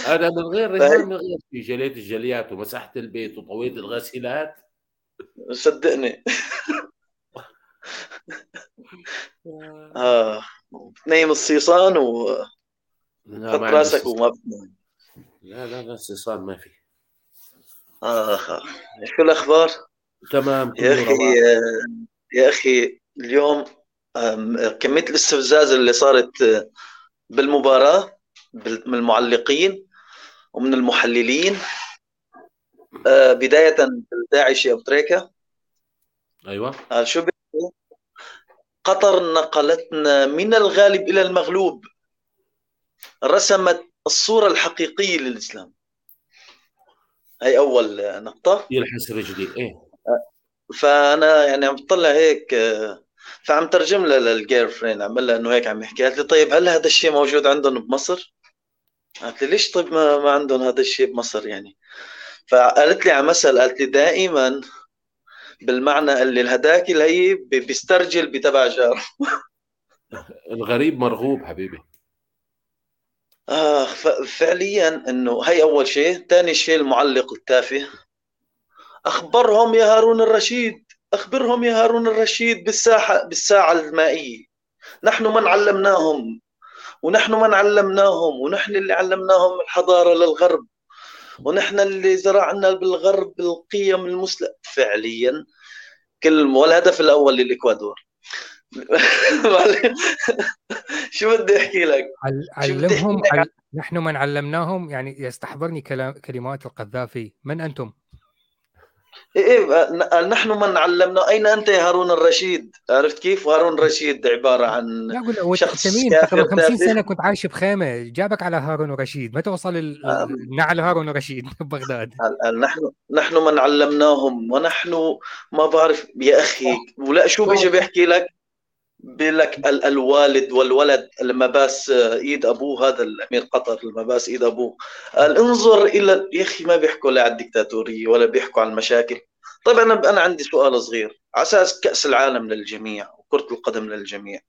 هذا من غير رهان من غير في جليت الجليات ومسحت البيت وطويت الغسيلات. صدقني. آه. نايم الصيصان و حط راسك وما بتنام لا لا لا الصيصان ما في. آه شو الأخبار؟ تمام يا أخي يا أخي اليوم كمية الاستفزاز اللي صارت بالمباراة من المعلقين ومن المحللين آه، بداية داعش أبو تريكة. أيوه. آه، شو قطر نقلتنا من الغالب إلى المغلوب. رسمت الصورة الحقيقية للإسلام. هي أول نقطة. يلحس رجلي إيه. فأنا يعني عم بطلع هيك فعم ترجم لها للجير فريند عم لها إنه هيك عم يحكي. قالت لي طيب هل هذا الشيء موجود عندهم بمصر؟ قالت لي ليش طيب ما, ما عندهم هذا الشيء بمصر يعني؟ فقالت لي على مثل قالت لي دائما بالمعنى اللي الهداك اللي هي بيسترجل بتبع جار الغريب مرغوب حبيبي. آه فعليا إنه هي أول شيء. ثاني شيء المعلق التافه. أخبرهم يا هارون الرشيد. أخبرهم يا هارون الرشيد بالساحه بالساعة المائية. نحن من علمناهم. ونحن من علمناهم ونحن اللي علمناهم الحضارة للغرب. ونحن اللي زرعنا بالغرب القيم المسلمة. فعليا كل والهدف الأول للإكوادور. شو بدي أحكي لك؟ علمهم عل... نحن من علمناهم يعني يستحضرني كلام كلمات القذافي. من أنتم؟ إيه, إيه، نحن من علمنا. أين أنت يا هارون الرشيد؟ عرفت كيف؟ هارون الرشيد عبارة عن لا أقول شخص مين قبل 50 سنة كنت عايش بخيمه جابك على هارون الرشيد. ما توصل النعل هارون الرشيد ببغداد نحن نحن من علمناهم ونحن ما بعرف. يا أخي ولا شو بيجي بيحكي لك؟ بيقول لك الوالد والولد لما باس إيد أبوه هذا الأمير قطر لما باس إيد أبوه. قال انظر إلى يا أخي ما بيحكوا لا على الدكتاتورية ولا بيحكوا على المشاكل. طيب أنا أنا عندي سؤال صغير على أساس كأس العالم للجميع وكرة القدم للجميع.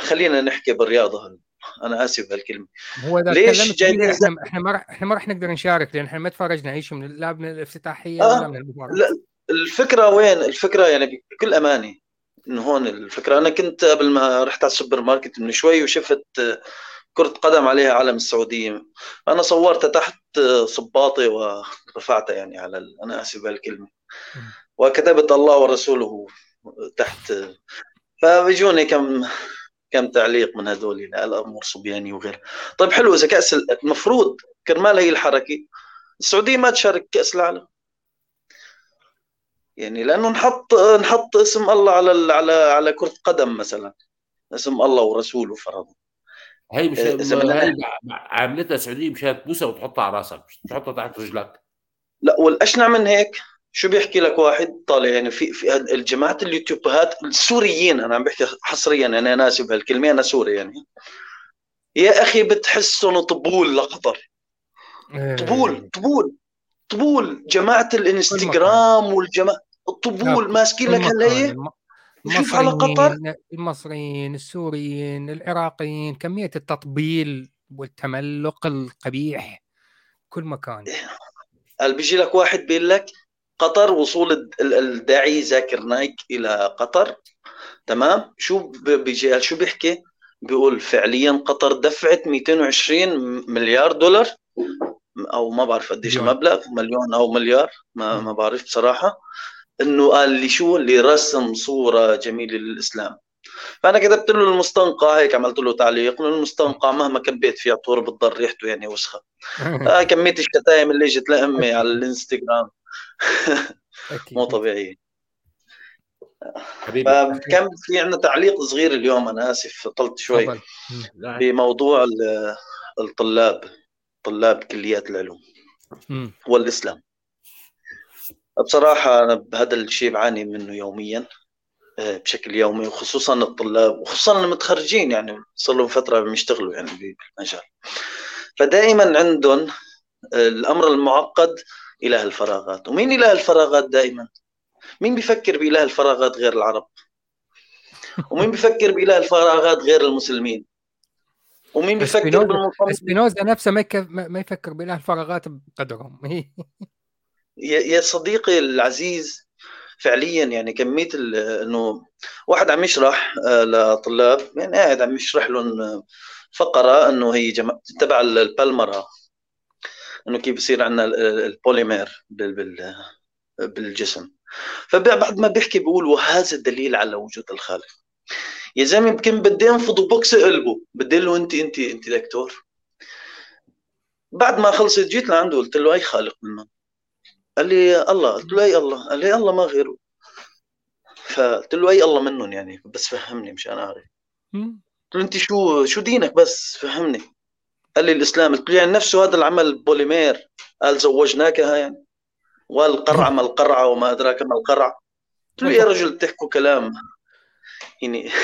خلينا نحكي بالرياضة. أنا آسف بهالكلمه هو إذا ليش جاي إحنا إحنا ما رح إحنا ما راح نقدر نشارك لأن إحنا ما تفرجنا أي شيء من لا من الافتتاحية آه. ولا من المباراة. لا الفكرة وين؟ الفكرة يعني بكل أمانة انه هون الفكرة. أنا كنت قبل ما رحت على السوبر ماركت من شوي وشفت كرة قدم عليها علم السعودية. أنا صورتها تحت صباطي ورفعتها يعني على ال... أنا آسف بهالكلمة وكتبت الله ورسوله تحت. فبيجوني كم كم تعليق من هذول الأمور صبياني وغير. طيب حلو إذا كأس المفروض كرمال هي الحركة السعودية ما تشارك كأس العالم؟ يعني لأنه نحط نحط اسم الله على على على كرة قدم مثلا. اسم الله ورسوله فرضا. هي مش هي عاملتها السعوديه مشان تبوسها وتحطها على راسك مش تحطها تحت رجلك. لا والأشنع من هيك شو بيحكي لك واحد؟ طالع يعني في في الجماعة اليوتيوبات السوريين أنا عم بحكي حصريا يعني أنا ناسي بهالكلمة أنا سوري يعني. يا أخي بتحسهم طبول لقطر. إيه. طبول طبول. طبول جماعة الانستغرام والجماعة الطبول ماسكين لك هلا شوف على قطر. المصريين السوريين العراقيين كمية التطبيل والتملق القبيح كل مكان. قال بيجي لك واحد بيقول لك قطر وصول الداعي زاكر نايك إلى قطر؟ تمام؟ شو بيجي شو بيحكي؟ بيقول فعليا قطر دفعت 220 مليار دولار. أو ما بعرف قديش المبلغ مليون أو مليار ما ما بعرف بصراحة. إنه قال لي شو؟ اللي رسم صورة جميلة للإسلام. فأنا كتبت له المستنقع هيك عملت له تعليق المستنقع مهما كبيت فيه طور بتضل ريحته يعني وسخة. آه كمية الشتايم اللي إجت لأمي على الإنستغرام. مو طبيعيه حبيبي. كم في عندنا تعليق صغير اليوم أنا آسف طلت شوي. بموضوع الطلاب. طلاب كليات العلوم. والاسلام بصراحة أنا بهذا الشيء بعاني منه يوميا آه، بشكل يومي وخصوصا الطلاب وخصوصا المتخرجين يعني صار لهم فترة بيشتغلوا يعني بالمجال. فدائما عندهم آه، الأمر المعقد إله الفراغات. ومين إله الفراغات دائما؟ مين بيفكر بإله الفراغات غير العرب؟ ومين بيفكر بإله الفراغات غير المسلمين؟ ومين بيفكر بالمصمم سبينوزا نفسه ما ما يفكر باله الفراغات بقدرهم. يا صديقي العزيز فعليا يعني كمية إنه واحد عم يشرح آه، لطلاب يعني قاعد عم يشرح لهم فقرة إنه هي جم... تبع البلمرا إنه كيف بصير عندنا البوليمير بال... بالجسم. فبعد ما بيحكي بيقول وهذا دليل على وجود الخالق. يا زلمة يمكن بدي أنفض box قلبه. بدي له انت انت انت دكتور. بعد ما خلصت جيت لعنده قلت له أي خالق منه قال لي الله. قلت له أي الله؟ قال لي الله ما غيره. فقلت له أي الله منهم يعني؟ بس فهمني مشان أعرف. قلت له انت شو شو دينك؟ بس فهمني. قال لي الإسلام. قلت له يعني نفسه هذا العمل بوليمير. قال زوجناكها يعني. والقرعة ما القرعة وما أدراك ما القرعة. قلت له يا رجل تحكوا كلام. يعني.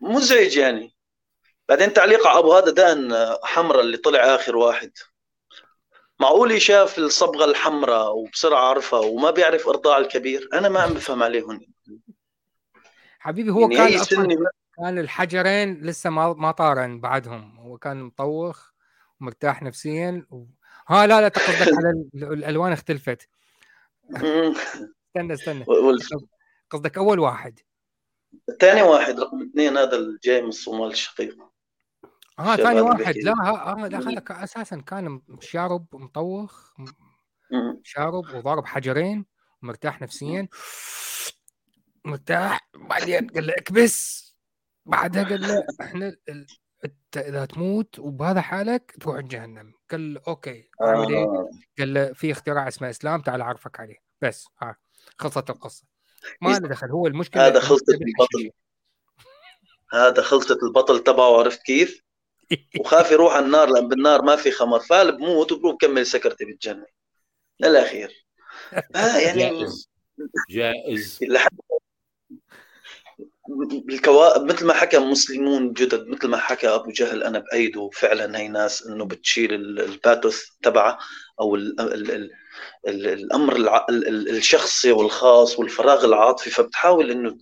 مزعج يعني. بعدين تعليق على أبو هذا دان حمرا اللي طلع آخر واحد. معقول شاف الصبغة الحمراء وبسرعة عرفها وما بيعرف إرضاع الكبير؟ أنا ما عم بفهم عليهم حبيبي هو يعني كان أصلاً كان الحجرين لسه ما ما طارن بعدهم. هو كان مطوخ ومرتاح نفسيا و... ها لا لا قصدك على الألوان اختلفت. استنى استنى. قصدك أول واحد؟ ثاني واحد رقم اثنين هذا الجاي من الصومال الشقيق. آه ثاني واحد. لا ها لا أساسا كان شارب مطوخ شارب وضارب حجرين ومرتاح نفسيا. مرتاح. بعدين قال له اكبس. بعدها قال له إحنا أنت إذا تموت وبهذا حالك تروح جهنم. قال له okay اعمل إيه؟ آه. قال له في اختراع اسمه إسلام تعال أعرفك عليه. بس ها خلصت القصة. ما له دخل هو المشكلة هذا خلصت البطل. هذا خلصت البطل تبعه عرفت كيف؟ وخاف يروح على النار لأن بالنار ما في خمر فقال بموت وبروح بكمل سكرتي بالجنة. للأخير. آه يعني جائز. جائز. الكوائب مثل ما حكى مسلمون جدد مثل ما حكى أبو جهل أنا بأيده فعلا هي ناس إنه بتشيل الباثوث تبعه أو ال ال ال الأمر الع... الشخصي والخاص والفراغ العاطفي فبتحاول إنه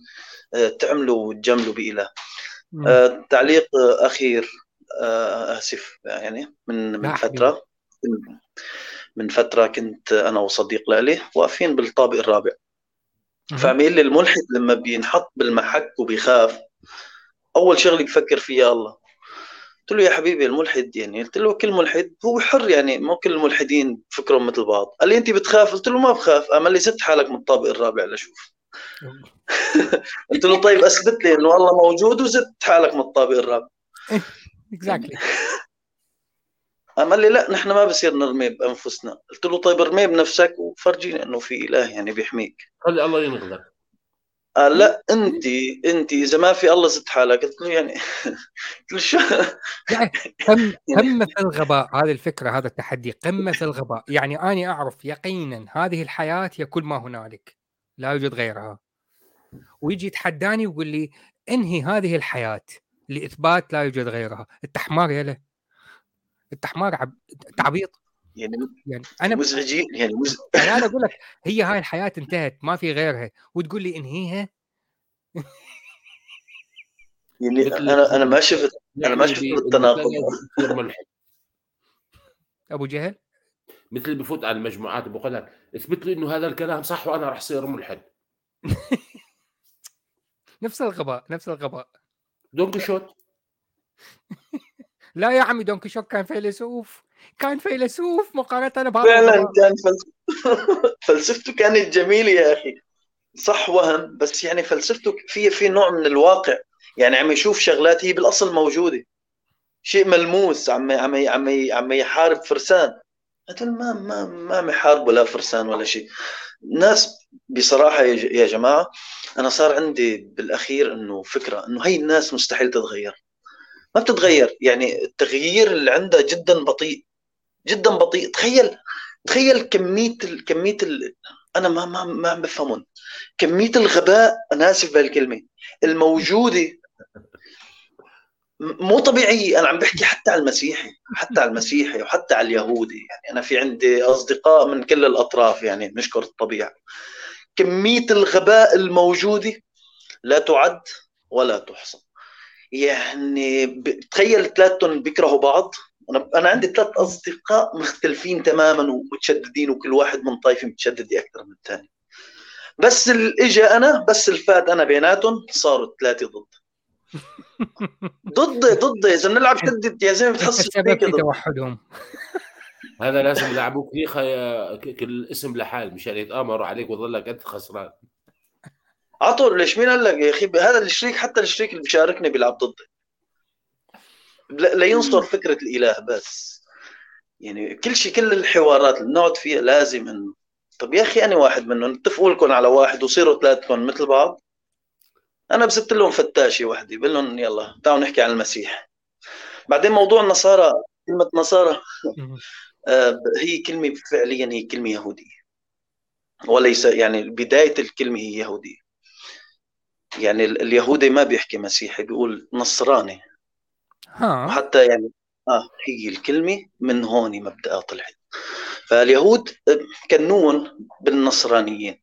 آه، تعمله وتجمله بإله. آه تعليق أخير آه آسف يعني من من فترة. من فترة كنت أنا وصديق لي واقفين بالطابق الرابع. فعميل لي الملحد لما بينحط بالمحك وبيخاف أول شغله بفكر فيها الله قلت له يا حبيبي الملحد يعني قلت له كل ملحد هو حر يعني مو كل الملحدين فكرهم مثل بعض. قال لي أنت بتخاف؟ قلت له ما بخاف قال لي زدت حالك من الطابق الرابع لشوف قلت له طيب أثبت لي إنه الله موجود وزدت حالك من الطابق الرابع. اكزاكتلي قال لي لا نحن ما بصير نرمي بأنفسنا. قلت له طيب ارمي بنفسك وفرجيني إنه في إله يعني بيحميك. خلي الله ينغلق قال لا انت انت إذا ما في الله زدت حالك قلت له يعني قلت له شو يعني قمة الغباء هذه الفكرة هذا التحدي قمة الغباء. يعني أنا أعرف يقينا هذه الحياة هي كل ما هنالك لا يوجد غيرها. ويجي يتحداني ويقول لي إنهي هذه الحياة لإثبات لا يوجد غيرها. انت حمار يلا انت حمار عب... تعبيط. يعني يعني أنا مزعجين يعني مز... يعني أنا أقول لك هي هاي الحياة انتهت ما في غيرها. وتقول لي انهيها يعني أنا أنا ما شفت أنا ما شفت التناقض. أبو جهل؟ مثل بفوت على المجموعات بقول لك اثبت لي إنه هذا الكلام صح وأنا راح اصير ملحد. نفس الغباء نفس الغباء. دون كيشوت. لا يا عمي دون كيشوت كان فيلسوف كان فيلسوف مقارنة بهذا فعلا كان فلسفته كانت جميلة يا أخي. صح وهم بس يعني فلسفته في في نوع من الواقع. يعني عم يشوف شغلات هي بالأصل موجودة. شيء ملموس عم عم عم عم يحارب فرسان. هدول ما ما ما عم يحاربوا لا فرسان ولا شيء. ناس بصراحة يا جماعة أنا صار عندي بالأخير إنه فكرة إنه هي الناس مستحيل تتغير. ما بتتغير. يعني التغيير اللي عندها جدا بطيء. جدا بطيء. تخيل تخيل كمية ال... كمية ال... أنا ما ما ما بفهمهم. كمية الغباء أنا آسف بهالكلمة الموجودة مو طبيعي أنا عم بحكي حتى على المسيحي حتى على المسيحي وحتى على اليهودي. يعني أنا في عندي أصدقاء من كل الأطراف يعني نشكر الطبيعه كمية الغباء الموجودة لا تعد ولا تحصى. يعني تخيل ثلاثتهم بيكرهوا بعض. أنا أنا عندي ثلاث أصدقاء مختلفين تماما ومتشددين وكل واحد من طائفه متشدده أكثر من الثاني. بس اجى أنا بس الفات أنا بيناتهم صاروا ثلاثة ضد. ضد ضد. اذا بنلعب شدد يا زلمة بتحس السبب في توحدهم. هذا لازم يلعبوك فيه كل اسم لحال مشان يتآمروا عليك وتضلك أنت خسران. عطوا ليش مين قال لك يا أخي هذا الشريك حتى الشريك اللي بيشاركني بيلعب ضدي لينصر فكرة الإله بس. يعني كل شيء كل الحوارات اللي بنقعد فيها لازم انه طب يا أخي أنا واحد منهم اتفقوا لكم على واحد وصيروا ثلاثكم مثل بعض. أنا بزبط لهم فتاشي وحدي بقول لهم يلا تعالوا نحكي عن المسيح. بعدين موضوع النصارى كلمة نصارى. آه، هي كلمة فعليا هي كلمة يهودية. وليس يعني بداية الكلمة هي يهودية. يعني اليهودي ما بيحكي مسيحي بيقول نصراني. وحتى يعني آه هي الكلمة من هون مبدأها طلعت. فاليهود آه، كنون بالنصرانيين.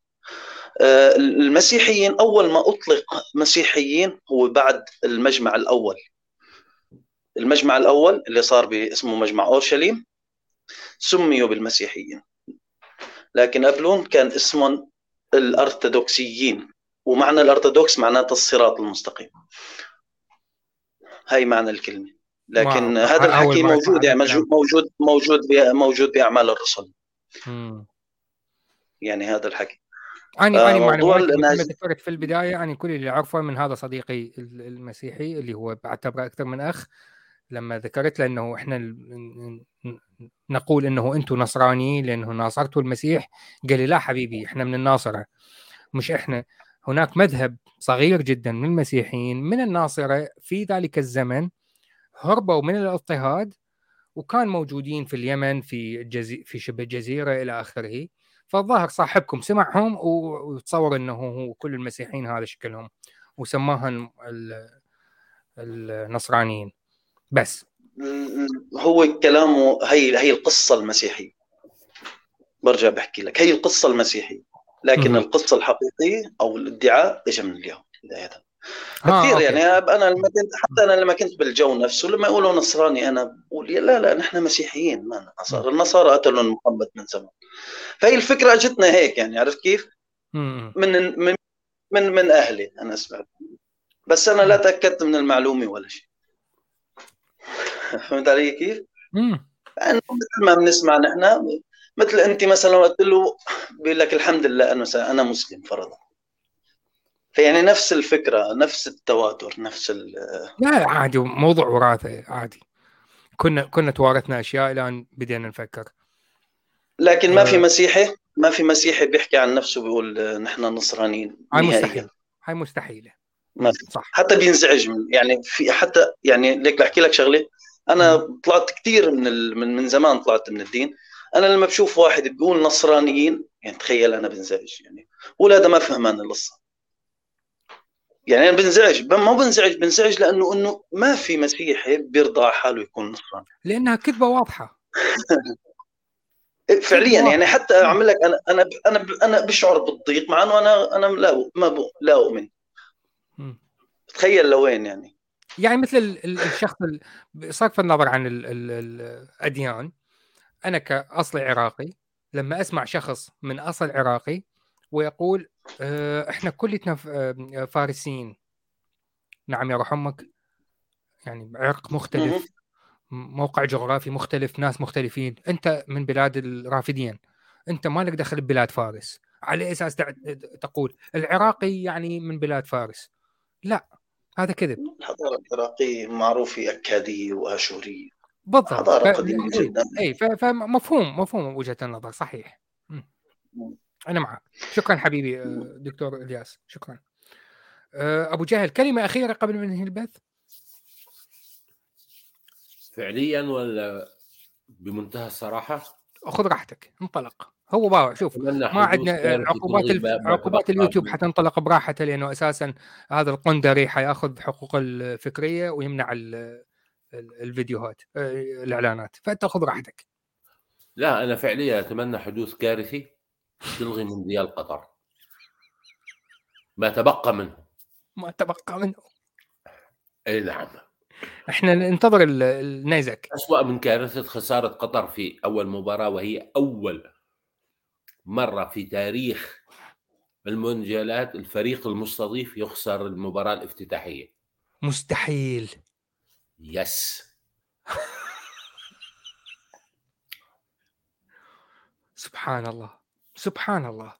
آه، المسيحيين أول ما أطلق مسيحيين هو بعد المجمع الأول. المجمع الأول اللي صار باسمه مجمع أورشليم سميوا بالمسيحيين. لكن قبلهم كان اسمهم الأرثوذكسيين. ومعنى الأرثوذكس معناته الصراط المستقيم. هاي معنى الكلمة. لكن هذا الحكي موجود يعني موجود موجود موجود موجود بأعمال الرسل. يعني هذا الحكي. أنا أنا معلومات ما ذكرت في البداية يعني كل اللي أعرفه من هذا صديقي المسيحي اللي هو بعتبره أكثر من أخ لما ذكرت له انه إحنا نقول إنه أنتم نصرانيين لأنه ناصرتوا المسيح قال لي لا حبيبي إحنا من الناصرة مش إحنا. هناك مذهب صغير جدا من المسيحيين من الناصرة في ذلك الزمن هربوا من الاضطهاد وكان موجودين في اليمن في جزي... في شبه الجزيرة إلى آخره. فالظاهر صاحبكم سمعهم وتصور إنه هو كل المسيحيين هذا شكلهم وسماهم النصرانيين. بس. هو كلامه هي هي القصة المسيحية. برجع بحكي لك. هي القصة المسيحية. لكن م- القصة الحقيقية أو الادعاء اجى من اليهود بدايه كثير يعني أنا لما كنت حتى أنا لما كنت بالجو نفسه لما يقولوا نصراني أنا بقول لا لا نحن مسيحيين ما نصارى النصارى قتلوا محمد من زمان. فهي الفكرة اجتنا هيك يعني عرفت كيف؟ من من من من أهلي أنا سمعت بس أنا لا تأكدت من المعلومة ولا شيء. فهمت علي كيف؟ امم يعني مثل ما بنسمع نحن مثل أنت مثلا قلت له بيقول لك الحمد لله أنا أنا مسلم فرضا. فيعني نفس الفكرة نفس التواتر نفس ال لا عادي موضوع وراثة عادي. كنا كنا توارثنا أشياء إلى ان بدينا نفكر. لكن ما في آه. مسيحي ما في مسيحي بيحكي عن نفسه بيقول نحن نصرانيين هاي مستحيل. هاي مستحيلة. ما في. صح. حتى بينزعج من يعني في حتى يعني ليك بحكي لك شغلة. أنا طلعت كثير من ال... من من زمان طلعت من الدين. أنا لما بشوف واحد بيقول نصرانيين يعني تخيل أنا بنزعج يعني هذا ما فهمان القصة. يعني أنا بنزعج ما بنزعج بنزعج لأنه إنه ما في مسيحي بيرضى حاله يكون نصراني. لأنها كذبة واضحة. فعليا يعني حتى أعمل لك أنا أنا أنا أنا بشعر بالضيق مع إنه أنا أنا لا ما لا أؤمن. تخيل لوين يعني. يعني مثل الشخص بصرف النظر عن الأديان. أنا كأصلي عراقي لما أسمع شخص من أصل عراقي ويقول آه، إحنا كلنا آه، فارسيين. نعم يا روح أمك يعني عرق مختلف موقع جغرافي مختلف ناس مختلفين. أنت من بلاد الرافدين. أنت ما لك دخل ببلاد فارس. على أساس تقول العراقي يعني من بلاد فارس. لا هذا كذب. الحضارة العراقية معروفة اكاديه وآشورية. بالضبط. حضارة قديمة جدا. إي فمفهوم مفهوم وجهة النظر صحيح. أنا معك. شكرا حبيبي آه، دكتور إلياس. شكرا. آه، أبو جهل كلمة أخيرة قبل ما ننهي البث؟ فعليا ولا بمنتهى الصراحة؟ خذ راحتك انطلق. هو باوع شوف ما عندنا عقوبات الف... عقوبات اليوتيوب حتنطلق براحته لأنه أساسا هذا القندري حيأخذ حقوق الفكرية ويمنع ال... الفيديوهات آه، الإعلانات فانت خذ راحتك. لا أنا فعليا أتمنى حدوث كارثه تلغي مونديال قطر. ما تبقى منه. ما تبقى منه. أي نعم. إحنا ننتظر النيزك اسوء من كارثة خسارة قطر في أول مباراة وهي أول مرة في تاريخ المونديالات الفريق المستضيف يخسر المباراة الافتتاحية. مستحيل. يس سبحان الله سبحان الله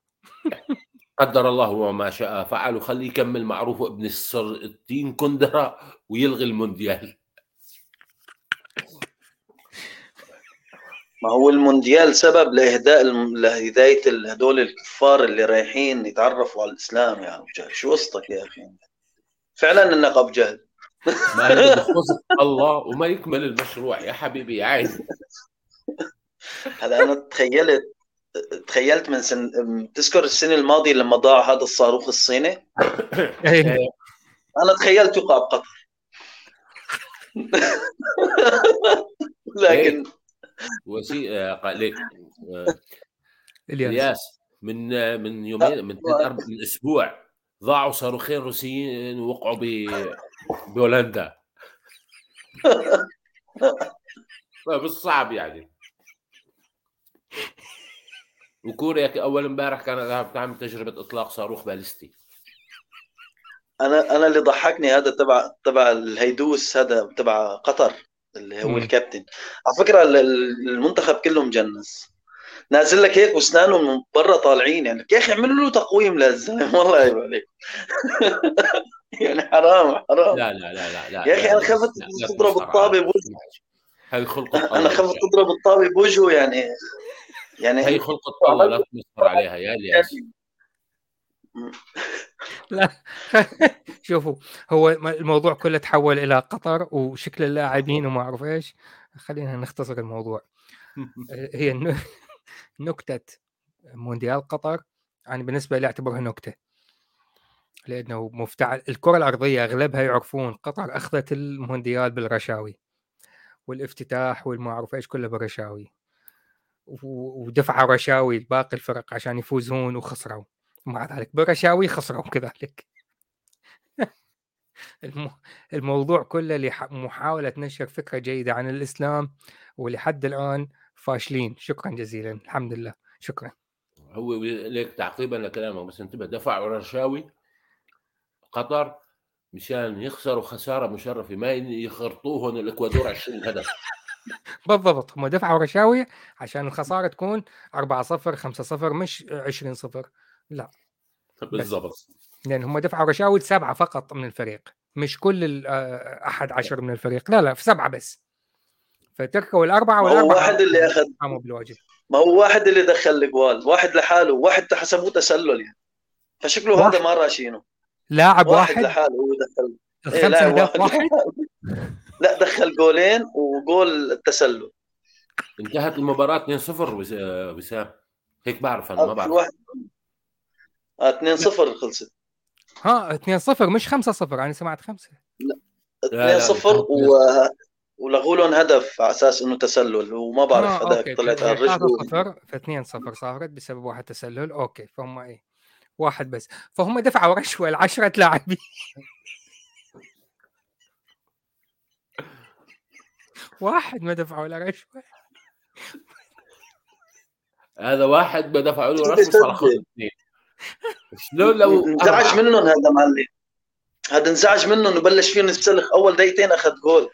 قدر الله وما شاء. فعل وخليه يكمل معروف ابن التين كندرة ويلغي المونديال. ما هو المونديال سبب لإهداء لهداية هدول الكفار اللي رايحين يتعرفوا على الإسلام يا ابو جهل شو قصتك يا أخي؟ فعلا إنك أبو جهل. ما الله وما يكمل المشروع يا حبيبي عادي هلا أنا تخيلت تخيلت من سن تذكر السنة الماضية لما ضاع هذا الصاروخ الصيني؟ إيه. أنا تخيلت يقع بقطر. لكن وسي آه، ليك. إلياس. من من يومين من من أسبوع ضاعوا صاروخين روسيين وقعوا ب بهولندا بس صعب يعني. وكوريا أول امبارح كانت تعمل تجربة إطلاق صاروخ باليستي. أنا أنا اللي ضحكني هذا تبع تبع الهيدوس هذا تبع قطر اللي هو الكابتن. على فكرة المنتخب كله مجنس نازل لك هيك واسنانه من برا طالعين يعني. يا أخي اعملوا له تقويم للزلمة والله عليك يعني حرام حرام. لا لا لا لا, لا يا أخي أنا خفت تضرب الطابة بوجهه هاي خلقة أنا خفت تضرب الطابة بوجهه يعني يعني هي خلقة الله لا تمسخر عليها يا إلياس. لا. شوفوا هو الموضوع كله تحول إلى قطر وشكل اللاعبين وما أعرف إيش. خلينا نختصر الموضوع. هي نكتة مونديال قطر. يعني بالنسبة لي أعتبرها نكتة. لأنه مفتعل الكرة الأرضية أغلبها يعرفون قطر اخذت المونديال بالرشاوي والافتتاح والما اعرف إيش كله بالرشاوي ودفعوا رشاوي لباقي الفرق عشان يفوزون وخسروا مع ذلك برشاوي خسروا كذلك. الموضوع كله لمحاولة نشر فكرة جيدة عن الإسلام ولحد الآن فاشلين. شكرا جزيلا. الحمد لله. شكرا. هو ليك تعقيبا لكلامك بس انتبه دفعوا رشاوي قطر مشان يخسروا خسارة مشرفة ما يخرطوهم الإكوادور 20 هدف. بالضبط هم دفعوا رشاوي عشان الخسارة تكون 4 0 5 0 مش 20 0 لا. بالضبط. لأن هم دفعوا رشاوي سبعه فقط من الفريق مش كل آه، أحد عشر من الفريق. لا لا في سبعة بس. فتركوا الأربعة والاربعه هو واحد اللي اخذ قاموا بالواجب. ما هو واحد اللي دخل الجوال واحد لحاله واحد حسبوه تسلل يعني. فشكله هذا ما راشينه. لاعب واحد, واحد. لحاله هو دخل. الخمسه إيه واحد, واحد. لا دخل جولين وجول التسلل. انتهت المباراة 2-0 وسام هيك بعرف أنا ما بعرف. واحد. 2-0 خلصت. ها 2-0 مش 5-0 أنا سمعت 5 لا 2-0 و ولغوا لهم هدف على أساس إنه تسلل وما بعرف هذاك طلعت على الرجل. 0 ف 2 0 صارت بسبب واحد تسلل. أوكي فهم إيه؟ واحد بس. فهم دفعوا رشوة ل 10 لاعبين. واحد ما دفعوا له رشوة. هذا واحد ما دفعوا له رشوة صار اثنين. شلون لو انزعج منهم هذا معلم. هذا انزعج منهم وبلش فيهم السلخ أول دقيقتين أخذ جول.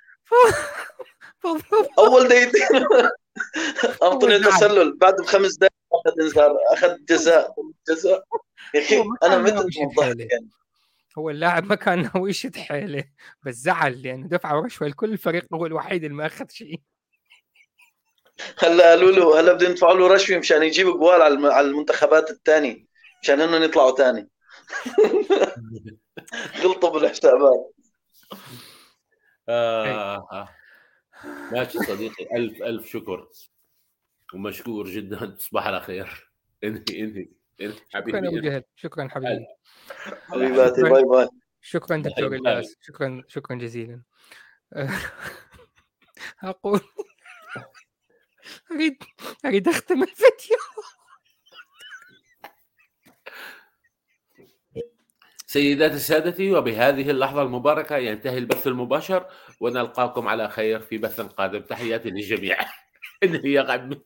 أول دقيقتين. انطوني تسلل بعد بخمس دقائق أخذ إنذار أخذ جزاء جزاء. يا أخي أنا متى يعني. هو اللاعب ما كان ناوي يشد حيله بس زعل لأنه دفع رشوه لكل الفريق هو الوحيد اللي ما أخذ شيء. هلا قالوا له هلا بدهم يدفعوا له رشوة مشان يجيب جوال على المنتخبات الثانية مشان إنهم يطلعوا ثاني غلطوا بالحسابات آه. ماشي صديقي. ألف ألف شكر. ومشكور جدا. تصبح على خير انهي انهي. حبيبي شكرا أبو جهل. شكرا حبيبي. حبيباتي bye bye. شكرا دكتور إلياس. شكرا شكرا جزيلا. أقول أريد أريد أختم الفيديو. سيداتي سادتي وبهذه اللحظة المباركة ينتهي البث المباشر ونلقاكم على خير في بث قادم. تحياتي للجميع. إن هي غمي